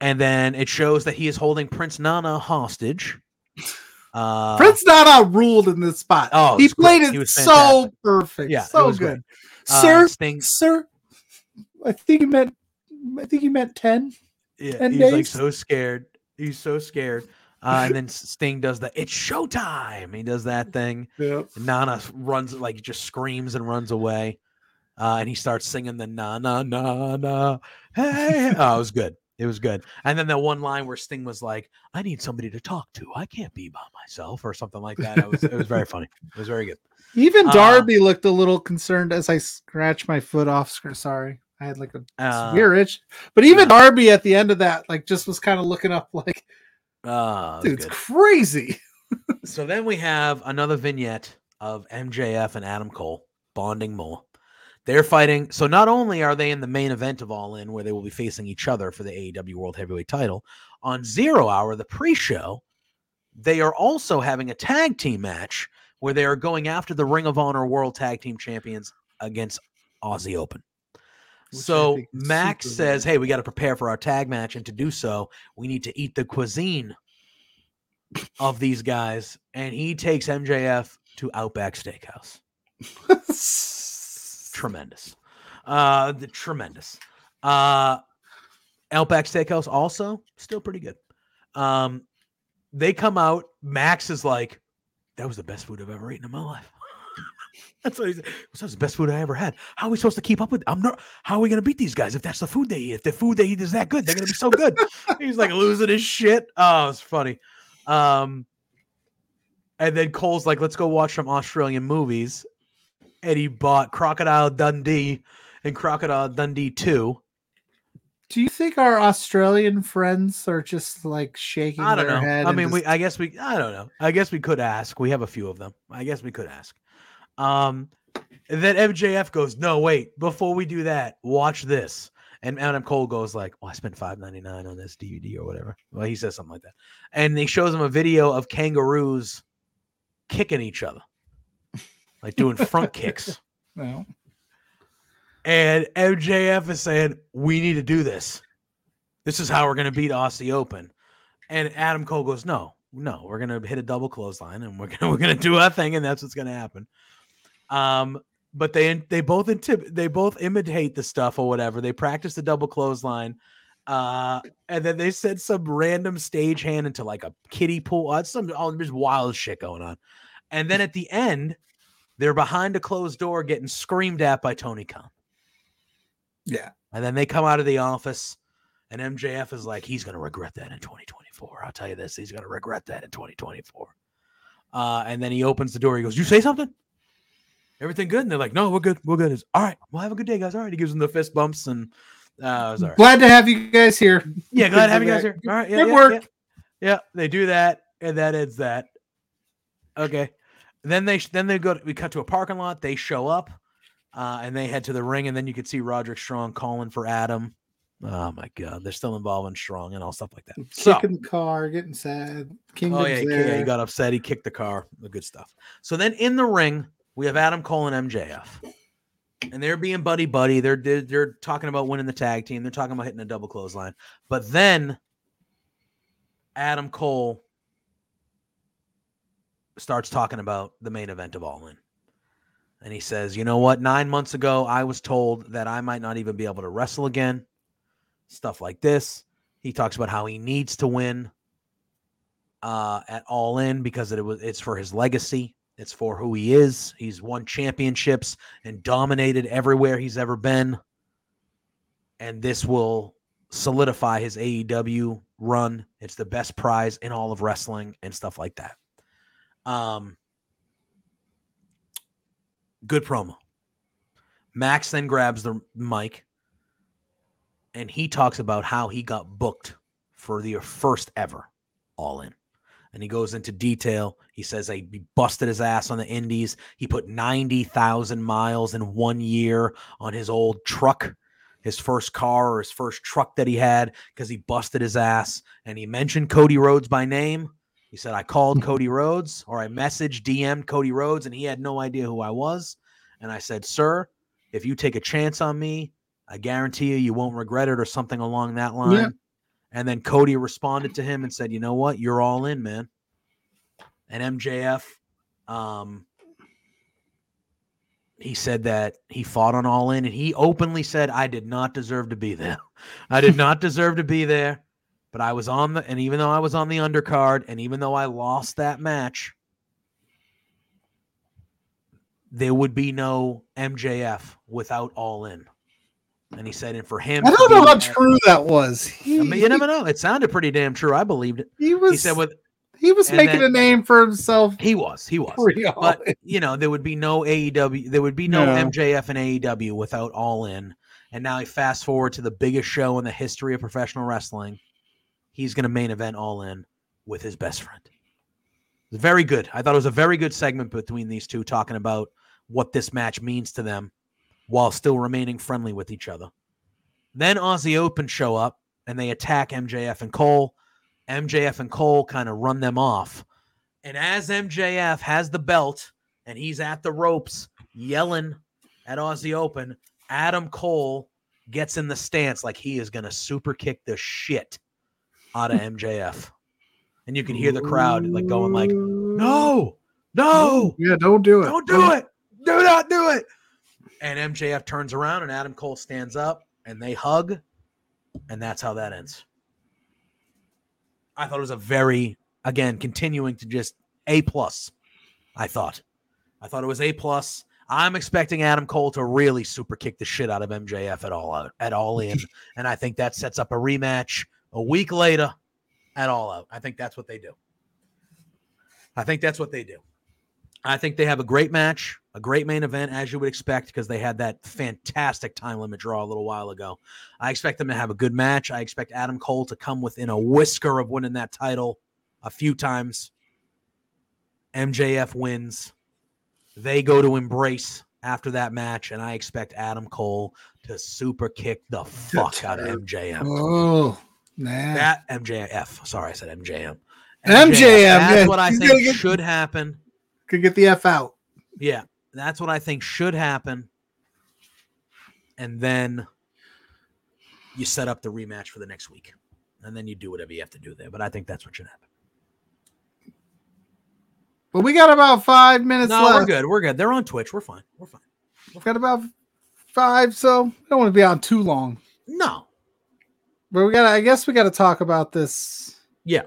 and then it shows that he is holding Prince Nana hostage. Uh, Prince Nana ruled in this spot. Oh, he was great. played it He so perfect. Yeah, so good. uh, Sir, Sting, sir, I think he meant I think he meant 10. yeah, 10 he's like so scared. He's so scared. Uh, and then Sting does the "It's showtime." He does that thing. Yeah. Nana runs like just screams and runs away, uh, and he starts singing the na na na na. Hey, oh, it was good. It was good. And then that one line where Sting was like, "I need somebody to talk to. I can't be by myself," or something like that. It was it was very funny. It was very good. Even Uh, Darby looked a little concerned as I scratched my foot off. Sorry. I had like a Uh, itch. But even Darby at the end of that, like just was kind of looking up like, Uh, dude, it's crazy. So then we have another vignette of MJF and Adam Cole bonding more. They're fighting. So not only are they in the main event of All In, where they will be facing each other for the AEW World Heavyweight title, on Zero Hour, the pre show, they are also having a tag team match where they are going after the Ring of Honor World Tag Team Champions against Aussie Open. Which So Max says, "Hey, we got to prepare for our tag match, and to do so, we need to eat the cuisine of these guys." And he takes MJF to Outback Steakhouse. Tremendous, uh, the tremendous. Uh, Outback Steakhouse also still pretty good. Um, they come out. Max is like, "That was the best food I've ever eaten in my life." That's what he said. That's the best food I ever had. How are we supposed to keep up with? I'm not. How are we going to beat these guys if that's the food they eat? If the food they eat is that good, they're going to be so good. He's like losing his shit. Oh, it's funny. Um, and then Cole's like, "Let's go watch some Australian movies," he bought Crocodile Dundee and Crocodile Dundee Two. Do you think our Australian friends are just like shaking I don't their know. head? I mean, we I guess we. I don't know. I guess we could ask. We have a few of them. I guess we could ask. Um, then MJF goes, "No, wait. Before we do that, watch this." And Adam Cole goes like, "Well, I spent five ninety nine on this DVD or whatever." Well, he says something like that, and he shows him a video of kangaroos kicking each other, like doing front kicks. No. And MJF is saying, We need to do this. This is how we're going to beat Aussie Open. And Adam Cole goes, No, no, we're going to hit a double clothesline and we're going to we're to do our thing and that's what's going to happen. Um, but they they both intip- they both imitate the stuff or whatever. They practice the double clothesline. Uh, and then they send some random stagehand into like a kiddie pool. Uh, some all this wild shit going on. And then at the end, They're behind a closed door getting screamed at by Tony Khan. Yeah. And then they come out of the office, and MJF is like, he's going to regret that in 2024. I'll tell you this, he's going to regret that in 2024. Uh, and then he opens the door. He goes, You say something? Everything good? And they're like, No, we're good. We're good. It's, all right. Well, have a good day, guys. All right. He gives them the fist bumps and uh, it was all right. Glad to have you guys here. Yeah, glad to have you guys here. All right. Yeah, Good yeah, work. Yeah. Yeah, they do that, and that ends that. Okay. Then they then they go. To, we cut to a parking lot. They show up, uh, and they head to the ring, and then you can see Roderick Strong calling for Adam. Oh my God, they're still involving Strong and all stuff like that. So, Kicking the car, getting sad. Kingdom's oh yeah, he, yeah, he got upset. He kicked the car. The good stuff. So then in the ring, we have Adam Cole and MJF, and they're being buddy buddy. They're, they're they're talking about winning the tag team. They're talking about hitting a double clothesline. But then Adam Cole starts talking about the main event of All In. And he says, You know what? Nine months ago, I was told that I might not even be able to wrestle again. Stuff like this. He talks about how he needs to win uh, at All In because it was it's for his legacy. It's for who he is. He's won championships and dominated everywhere he's ever been. And this will solidify his AEW run. It's the best prize in all of wrestling and stuff like that. Um, good promo. Max then grabs the mic and he talks about how he got booked for the first ever All In. And he goes into detail. He says he busted his ass on the Indies. He put 90,000 miles in one year on his old truck, his first car or his first truck that he had because he busted his ass. And he mentioned Cody Rhodes by name. He said, I called Cody Rhodes or I messaged, DM'd Cody Rhodes, and he had no idea who I was. And I said, Sir, if you take a chance on me, I guarantee you, you won't regret it or something along that line. Yeah. And then Cody responded to him and said, You know what? You're all in, man. And MJF, um, he said that he fought on All In and he openly said, I did not deserve to be there. I did not deserve to be there, but I was on the, and even though I was on the undercard and even though I lost that match, there would be no MJF without All In. And he said, and for him, I don't know how true that was. He, I mean, you never know. It sounded pretty damn true. I believed it. he was He said with he was making then- a name for himself. he was, he was. But you know, there would be no AEW, there would be no, No. MJF and AEW without All In. And now he fast forward to the biggest show in the history of professional wrestling. He's going to main event All In with his best friend. Very good. I thought it was a very good segment between these two talking about what this match means to them while still remaining friendly with each other. Then Aussie Open show up and they attack MJF and Cole. MJF and Cole kind of run them off. And as MJF has the belt and he's at the ropes yelling at Aussie Open, Adam Cole gets in the stance like he is going to super kick the shit out of MJF. And you can hear the crowd like going like, "No. No. Yeah, don't do it. Don't do it. Do not do it." And MJF turns around and Adam Cole stands up and they hug and that's how that ends. I thought it was a very again continuing to just A plus. I thought. I thought it was A plus. I'm expecting Adam Cole to really super kick the shit out of MJF at all out at all in, and I think that sets up a rematch a week later at all out. I think that's what they do. I think that's what they do. I think they have a great match, a great main event, as you would expect, because they had that fantastic time limit draw a little while ago. I expect them to have a good match. I expect Adam Cole to come within a whisker of winning that title a few times. MJF wins. They go to embrace after that match, and I expect Adam Cole to super kick the fuck out of MJF. Oh, man. That MJF. Sorry, I said MJM. MJF, That's yeah, what I he's think get- should happen. Could get the F out. Yeah, that's what I think should happen. And then you set up the rematch for the next week. And then you do whatever you have to do there. But I think that's what should happen. But we got about five minutes No, left. we're good. We're good. They're on Twitch. We're fine. We're fine. We've got about five, so we don't want to be on too long. No. But we got to I guess we got to talk about this. Yeah.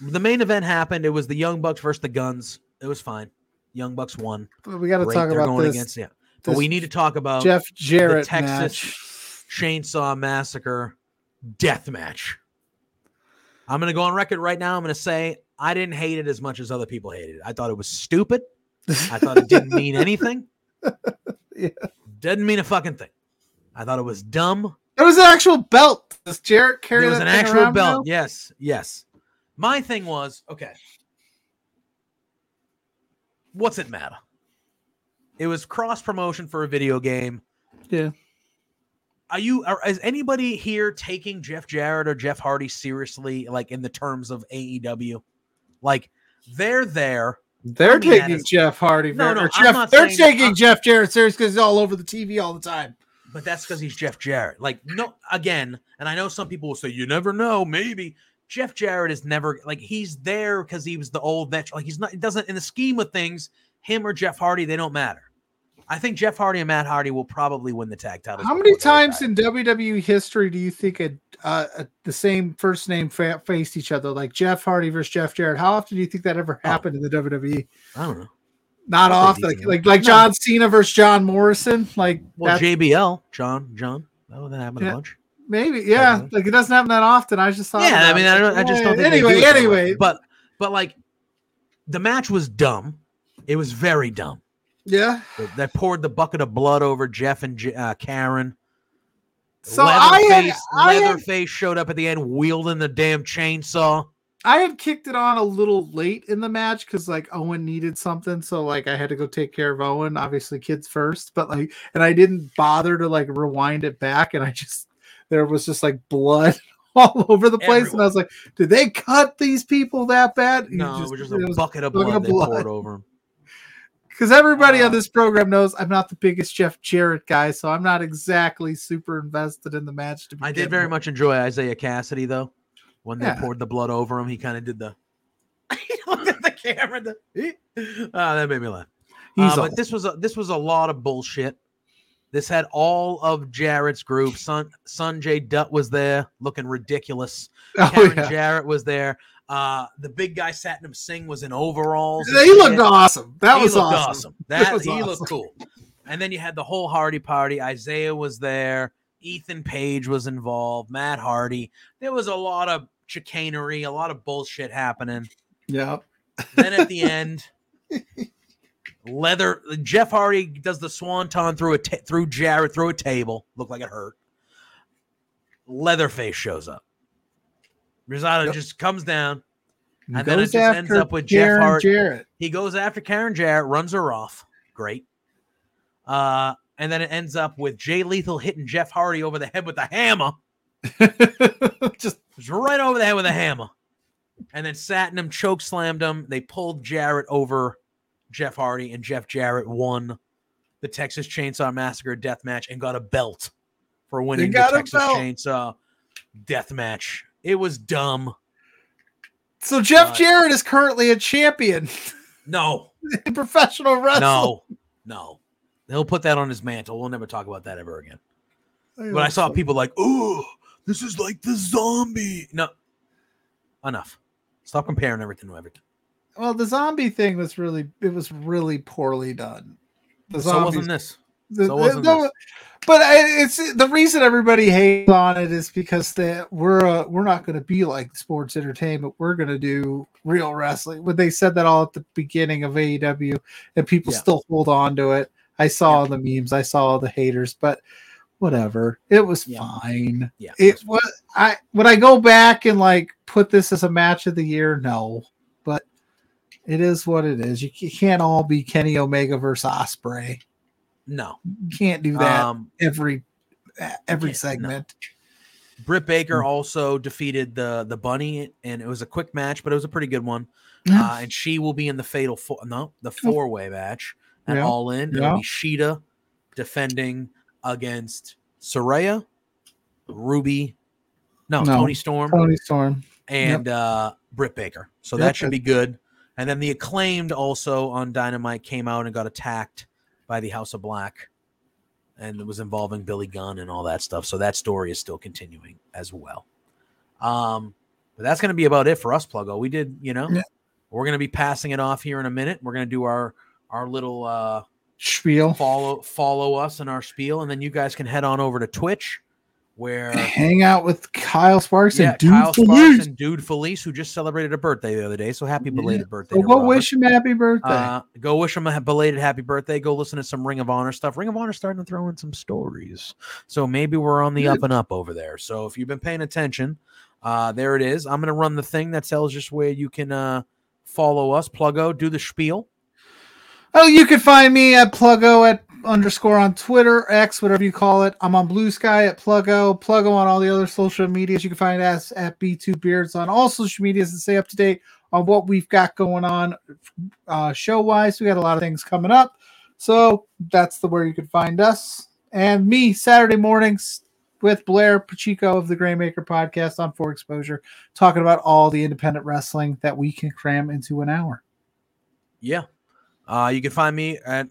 The main event happened. It was the Young Bucks versus the Guns. It was fine. Young Bucks won. But we got to talk about going this. against yeah. But we need to talk about Jeff the Jarrett Texas match. Chainsaw Massacre death match. I'm going to go on record right now. I'm going to say I didn't hate it as much as other people hated it. I thought it was stupid. I thought it didn't mean anything. Yeah. Didn't mean a fucking thing. I thought it was dumb. It was an actual belt. Does Jarrett carry It was an actual belt. now? Yes, yes. My thing was okay. What's it matter? It was cross promotion for a video game. Yeah. Are you? Are, is anybody here taking Jeff Jarrett or Jeff Hardy seriously? Like in the terms of AEW, like they're there. They're I mean, taking Jeff Hardy. No, no, Jeff, not they're taking I'm- Jeff Jarrett serious because he's all over the TV all the time. But that's because he's Jeff Jarrett. Like, no, again, and I know some people will say, you never know, maybe. Jeff Jarrett is never like he's there because he was the old veteran. Like he's not, it doesn't in the scheme of things, him or Jeff Hardy, they don't matter. I think Jeff Hardy and Matt Hardy will probably win the tag title. How many times in WWE history do you think a, uh, a the same first name fa- faced each other, like Jeff Hardy versus Jeff Jarrett? How often do you think that ever Oh. happened in the WWE? I don't know. Not I often. Like like, like John Cena versus John Morrison. Like Well, JBL, John, John, oh, that happened Yeah. a bunch. maybe yeah. Like it doesn't happen that often. I just thought. Yeah, I mean. I, don't, I just don't think. Anyway, do it that anyway, but but like, the match was dumb. It was very dumb. yeah. That poured the bucket of blood over Jeff and uh, Karen. So I had, Leatherface, I had Leatherface showed up at the end wielding the damn chainsaw. I had kicked it on a little late in the match because like Owen needed something, so like I had to go take care of Owen. Obviously, kids first, but like, and I didn't bother to like rewind it back, and I just there was just like blood all over the place, and I was like, did they cut these people that bad? No, it was just a bucket of bucket blood of they blood. poured over him. Because everybody Uh, on this program knows I'm not the biggest Jeff Jarrett guy, so I'm not exactly super invested in the match. To I did very with. much enjoy Isiah Kassidy though. When they Yeah. poured the blood over him, he kind of did the. he looked at the camera. The, Ah, that made me laugh. He's Uh, but this was a, this was a lot of bullshit. This had all of Jarrett's group. Son Sanjay Dutt was there, looking ridiculous. Oh, Karen yeah. Jarrett was there. Uh, the big guy Satnam Singh was in overalls. He looked awesome. That he was looked awesome. That, was he awesome. looked cool. And then you had the whole Hardy party. Isiah was there. Ethan Page was involved. Matt Hardy. There was a lot of chicanery, a lot of bullshit happening. Yeah. Then at the end, leather. Jeff Hardy does the swanton through a through Jarrett through a table. Looked like it hurt. Leatherface shows up. Rosado Yep. just comes down. He And then it just ends up with Jeff Karen Hart. Jarrett. He goes after Karen Jarrett, runs her off. Great. Uh, and then it ends up with Jay Lethal hitting Jeff Hardy over the head with a hammer. Just Just right over the head with a hammer. And then Satnam choke slammed him. They pulled Jarrett over Jeff Hardy, and Jeff Jarrett won the Texas Chainsaw Massacre death match and got a belt for winning the Texas belt. Chainsaw death match. It was dumb. so Jeff Uh, Jarrett is currently a champion No, in professional wrestling. no, no. He'll put that on his mantle. We'll never talk about that ever again. But I saw people like, oh, this is like the zombie. No, enough. Stop comparing everything to everything. Well, the zombie thing was really it was really poorly done. The So zombies- wasn't this. the- so wasn't the- this. But I, it's the reason everybody hates on it is because they we're uh, we're not going to be like sports entertainment. We're going to do real wrestling. When they said that all at the beginning of AEW, and people Yeah. still hold on to it. I saw all the memes. I saw all the haters, but whatever. It was Yeah. fine. Yeah. It was. I would I go back and like put this as a match of the year? No, but it is what it is. You, can't all be Kenny Omega versus Ospreay. no. You can't do that Um, every every can't, no. segment. Britt. Baker also defeated the the bunny, and it was a quick match, but it was a pretty good one. Uh, and she will be in the fatal four, no, the four way match at Yeah. All In. It'll Yeah. be Shida defending against Saraya, Ruby, no, No. Toni Storm, Toni Storm. and uh, Britt Baker. So Yep. that should be good. And then the acclaimed also on Dynamite came out and got attacked by the House of Black, and it was involving Billy Gunn and all that stuff. So that story is still continuing as well. Um, but that's going to be about it for us, Pluggo. We did, you know, Yeah. we're going to be passing it off here in a minute. We're going to do our our little uh, Spiel. follow follow us in our spiel, and then you guys can head on over to Twitch, where Hang out with Kyle Sparks yeah, and Dude Kyle Felice. Sparks and Dude Felice, who just celebrated a birthday the other day. So happy belated birthday! So go Robert. wish him happy birthday. Uh, go wish him a belated happy birthday. Go listen to some Ring of Honor stuff. Ring of Honor starting to throw in some stories, so maybe we're on the up and up over there. So if you've been paying attention, uh, there it is. I'm gonna run the thing that tells just where you can uh, follow us. Pluggo, do the spiel. Oh, you can find me at Pluggo at underscore on Twitter, X, whatever you call it. I'm on Blue Sky at Pluggo, Pluggo on all the other social medias. You can find us at B2 Beards on all social medias and stay up to date on what we've got going on uh, show wise. We got a lot of things coming up. So that's the where you can find us. And me Saturday mornings with Blair Pacheco of the Graymaker podcast on For Exposure, talking about all the independent wrestling that we can cram into an hour. Yeah. Uh, you can find me at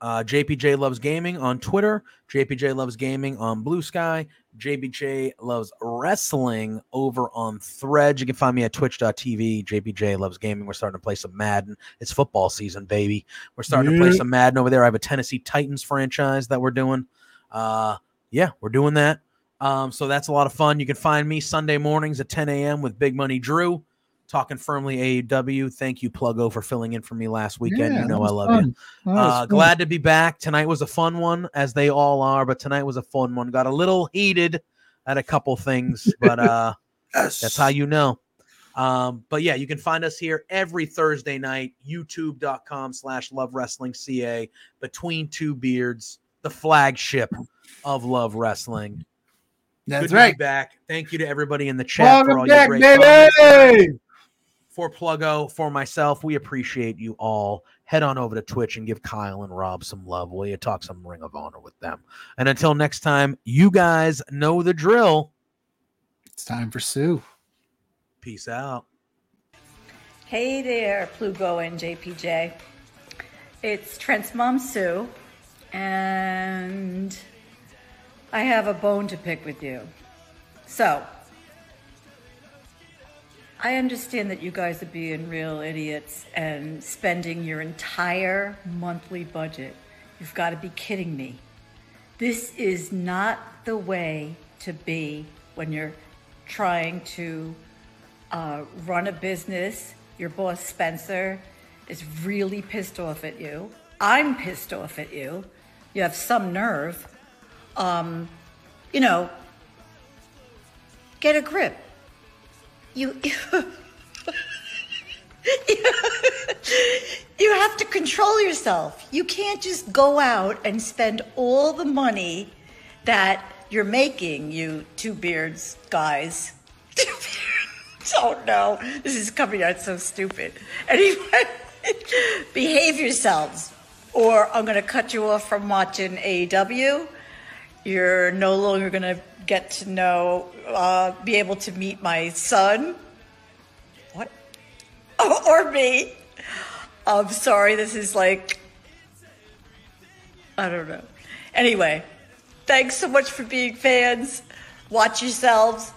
uh, JPJ Loves Gaming on Twitter, JPJ Loves Gaming on Blue Sky, JPJ Loves Wrestling over on Threads. You can find me at twitch.tv, JPJ Loves Gaming. We're starting to play some Madden. It's football season, baby. We're starting to play some Madden over there. I have a Tennessee Titans franchise that we're doing. Uh, yeah, we're doing that. Um, so that's a lot of fun. You can find me Sunday mornings at 10 a.m. with Big Money Drew, talking firmly AEW. Thank you, Pluggo, for filling in for me last weekend. Yeah, you know I love you. fun. That was Uh, glad to be back. Tonight was a fun one, as they all are, but tonight was a fun one. Got a little heated at a couple things, but uh, that's how you know. Um, but yeah, you can find us here every Thursday night, youtube.com slash love wrestling CA, between two beards, the flagship of love wrestling. Good That's to be right. back. Thank you to everybody in the chat for all Welcome your back, great baby. tonight for Pluggo, for myself, we appreciate you all. Head on over to Twitch and give Kyle and Rob some love. Will you talk some Ring of Honor with them? And until next time, you guys know the drill. It's time for Sue. Peace out. Hey there, Pluggo and JPJ. It's Trent's mom, Sue, and I have a bone to pick with you. So, I understand that you guys are being real idiots and spending your entire monthly budget. You've got to be kidding me. This is not the way to be when you're trying to uh, run a business. Your boss, Spencer, is really pissed off at you. I'm pissed off at you. You have some nerve. Um, you know, get a grip. You. you have to control yourself. You can't just go out and spend all the money that you're making, you two beards guys. oh no, this is coming out so stupid. Anyway, behave yourselves, or I'm going to cut you off from watching AEW. You're no longer going to get to know, uh, be able to meet my son. What? Or me. I'm sorry, this is like, I don't know. Anyway, thanks so much for being fans. Watch yourselves.